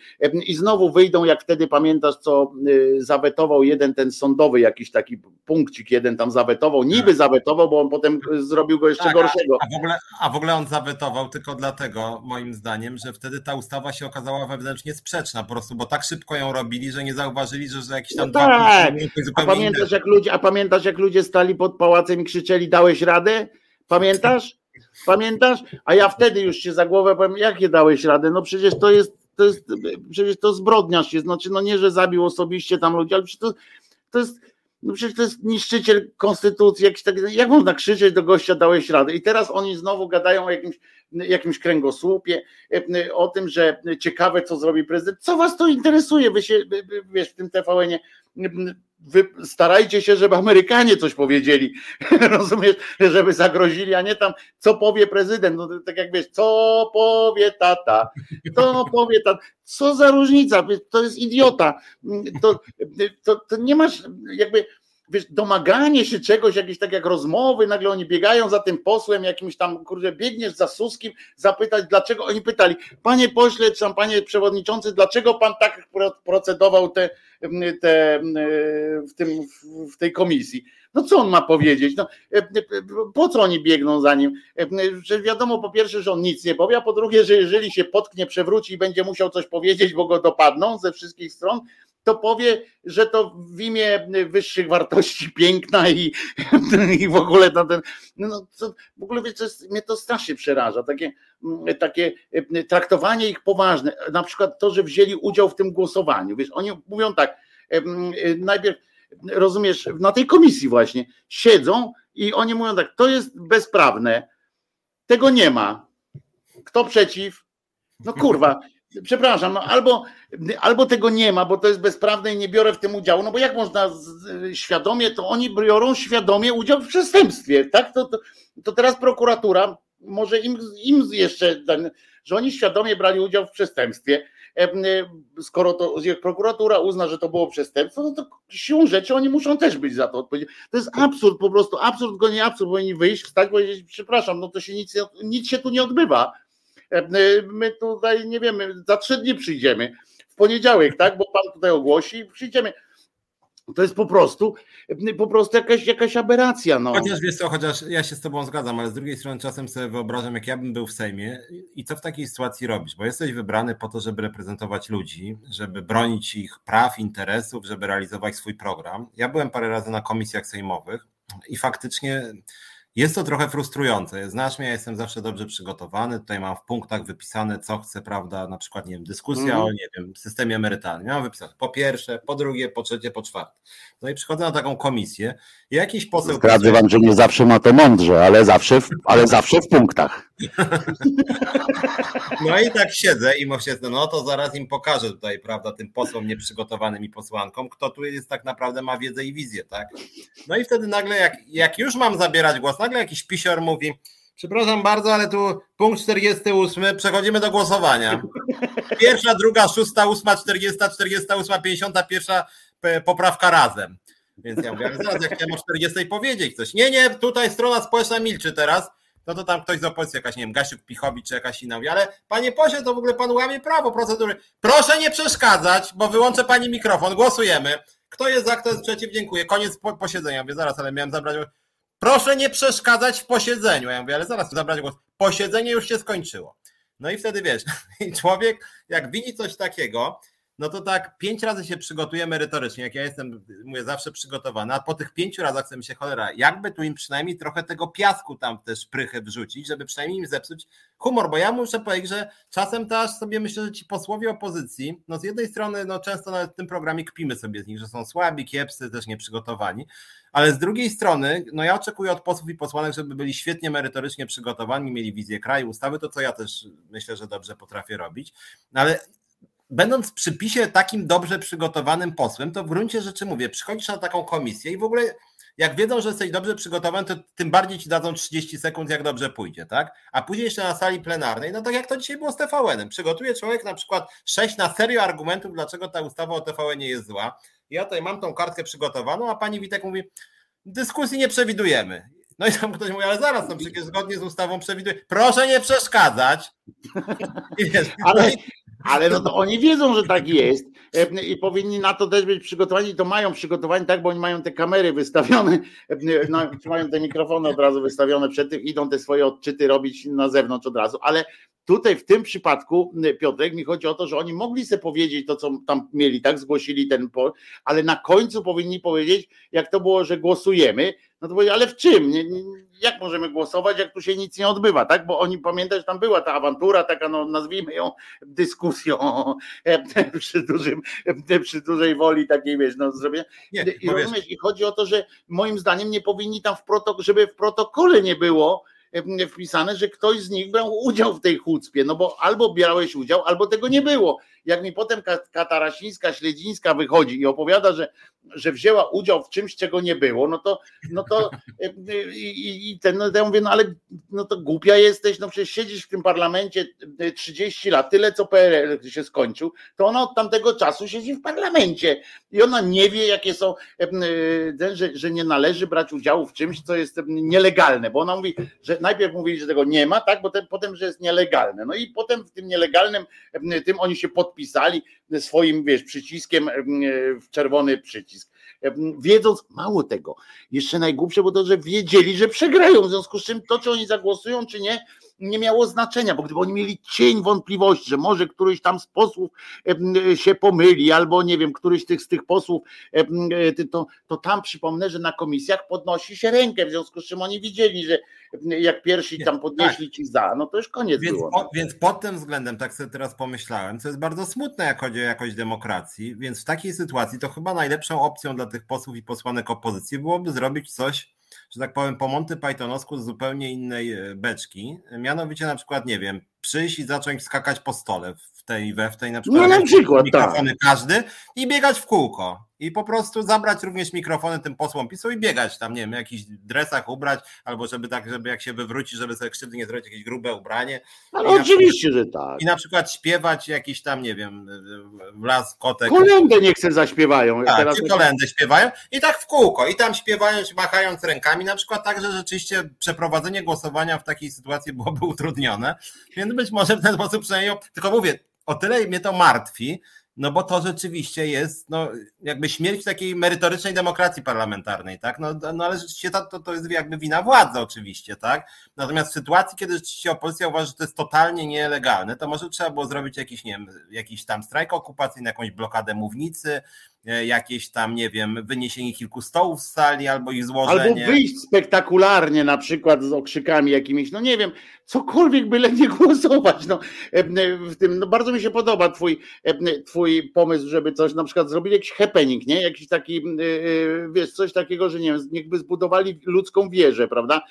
i znowu wyjdą, jak wtedy pamiętasz, co zawetował jeden ten sądowy jakiś taki punkcik, jeden tam zawetował, niby tak. zawetował, bo on potem zrobił go jeszcze tak, gorszego. A w, ogóle, a w ogóle on zawetował tylko dlatego, moim zdaniem, że wtedy ta ustawa się okazała wewnętrznie sprzeczna po prostu, bo tak szybko ją robili, że nie zauważyli zauważyli, że, że jakiś tam no tak. a pamiętasz, jak ludzie, a pamiętasz, jak ludzie stali pod pałacem i krzyczeli, dałeś radę? Pamiętasz? Pamiętasz? A ja wtedy już się za głowę powiem, jakie dałeś radę? No przecież to jest, to jest przecież to zbrodniarz jest, znaczy no nie, że zabił osobiście tam ludzi, ale przecież to, to jest no przecież to jest niszczyciel konstytucji, jakiś tak, jak można krzyczeć do gościa, dałeś radę. I teraz oni znowu gadają o jakimś, jakimś kręgosłupie, e, o tym, że ciekawe, co zrobi prezydent. Co was to interesuje? Wy się, wiesz, w tym TVN-ie wy starajcie się, żeby Amerykanie coś powiedzieli, rozumiesz, żeby zagrozili, a nie tam, co powie prezydent, no tak jak wiesz, co powie tata, co powie tata, co za różnica, to jest idiota, to, to, to nie masz jakby, wiesz, domaganie się czegoś, jakieś tak jak rozmowy, nagle oni biegają za tym posłem jakimś tam, kurde, biegniesz za Suskim, zapytać dlaczego, oni pytali, panie pośle, czy tam panie przewodniczący, dlaczego pan tak procedował te, te, w, tym, w tej komisji? No co on ma powiedzieć? No, po co oni biegną za nim? Że wiadomo po pierwsze, że on nic nie powie, a po drugie, że jeżeli się potknie, przewróci i będzie musiał coś powiedzieć, bo go dopadną ze wszystkich stron, to powie, że to w imię wyższych wartości piękna i, i w ogóle na ten. No, to, w ogóle jest, mnie to strasznie przeraża. Takie, takie traktowanie ich poważne. Na przykład to, że wzięli udział w tym głosowaniu. Wiesz, oni mówią tak, najpierw rozumiesz, na tej komisji właśnie siedzą i oni mówią tak, to jest bezprawne, tego nie ma. Kto przeciw? No kurwa, przepraszam, no albo, albo tego nie ma, bo to jest bezprawne i nie biorę w tym udziału, no bo jak można świadomie, to oni biorą świadomie udział w przestępstwie, tak? To, to, to teraz prokuratura może im, im jeszcze, że oni świadomie brali udział w przestępstwie, skoro to prokuratura uzna, że to było przestępstwo, no to siłą rzeczy oni muszą też być za to odpowiedzialni. To jest absurd, po prostu absurd go nie absurd, powinni wyjść, wstać, powiedzieć, przepraszam, no to się nic, nic się tu nie odbywa My tutaj nie wiemy, za trzy dni przyjdziemy. w poniedziałek, tak? Bo pan tutaj ogłosi i przyjdziemy. To jest po prostu, po prostu jakaś, jakaś aberracja. No. Chociaż wiesz co, chociaż ja się z tobą zgadzam, ale z drugiej strony czasem sobie wyobrażam, jak ja bym był w Sejmie i co w takiej sytuacji robić, bo jesteś wybrany po to, żeby reprezentować ludzi, żeby bronić ich praw, interesów, żeby realizować swój program. Ja byłem parę razy na komisjach sejmowych i faktycznie jest to trochę frustrujące. Znasz mnie, ja jestem zawsze dobrze przygotowany. Tutaj mam w punktach wypisane, co chcę, prawda? Na przykład, nie wiem, dyskusja mm. o, nie wiem, systemie emerytalnym. Mam wypisane po pierwsze, po drugie, po trzecie, po czwarte. No i przychodzę na taką komisję jakiś poseł. Zdradzę wam, że nie zawsze ma to mądrze, ale zawsze w, ale zawsze w punktach. No i tak siedzę i myślę, no to zaraz im pokażę tutaj, prawda, tym posłom nieprzygotowanym i posłankom, kto tu jest tak naprawdę ma wiedzę i wizję, tak? No i wtedy nagle, jak, jak już mam zabierać głos, nagle jakiś pisior mówi, przepraszam bardzo, ale tu punkt 48, przechodzimy do głosowania. Pierwsza, druga, szósta, ósma, czterdziesta, czterdziesta ósma, pięćdziesiąta pierwsza poprawka razem. Więc ja mówię, zaraz, jak chciałem o 40 powiedzieć coś. Nie, nie, tutaj strona społeczna milczy teraz no to tam ktoś z opozycji, jakaś, nie wiem, Gasiuk Pichowicz czy jakaś inna mówi, ale panie pośle, to w ogóle pan łamie prawo procedury. Proszę nie przeszkadzać, bo wyłączę pani mikrofon, głosujemy. Kto jest za, kto jest przeciw, dziękuję. Koniec posiedzenia. Ja mówię, zaraz, ale miałem zabrać Proszę nie przeszkadzać w posiedzeniu. Ja mówię, ale zaraz zabrać głos. Posiedzenie już się skończyło. No i wtedy wiesz, człowiek jak widzi coś takiego, no to tak pięć razy się przygotuję merytorycznie, jak ja jestem, mówię, zawsze przygotowany, a po tych pięciu razach chcę mi się cholera, jakby tu im przynajmniej trochę tego piasku tam też prychy wrzucić, żeby przynajmniej im zepsuć humor, bo ja muszę powiedzieć, że czasem też sobie myślę, że ci posłowie opozycji, no z jednej strony, no często nawet w tym programie kpimy sobie z nich, że są słabi, kiepscy, też nieprzygotowani, ale z drugiej strony, no ja oczekuję od posłów i posłanek, żeby byli świetnie merytorycznie przygotowani, mieli wizję kraju, ustawy, to co ja też myślę, że dobrze potrafię robić, no ale będąc w przypisie takim dobrze przygotowanym posłem, to w gruncie rzeczy mówię, przychodzisz na taką komisję i w ogóle jak wiedzą, że jesteś dobrze przygotowany, to tym bardziej ci dadzą 30 sekund, jak dobrze pójdzie, tak? A później jeszcze na sali plenarnej, no tak jak to dzisiaj było z TVN-em. Przygotuje człowiek na przykład sześć na serio argumentów, dlaczego ta ustawa o TVN nie jest zła. Ja tutaj mam tą kartkę przygotowaną, a pani Witek mówi, dyskusji nie przewidujemy. No i tam ktoś mówi, ale zaraz, no przecież zgodnie z ustawą przewiduje. Proszę nie przeszkadzać. I wiesz, ale, no ale no to oni wiedzą, że tak jest e, i powinni na to też być przygotowani. To mają przygotowani tak, bo oni mają te kamery wystawione, no, mają te mikrofony od razu wystawione przed tym, idą te swoje odczyty robić na zewnątrz od razu. Ale tutaj w tym przypadku, Piotrek, mi chodzi o to, że oni mogli sobie powiedzieć to, co tam mieli, tak, zgłosili ten, ale na końcu powinni powiedzieć, jak to było, że głosujemy, no to ale w czym? Nie, nie, jak możemy głosować, jak tu się nic nie odbywa, tak? Bo oni pamiętają, że tam była ta awantura, taka, no nazwijmy ją dyskusją przy, dużym, przy dużej woli takiej, wiesz, no zrobienia. Nie, I, rozumiesz, I chodzi o to, że moim zdaniem nie powinni tam w protok- żeby w protokole nie było, wpisane, że ktoś z nich brał udział w tej chucpie, no bo albo brałeś udział, albo tego nie było. Jak mi potem Katarasińska, Śledzińska wychodzi i opowiada, że, że wzięła udział w czymś, czego nie było, no to, no to i, i ten, no ja mówię, no ale no to głupia jesteś, no przecież siedzisz w tym parlamencie 30 lat, tyle co PRL się skończył, to ona od tamtego czasu siedzi w parlamencie i ona nie wie, jakie są, że, że nie należy brać udziału w czymś, co jest nielegalne, bo ona mówi, że najpierw mówili, że tego nie ma, tak, potem, potem że jest nielegalne. No i potem w tym nielegalnym, tym oni się podpisali swoim, wiesz, przyciskiem w czerwony przycisk. Wiedząc, mało tego, jeszcze najgłupsze było to, że wiedzieli, że przegrają, w związku z czym to, czy oni zagłosują, czy nie, nie miało znaczenia, bo gdyby oni mieli cień wątpliwości, że może któryś tam z posłów się pomyli, albo nie wiem, któryś tych, z tych posłów, to, to tam przypomnę, że na komisjach podnosi się rękę, w związku z czym oni widzieli, że jak pierwsi tam podnieśli tak. ci za, no to już koniec więc było. Po, no. więc pod tym względem, tak sobie teraz pomyślałem, co jest bardzo smutne, jak chodzi o jakość demokracji, więc w takiej sytuacji to chyba najlepszą opcją dla tych posłów i posłanek opozycji byłoby zrobić coś, że tak powiem, po Monty Pythonosku z zupełnie innej e, beczki. Mianowicie na przykład, nie wiem, przyjść i zacząć skakać po stole w tej we w tej na przykład, no, na przykład tak. każdy i biegać w kółko i po prostu zabrać również mikrofony tym posłom PiSu i biegać tam, nie wiem, w jakichś dresach ubrać, albo żeby tak, żeby jak się wywróci, żeby sobie krzywdy nie zrobić, jakieś grube ubranie. Ale oczywiście, przykład, że tak. I na przykład śpiewać jakiś tam, nie wiem, w las kotek. Kolendę nie chcę zaśpiewają. Tak, teraz... kolendę śpiewają i tak w kółko i tam śpiewają, machając rękami, na przykład tak, że rzeczywiście przeprowadzenie głosowania w takiej sytuacji byłoby utrudnione, więc być może w ten sposób przynajmniej, tylko mówię, o tyle mnie to martwi, no bo to rzeczywiście jest no, jakby śmierć takiej merytorycznej demokracji parlamentarnej, tak? No, no ale rzeczywiście to, to, to jest jakby wina władzy oczywiście, tak? Natomiast w sytuacji, kiedy rzeczywiście opozycja uważa, że to jest totalnie nielegalne, to może trzeba było zrobić jakiś, nie wiem, jakiś tam strajk okupacyjny, jakąś blokadę mównicy, jakieś tam, nie wiem, wyniesienie kilku stołów z sali albo ich złożenie. Albo wyjść spektakularnie na przykład z okrzykami jakimiś, no nie wiem, cokolwiek byle nie głosować. No, e, w tym, no bardzo mi się podoba twój, e, twój pomysł, żeby coś na przykład zrobili jakiś happening, nie? Jakiś taki, wiesz, coś takiego, że nie wiem, niechby zbudowali ludzką wieżę, prawda?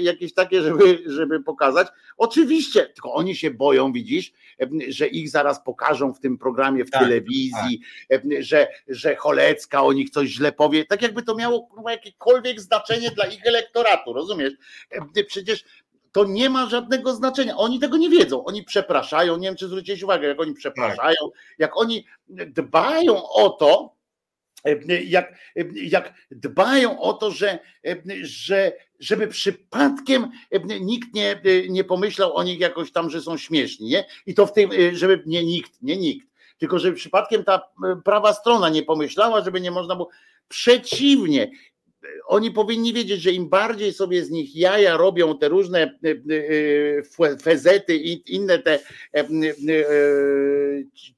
Jakieś takie, żeby, żeby pokazać. Oczywiście, tylko oni się boją, widzisz, że ich zaraz pokażą w tym programie w tak, telewizji, tak. że że Cholecka o nich coś źle powie, tak jakby to miało jakiekolwiek znaczenie dla ich elektoratu, rozumiesz? E, przecież to nie ma żadnego znaczenia. Oni tego nie wiedzą. Oni przepraszają. Nie wiem, czy zwróciłeś uwagę, jak oni przepraszają, jak oni dbają o to, e, jak, e, jak dbają o to, że, że żeby przypadkiem nikt nie, nie pomyślał o nich jakoś tam, że są śmieszni, nie? I to w tym, żeby nie nikt, nie nikt, tylko żeby przypadkiem ta e, prawa strona nie pomyślała, żeby nie można było. Przeciwnie, oni powinni wiedzieć, że im bardziej sobie z nich jaja robią te różne e, e, fezety i inne te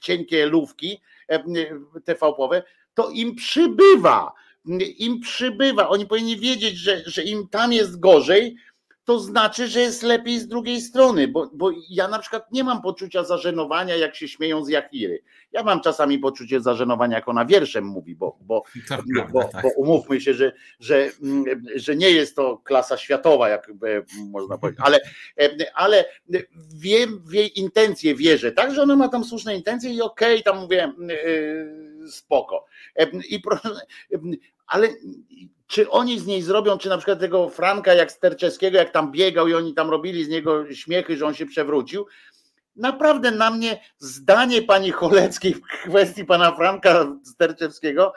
cienkie lówki TV-powe, to im przybywa. Im przybywa. Oni powinni wiedzieć, że, że im tam jest gorzej, to znaczy, że jest lepiej z drugiej strony, bo, bo ja na przykład nie mam poczucia zażenowania, jak się śmieją z Jakiry. Ja mam czasami poczucie zażenowania, jak ona wierszem mówi, bo, bo, prawda, bo, tak. bo umówmy się, że, że, że nie jest to klasa światowa, jak można powiedzieć, ale, ale wiem w jej intencje, wierzę, tak, że ona ma tam słuszne intencje i okej, okay, tam mówię yy, spoko. I proszę, ale czy oni z niej zrobią, czy na przykład tego Franka jak Sterczewskiego, jak tam biegał i oni tam robili z niego śmiechy, że on się przewrócił. Naprawdę na mnie zdanie pani Choleckiej w kwestii pana Franka Sterczewskiego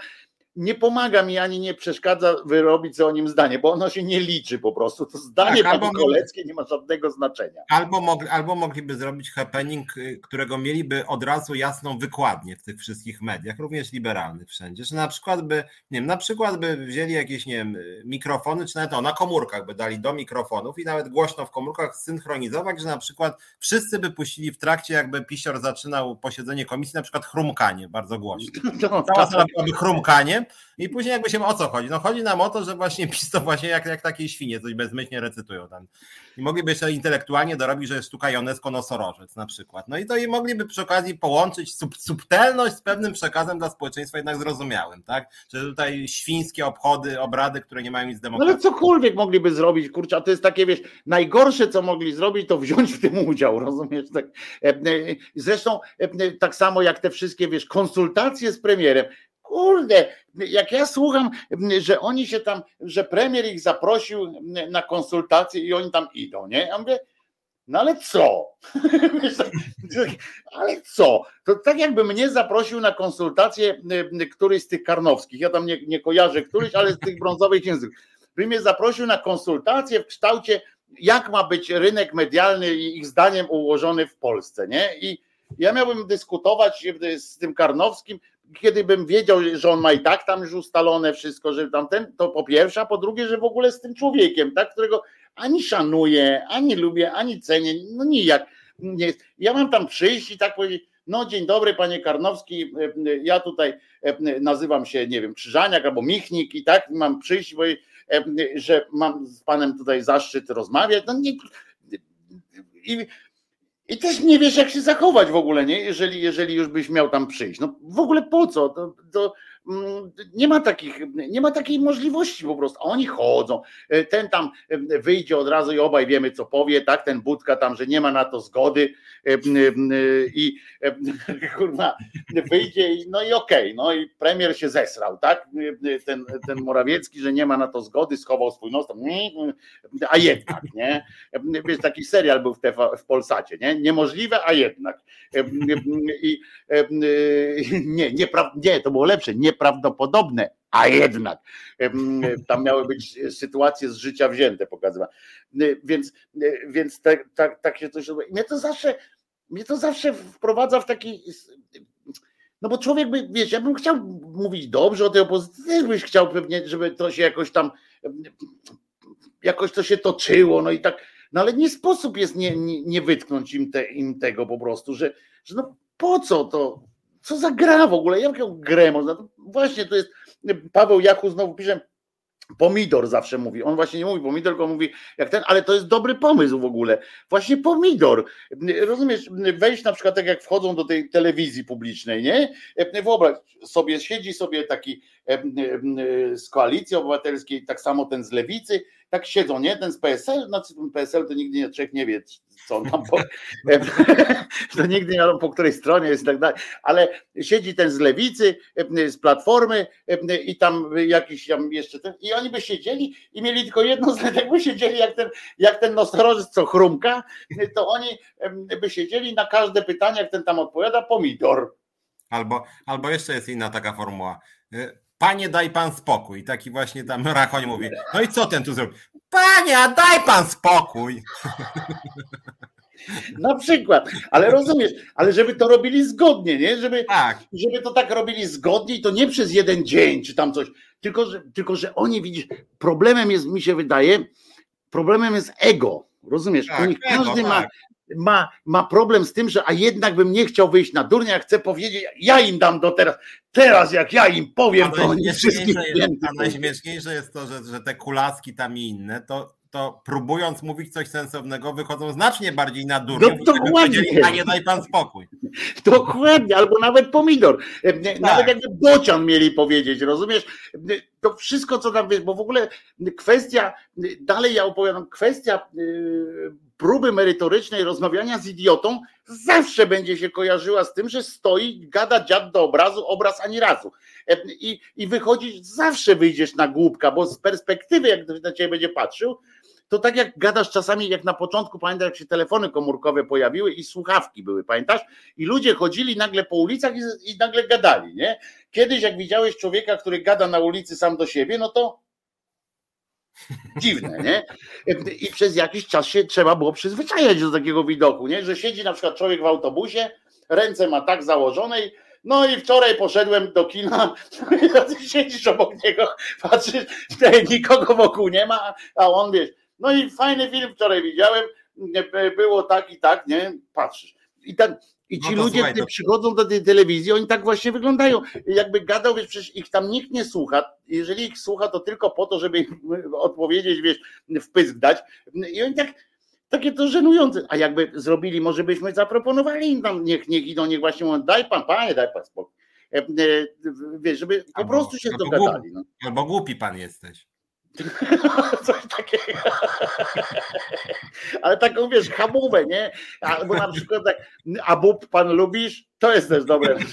nie pomaga mi ani nie przeszkadza wyrobić co o nim zdanie, bo ono się nie liczy po prostu. To zdanie tak, pani Koleckiej nie ma żadnego znaczenia. Albo, mogli, albo mogliby zrobić happening, y, którego mieliby od razu jasną wykładnię w tych wszystkich mediach, również liberalnych wszędzie, że na przykład by, nie wiem, na przykład by wzięli jakieś, nie wiem, mikrofony, czy nawet o, na komórkach by dali do mikrofonów i nawet głośno w komórkach synchronizować, że na przykład wszyscy by puścili w trakcie, jakby Pisior zaczynał posiedzenie komisji, na przykład chrumkanie bardzo głośno. No, Cała sala byłaby chrumkanie, i później jakby się o co chodzi? No chodzi nam o to, że właśnie PiS to właśnie jak, jak takie świnie coś bezmyślnie recytują tam. I mogliby jeszcze intelektualnie dorobić, że jest sztuka Jonesko nosorożec na przykład. No i to i mogliby przy okazji połączyć sub, subtelność z pewnym przekazem dla społeczeństwa jednak zrozumiałym, tak? Że tutaj świńskie obchody, obrady, które nie mają nic z demokracji. No ale cokolwiek mogliby zrobić, kurczę, a to jest takie, wiesz, najgorsze co mogli zrobić, to wziąć w tym udział, rozumiesz? Tak? E, e, zresztą e, tak samo jak te wszystkie, wiesz, konsultacje z premierem kurde, jak ja słucham, że oni się tam, że premier ich zaprosił na konsultacje i oni tam idą, nie? Ja mówię, no ale co? ale co? To tak jakby mnie zaprosił na konsultację któryś z tych karnowskich, ja tam nie, nie kojarzę któryś, ale z tych brązowych języków. By mnie zaprosił na konsultację w kształcie, jak ma być rynek medialny i ich zdaniem ułożony w Polsce, nie? I ja miałbym dyskutować z tym Karnowskim, kiedy bym wiedział, że on ma i tak tam już ustalone wszystko, że tamten, to po pierwsze, a po drugie, że w ogóle z tym człowiekiem, tak, którego ani szanuję, ani lubię, ani cenię, no nijak. Nie Ja mam tam przyjść i tak powiedzieć, no dzień dobry panie Karnowski, ja tutaj nazywam się, nie wiem, Krzyżaniak albo Michnik i tak mam przyjść, bo, że mam z panem tutaj zaszczyt rozmawiać, no nie, i i też nie wiesz, jak się zachować w ogóle, nie? Jeżeli, jeżeli już byś miał tam przyjść. No w ogóle po co? To, to nie ma takich, nie ma takiej możliwości po prostu. Oni chodzą. E, ten tam e, wyjdzie od razu i obaj wiemy, co powie, tak? Ten budka tam, że nie ma na to zgody e, i kurwa wyjdzie i no i okej, okay, no i premier się zesrał, tak? Ten, ten Morawiecki, że nie ma na to zgody, schował swój nos, tam, a jednak, nie? Wiesz, taki serial był w, TV, w Polsacie, nie? Niemożliwe, a jednak. I nie, nie, nie, to było lepsze, nie nieprawdopodobne, a jednak tam miały być sytuacje z życia wzięte pokazywane. Więc, więc tak, tak, tak się coś. Mnie to zawsze, mnie to zawsze wprowadza w taki no bo człowiek by, wiesz, ja bym chciał mówić dobrze o tej opozycji, też byś chciał pewnie, żeby to się jakoś tam, jakoś to się toczyło, no i tak, no ale nie sposób jest nie, nie, nie wytknąć im, te, im tego po prostu, że, że no po co to, co za gra w ogóle, jaką grę można, właśnie to jest, Paweł Jachu znowu pisze, Pomidor zawsze mówi. On właśnie nie mówi pomidor, tylko mówi jak ten, ale to jest dobry pomysł w ogóle. Właśnie pomidor. Rozumiesz, wejść na przykład tak jak wchodzą do tej telewizji publicznej, nie? Wyobraź sobie, siedzi sobie taki z koalicji obywatelskiej, tak samo ten z lewicy, tak siedzą, nie? Ten z PSL, znaczy ten PSL to nigdy nie, człowiek nie wie, co on tam po, to nigdy nie wiadomo po której stronie jest i tak dalej, ale siedzi ten z lewicy, z platformy i tam jakiś tam jeszcze ten, i oni by siedzieli i mieli tylko jedno zdanie, jakby siedzieli jak ten, jak ten nosorożec, co chrumka, to oni by siedzieli na każde pytanie, jak ten tam odpowiada, pomidor. Albo, albo jeszcze jest inna taka formuła Panie, daj pan spokój. Taki właśnie tam Rachoń mówi. No i co ten tu zrobił? Panie, daj pan spokój. Na przykład, ale rozumiesz, ale żeby to robili zgodnie, nie? Żeby, tak. żeby to tak robili zgodnie i to nie przez jeden dzień czy tam coś, tylko że, tylko że oni widzisz, problemem jest, mi się wydaje, problemem jest ego. Rozumiesz? Tak, każdy ego, ma, tak ma, ma problem z tym, że a jednak bym nie chciał wyjść na durnia, ja chcę powiedzieć, ja im dam do teraz, teraz jak ja im powiem, to oni wszystkich jest, A najśmieszniejsze jest to, że, że te kulaski tam i inne, to, to próbując mówić coś sensownego, wychodzą znacznie bardziej na durnią. No, dokładnie. A nie daj pan spokój. Dokładnie, albo nawet pomidor. Tak. Nawet jakby bocian mieli powiedzieć, rozumiesz? To wszystko, co tam wiesz, bo w ogóle kwestia, dalej ja opowiadam, kwestia próby merytorycznej rozmawiania z idiotą zawsze będzie się kojarzyła z tym, że stoi, gada dziad do obrazu, obraz ani razu. E, I, i wychodzisz, zawsze wyjdziesz na głupka, bo z perspektywy, jak ktoś na ciebie będzie patrzył, to tak jak gadasz czasami, jak na początku, pamiętasz, jak się telefony komórkowe pojawiły i słuchawki były, pamiętasz? I ludzie chodzili nagle po ulicach i, i nagle gadali, nie? Kiedyś, jak widziałeś człowieka, który gada na ulicy sam do siebie, no to Dziwne, nie? I przez jakiś czas się trzeba było przyzwyczajać do takiego widoku, nie? Że siedzi na przykład człowiek w autobusie, ręce ma tak założone i no i wczoraj poszedłem do kina, siedzisz obok niego, patrzysz, nikogo wokół nie ma, a on wiesz, no i fajny film wczoraj widziałem, było tak i tak, nie? Patrzysz. I tak, i ci no ludzie, słuchaj, to... przychodzą do tej telewizji, oni tak właśnie wyglądają. Jakby gadał, wiesz, przecież ich tam nikt nie słucha. Jeżeli ich słucha, to tylko po to, żeby odpowiedzieć, wiesz, w pysk dać. I oni tak, takie to żenujące. A jakby zrobili, może byśmy zaproponowali im tam, niech, niech idą, niech właśnie mówią, daj pan, panie, daj pan spokój. E, e, wiesz, żeby po albo, prostu się albo dogadali. Głupi, no. Albo głupi pan jesteś. Coś takiego. Ale taką wiesz, hamówę, nie? Albo na przykład tak, a bób pan lubisz? To jest też dobre.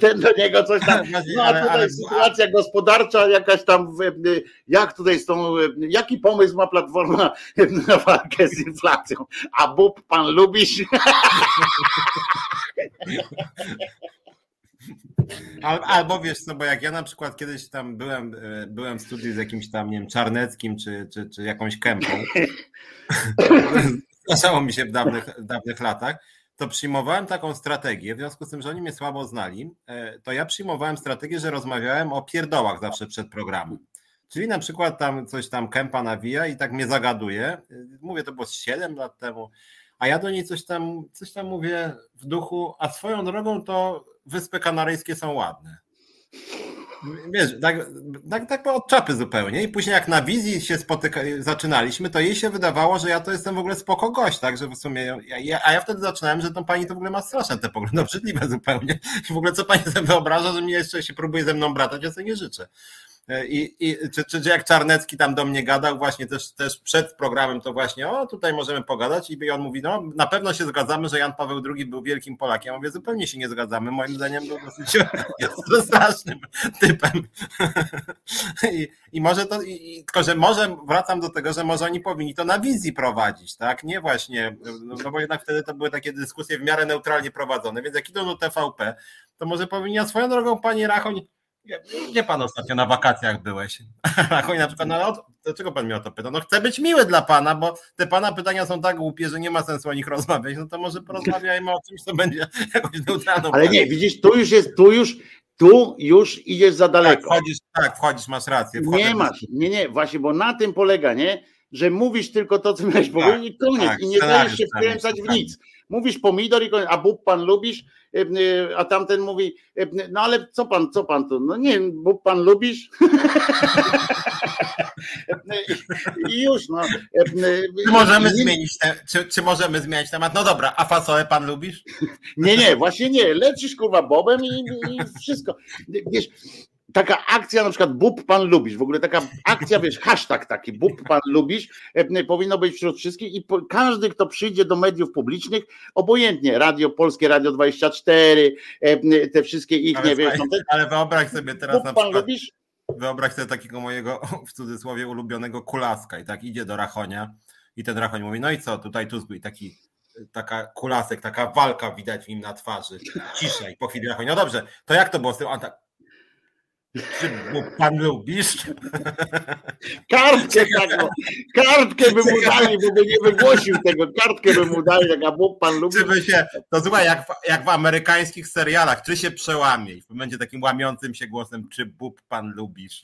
Ten do niego coś tam. No a tutaj sytuacja gospodarcza jakaś tam, jak tutaj z tą, jaki pomysł ma Platforma na walkę z inflacją? A bób pan lubisz? Albo wiesz co, bo jak ja na przykład kiedyś tam byłem, e, byłem w studiu z jakimś tam, nie wiem, Czarneckim czy, czy, czy jakąś kępą, zdarzało mi się w dawnych, w dawnych latach, to przyjmowałem taką strategię, w związku z tym, że oni mnie słabo znali, e, to ja przyjmowałem strategię, że rozmawiałem o pierdołach zawsze przed programem. Czyli na przykład tam coś tam kępa nawija i tak mnie zagaduje. Mówię, to było 7 lat temu, a ja do niej coś tam, coś tam mówię w duchu, a swoją drogą to Wyspy Kanaryjskie są ładne. Wiesz, tak, tak, tak od czapy zupełnie. I później jak na wizji się spotyka, zaczynaliśmy, to jej się wydawało, że ja to jestem w ogóle spoko gość, tak, że w sumie, ja, a ja wtedy zaczynałem, że tą pani to w ogóle ma straszne te poglądy, obrzydliwe zupełnie. I w ogóle co pani sobie wyobraża, że mnie jeszcze się próbuje ze mną bratać, ja sobie nie życzę. I, i czy, czy, czy jak Czarnecki tam do mnie gadał, właśnie też, też przed programem, to właśnie, o tutaj możemy pogadać, i on mówi, no na pewno się zgadzamy, że Jan Paweł II był wielkim Polakiem. Ja mówię, zupełnie się nie zgadzamy. Moim zdaniem był dosyć strasznym typem. I, i może to, i, tylko że może wracam do tego, że może oni powinni to na wizji prowadzić, tak? Nie właśnie, no, no bo jednak wtedy to były takie dyskusje w miarę neutralnie prowadzone, więc jak idą do TVP, to może powinni, a swoją drogą, panie Rachoń, gdzie pan ostatnio na wakacjach byłeś? Rachoń na przykład, no, dlaczego pan mnie o to pyta? No chcę być miły dla pana, bo te pana pytania są tak głupie, że nie ma sensu o nich rozmawiać, no to może porozmawiajmy o czymś, co będzie jakoś neutralną. Ale nie, widzisz, tu już jest, tu już, tu już idziesz za daleko. Tak, wchodzisz, tak, wchodzisz masz rację. Nie masz, nie, nie, właśnie, bo na tym polega, nie? Że mówisz tylko to, co miałeś tak, powiedzieć i koniec. Tak, I nie dajesz się wkręcać w nic. Mówisz pomidor i koniec. A bób pan lubisz? A tamten mówi, no ale co pan, co pan tu? No nie, bób pan lubisz? I już, no. Czy możemy zmienić te, czy, czy możemy zmienić temat? No dobra, a fasolę pan lubisz? Nie, nie, właśnie nie. Lecisz kurwa bobem i, i wszystko. Wiesz, taka akcja, na przykład bób pan lubisz, w ogóle taka akcja, wiesz, hashtag taki, bób pan lubisz, e, powinno być wśród wszystkich i każdy, kto przyjdzie do mediów publicznych, obojętnie, Radio Polskie, Radio 24, e, te wszystkie ich, ale nie wiesz. No, ale wyobraź sobie teraz bób na przykład, pan lubisz? Wyobraź sobie takiego mojego, w cudzysłowie, ulubionego kulaska i tak idzie do Rachonia i ten Rachoń mówi, no i co, tutaj Tusk i taki taka kulasek, taka walka widać w nim na twarzy. Ciszej, po chwili Rachoń, no dobrze, to jak to było z tym? Tak, czy pan lubisz? Kartkę taką, kartkę by mu dali, bo by nie wygłosił tego, kartkę by mu dali, jak Bóg pan lubi. Czy się, to słuchaj, jak, jak w amerykańskich serialach, czy się przełamie i będzie takim łamiącym się głosem, czy Bóg pan lubisz?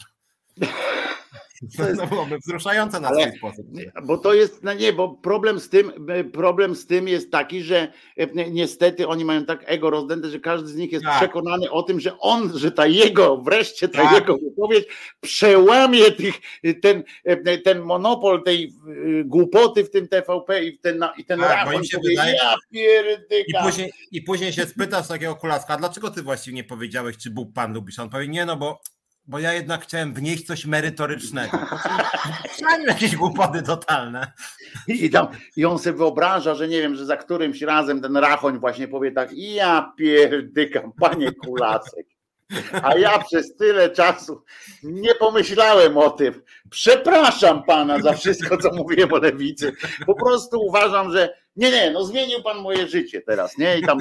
To, jest, byłoby wzruszające na swój sposób. Bo to jest, no nie, bo problem z tym, problem z tym jest taki, że e, niestety oni mają tak ego rozdęte, że każdy z nich jest tak. przekonany o tym, że on, że ta jego, wreszcie ta tak. jego wypowiedź przełamie tych, ten, e, ten monopol tej e, głupoty w tym TVP i ten, i ten tak, rachun, się powie, wydaje, ja I później, I później się spytasz takiego kulaska, dlaczego ty właściwie nie powiedziałeś, czy Bóg pan lubisz? On powie, nie no, bo bo ja jednak chciałem wnieść coś merytorycznego. Przynajmniej jakieś głupoty totalne. I, tam, I on sobie wyobraża, że nie wiem, że za którymś razem ten rachoń właśnie powie tak, ja pierdykam, panie Kulasek. A ja przez tyle czasu nie pomyślałem o tym. Przepraszam pana za wszystko, co mówiłem o lewicy. Po prostu uważam, że nie, nie, no zmienił pan moje życie teraz, nie? I tam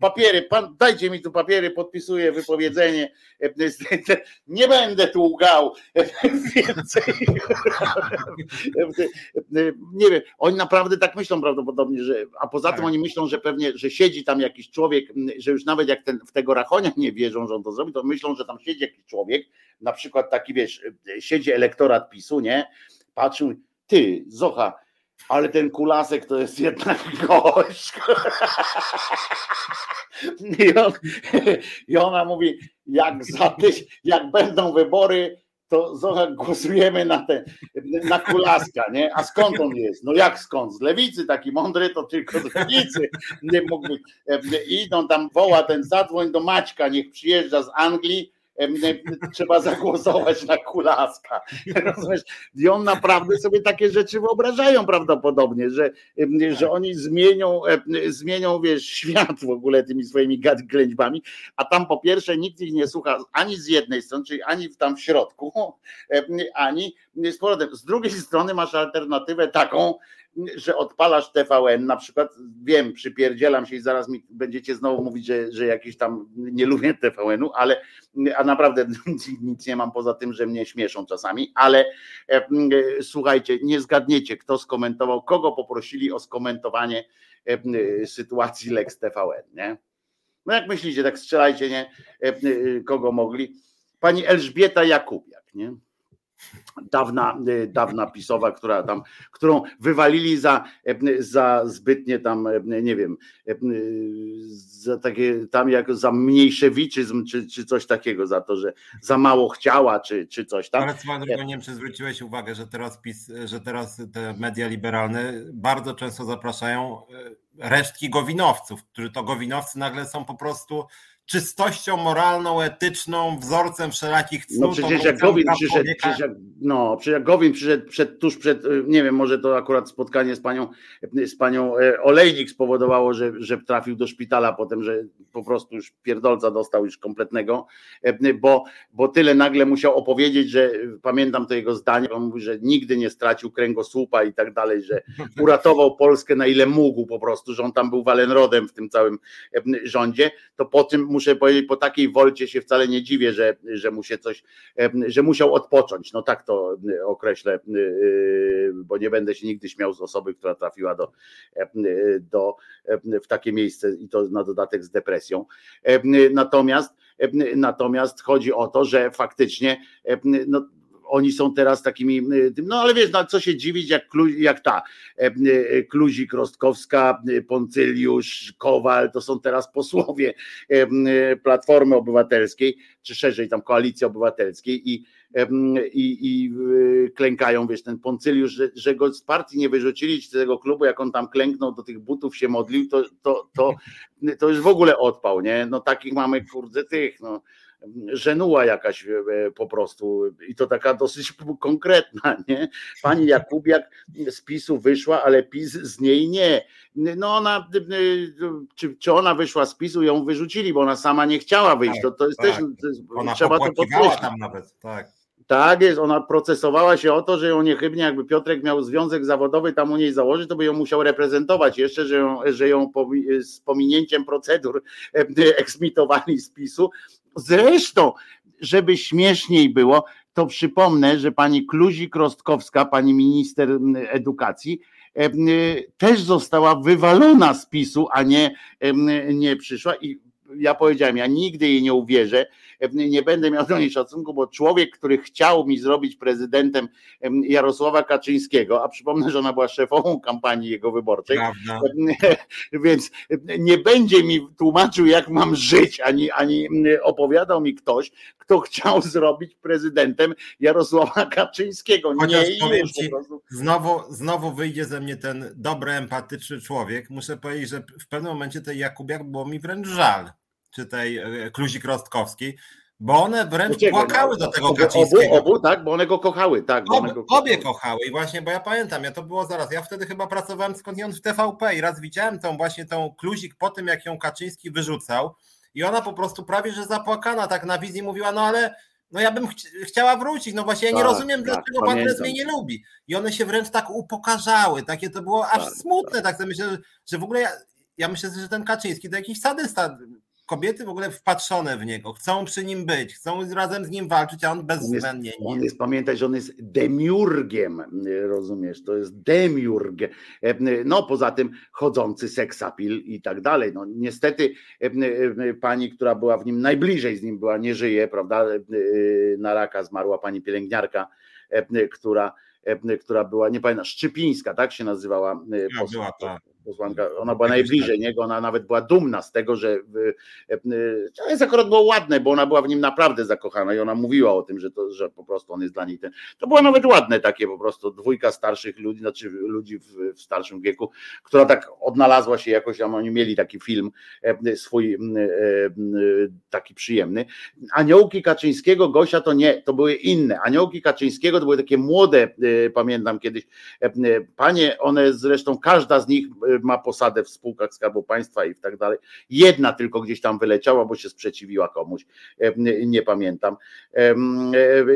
papiery, pan, dajcie mi tu papiery, podpisuję wypowiedzenie. Nie będę tu łgał więcej. Nie wiem, oni naprawdę tak myślą prawdopodobnie, że, a poza tym tak. oni myślą, że pewnie, że siedzi tam jakiś człowiek, że już nawet jak ten, w tego Rachonia nie wierzą, że on to zrobi, to myślą, że tam siedzi jakiś człowiek, na przykład taki, wiesz, siedzi elektorat PiSu, nie? Patrzył, ty, Zocha, ale ten kulasek to jest jednak gość. I, on, I ona mówi, jak za tyś, jak będą wybory, to Zocha głosujemy na ten, na kulaska, nie? A skąd on jest? No jak skąd? Z lewicy, taki mądry, to tylko z lewicy. Nie mógłby. Idą tam, woła ten zadzwoń do Maćka, niech przyjeżdża z Anglii, trzeba zagłosować na Kulaska. Rozumiesz? I on naprawdę sobie takie rzeczy wyobrażają prawdopodobnie, że, że oni zmienią, zmienią wiesz, świat w ogóle tymi swoimi ględźbami, a tam po pierwsze nikt ich nie słucha ani z jednej strony, czyli ani tam w środku, ani z powrotem. Z drugiej strony masz alternatywę taką, że odpalasz TVN, na przykład wiem, przypierdzielam się i zaraz mi będziecie znowu mówić, że, że jakiś tam nie lubię TVN-u, ale a naprawdę nic nie mam poza tym, że mnie śmieszą czasami, ale e, słuchajcie, nie zgadniecie, kto skomentował, kogo poprosili o skomentowanie e, sytuacji Lex TVN, nie? No jak myślicie, tak strzelajcie, nie? E, kogo mogli? Pani Elżbieta Jakubiak, nie? Dawna, y, dawna pisowa, która tam, którą wywalili za, za zbytnie tam, nie wiem, za takie tam jak za mniejszewiczyzm, czy, czy coś takiego, za to, że za mało chciała, czy, czy coś tam. Ale swoją drogą nie wiem, czy zwróciłeś uwagę, że teraz PiS, że teraz te media liberalne bardzo często zapraszają e, resztki gowinowców, którzy to gowinowcy nagle są po prostu czystością moralną, etyczną, wzorcem wszelakich cnót. No przecież jak Gowin przyszedł, przecież jak, no, przecież jak Gowin przyszedł przed, tuż przed, nie wiem, może to akurat spotkanie z panią, z panią e, Olejnik spowodowało, że, że trafił do szpitala potem, że po prostu już pierdolca dostał już kompletnego, e, bo, bo tyle nagle musiał opowiedzieć, że pamiętam to jego zdanie, on mówi, że nigdy nie stracił kręgosłupa i tak dalej, że uratował Polskę na ile mógł po prostu, że on tam był Walenrodem w tym całym e, rządzie, to po tym muszę powiedzieć, po takiej wolcie się wcale nie dziwię, że, że mu się coś, że musiał odpocząć. No tak to określę, bo nie będę się nigdy śmiał z osoby, która trafiła do, do, w takie miejsce i to na dodatek z depresją. Natomiast natomiast chodzi o to, że faktycznie no, oni są teraz takimi, no ale wiesz, no, co się dziwić, jak, jak ta Kluzik, Rostkowska, Poncyliusz, Kowal, to są teraz posłowie Platformy Obywatelskiej, czy szerzej tam Koalicji Obywatelskiej i, i, i klękają, wiesz, ten Poncyliusz, że, że go z partii nie wyrzucili, czy tego klubu, jak on tam klęknął, do tych butów się modlił, to, to, to, to już w ogóle odpał, nie? No takich mamy, kurde, tych, no żenuła jakaś e, po prostu i to taka dosyć konkretna, nie? Pani Jakubiak z PiSu wyszła, ale PiS z niej nie. No ona, e, czy, czy ona wyszła z PiSu, ją wyrzucili, bo ona sama nie chciała wyjść, to, to jest tak. też, to jest, ona trzeba to podkreślić. tam nawet, tak. Tak jest, ona procesowała się o to, że ją niechybnie, jakby Piotrek miał związek zawodowy tam u niej założyć, to by ją musiał reprezentować jeszcze, że ją, że ją z pominięciem procedur e, eksmitowali z PiSu, Zresztą, żeby śmieszniej było, to przypomnę, że pani Kluzik-Rostkowska, pani minister edukacji, też została wywalona z PiSu, a nie, nie przyszła. I ja powiedziałem, ja nigdy jej nie uwierzę, nie będę miał do niej szacunku, bo człowiek, który chciał mi zrobić prezydentem Jarosława Kaczyńskiego, a przypomnę, że ona była szefową kampanii jego wyborczej, Prawda. więc nie będzie mi tłumaczył, jak mam żyć, ani, ani opowiadał mi ktoś, kto chciał zrobić prezydentem Jarosława Kaczyńskiego. Chociaż nie powiem ci, znowu, znowu wyjdzie ze mnie ten dobry, empatyczny człowiek. Muszę powiedzieć, że w pewnym momencie tej Jakubiak było mi wręcz żal czy tej e, Kluzik Rostkowskiej, bo one wręcz Uciekły, płakały no, do tego Kaczyńskiego. Obu, obu, tak, bo one go kochały, tak. Ob, go obie kochały i właśnie, bo ja pamiętam, ja to było zaraz, ja wtedy chyba pracowałem skądinąd w TVP i raz widziałem tą właśnie tą Kluzik po tym, jak ją Kaczyński wyrzucał i ona po prostu prawie, że zapłakana tak na wizji mówiła, no ale no ja bym ch chciała wrócić, no właśnie ja nie tak, rozumiem, tak, dlaczego pan mnie nie lubi. I one się wręcz tak upokarzały, takie to było aż tak, smutne, tak, tak myślę, że w ogóle ja, ja myślę, że ten Kaczyński to jakiś sadysta kobiety w ogóle wpatrzone w niego, chcą przy nim być, chcą razem z nim walczyć, a on bezwzględnie nie. On jest, pamiętaj, że on jest demiurgiem, rozumiesz, to jest demiurg. No poza tym chodzący seksapil i tak dalej. No niestety pani, która była w nim najbliżej z nim była, nie żyje, prawda, na raka zmarła pani pielęgniarka, która która była, nie pamiętam, Szczypińska, tak się nazywała. Ja, była, tak posłanka, ona była najbliżej niego, ona nawet była dumna z tego, że to jest akurat było ładne, bo ona była w nim naprawdę zakochana i ona mówiła o tym, że, to, że po prostu on jest dla niej ten. To było nawet ładne takie po prostu dwójka starszych ludzi, znaczy ludzi w, w starszym wieku, która tak odnalazła się jakoś, tam oni mieli taki film swój taki przyjemny. Aniołki Kaczyńskiego, Gosia to nie, to były inne. Aniołki Kaczyńskiego to były takie młode, pamiętam kiedyś, panie, one zresztą każda z nich ma posadę w spółkach Skarbu Państwa i tak dalej. Jedna tylko gdzieś tam wyleciała, bo się sprzeciwiła komuś, nie pamiętam.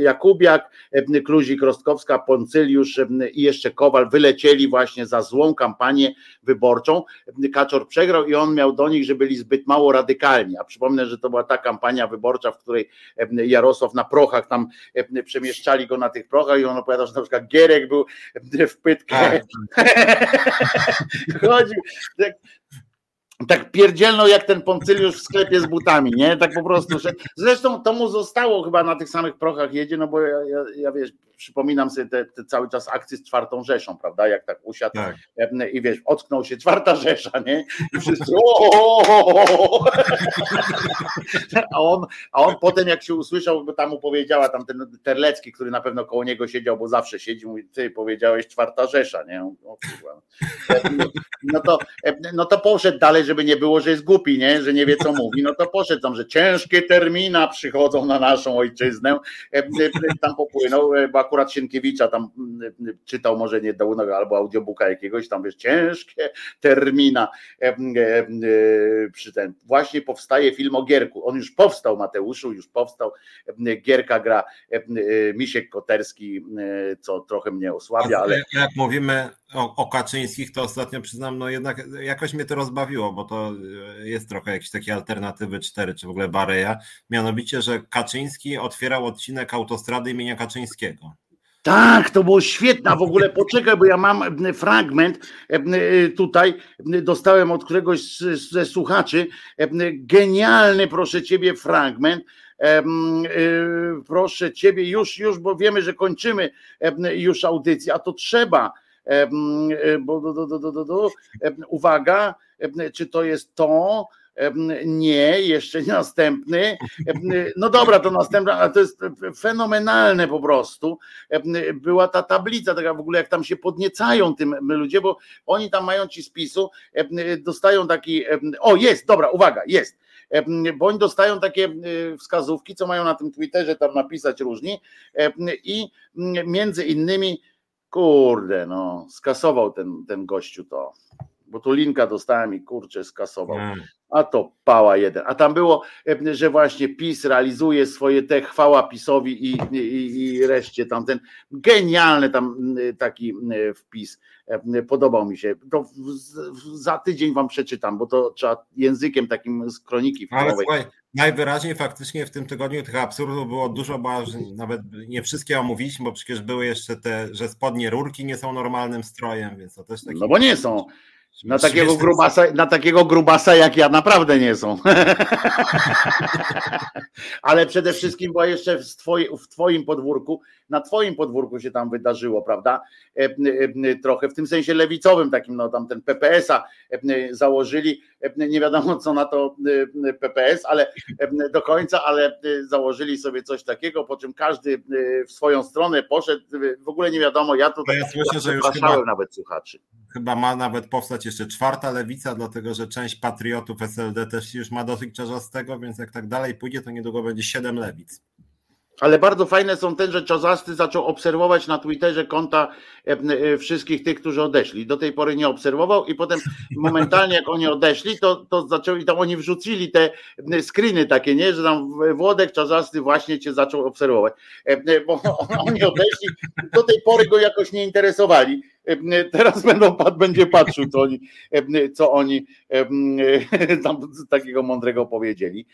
Jakubiak, Kluzik, Rostkowska, Poncyliusz i jeszcze Kowal wylecieli właśnie za złą kampanię wyborczą. Kaczor przegrał i on miał do nich, że byli zbyt mało radykalni. A przypomnę, że to była ta kampania wyborcza, w której Jarosław na prochach tam przemieszczali go na tych prochach i on opowiadał, że na przykład Gierek był w pytkę. Tak, tak pierdzielno jak ten Poncyliusz w sklepie z butami, nie? Tak po prostu. Zresztą to mu zostało chyba na tych samych prochach jedzie, no bo ja, ja, ja wiesz, przypominam sobie te, te, cały czas akcje z czwartą Rzeszą, prawda? Jak tak usiadł tak. i wiesz, ocknął się czwarta Rzesza, nie? I wszyscy a on, a on potem jak się usłyszał, bo tam mu powiedziała tam ten Terlecki, który na pewno koło niego siedział, bo zawsze siedzi, mówi, ty powiedziałeś czwarta Rzesza, nie? O, no, to, no to poszedł dalej, żeby nie było, że jest głupi, nie? Że nie wie co mówi, no to poszedł tam, że ciężkie termina przychodzą na naszą ojczyznę, tam popłynął, bo akurat Sienkiewicza tam mm, mm, czytał może nie dał albo audiobooka jakiegoś, tam wiesz, ciężkie termina e, przy ten. Właśnie powstaje film o Gierku. On już powstał, Mateuszu, już powstał. Gierka gra Misiek Koterski, co trochę mnie osłabia, ale... Jak mówimy o, o Kaczyńskich, to ostatnio przyznam, no jednak jakoś mnie to rozbawiło, bo to jest trochę jakieś takie alternatywy 4, czy w ogóle Bareja. Mianowicie, że Kaczyński otwierał odcinek autostrady imienia Kaczyńskiego. Tak, to było świetne. W ogóle poczekaj, bo ja mam fragment tutaj. Dostałem od któregoś ze słuchaczy. Genialny, proszę ciebie, fragment. Proszę ciebie, już, już, bo wiemy, że kończymy już audycję, a to trzeba. Bo, do, do, do. Uwaga, czy to jest to? Nie, jeszcze nie następny. No dobra, to następny, ale to jest fenomenalne po prostu. Była ta tablica, taka w ogóle jak tam się podniecają tym ludzie, bo oni tam mają ci spisu, dostają taki. O, jest, dobra, uwaga, jest. Bo oni dostają takie wskazówki, co mają na tym Twitterze tam napisać różni i między innymi, kurde, no, skasował ten, ten gościu to bo tu linka dostałem i kurczę skasował. Hmm. A to pała jeden. A tam było, że właśnie PiS realizuje swoje te chwała PiSowi i, i, i reszcie tamten. Genialny tam taki wpis. Podobał mi się. To za tydzień wam przeczytam, bo to trzeba językiem takim z kroniki filmowej. Ale słuchaj, najwyraźniej faktycznie w tym tygodniu tych absurdów było dużo, bo nawet nie wszystkie omówiliśmy, bo przecież były jeszcze te, że spodnie rurki nie są normalnym strojem, więc to też taki... No bo nie są. Na takiego, grubasa, na takiego grubasa jak ja naprawdę nie są. Ale przede wszystkim, bo jeszcze w, twoi, w Twoim podwórku, na Twoim podwórku się tam wydarzyło, prawda? E, e, trochę w tym sensie lewicowym, takim, no tam ten PPS-a e, założyli. Nie wiadomo, co na to PPS, ale do końca, ale założyli sobie coś takiego, po czym każdy w swoją stronę poszedł. W ogóle nie wiadomo, ja tutaj ja słyszę, że już chyba, nawet słuchaczy. Chyba ma nawet powstać jeszcze czwarta lewica, dlatego że część patriotów SLD też już ma dosyć czarzastego, więc jak tak dalej pójdzie, to niedługo będzie siedem lewic. Ale bardzo fajne są ten, że Czazasty zaczął obserwować na Twitterze konta e, e, wszystkich tych, którzy odeszli. Do tej pory nie obserwował i potem momentalnie jak oni odeszli, to, to zaczęli, tam oni wrzucili te e, screeny takie, nie, że tam Włodek Czazasty właśnie cię zaczął obserwować. Bo oni odeszli, do tej pory go jakoś nie interesowali Teraz będą, będzie patrzył, co oni, co oni tam takiego mądrego powiedzieli.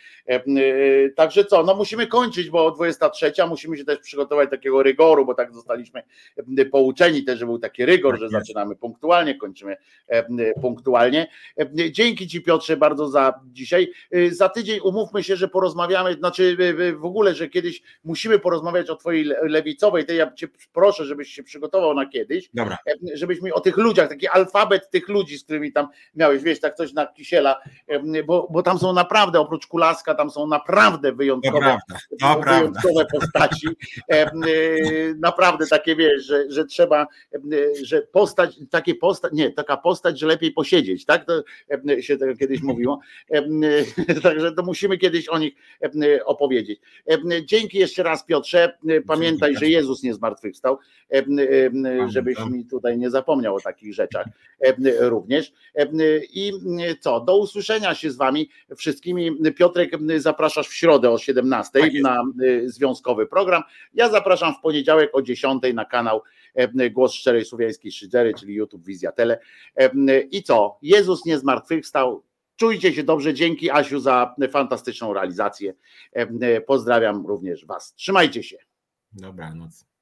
Także co, no musimy kończyć, bo o 23 musimy się też przygotować takiego rygoru, bo tak zostaliśmy pouczeni też, że był taki rygor, tak że zaczynamy punktualnie, kończymy punktualnie. Dzięki Ci Piotrze bardzo za dzisiaj. Za tydzień umówmy się, że porozmawiamy, znaczy w ogóle, że kiedyś musimy porozmawiać o Twojej lewicowej, tej ja Cię proszę, żebyś się przygotował na kiedyś. Dobra żebyś mi o tych ludziach, taki alfabet tych ludzi, z którymi tam miałeś, wiesz, tak coś na Kisiela, bo, bo tam są naprawdę, oprócz Kulaska, tam są naprawdę wyjątkowe, wyjątkowe postaci, naprawdę takie, wiesz, że, że trzeba, że postać, takie postać, nie, taka postać, że lepiej posiedzieć, tak, to się tego kiedyś mówiło, także to musimy kiedyś o nich opowiedzieć. Dzięki jeszcze raz Piotrze, pamiętaj, że Jezus nie zmartwychwstał, żebyś mi tutaj tutaj nie zapomniał o takich rzeczach e, również. E, I co, do usłyszenia się z wami wszystkimi. Piotrek, zapraszasz w środę o 17 tak na e, związkowy program. Ja zapraszam w poniedziałek o 10 na kanał Głos Szczerej Słowiańskiej Szydery, czyli YouTube Wizja Tele. I co, Jezus nie zmartwychwstał, Czujcie się dobrze. Dzięki Asiu za fantastyczną realizację. Pozdrawiam również Was. Trzymajcie się. Dobranoc.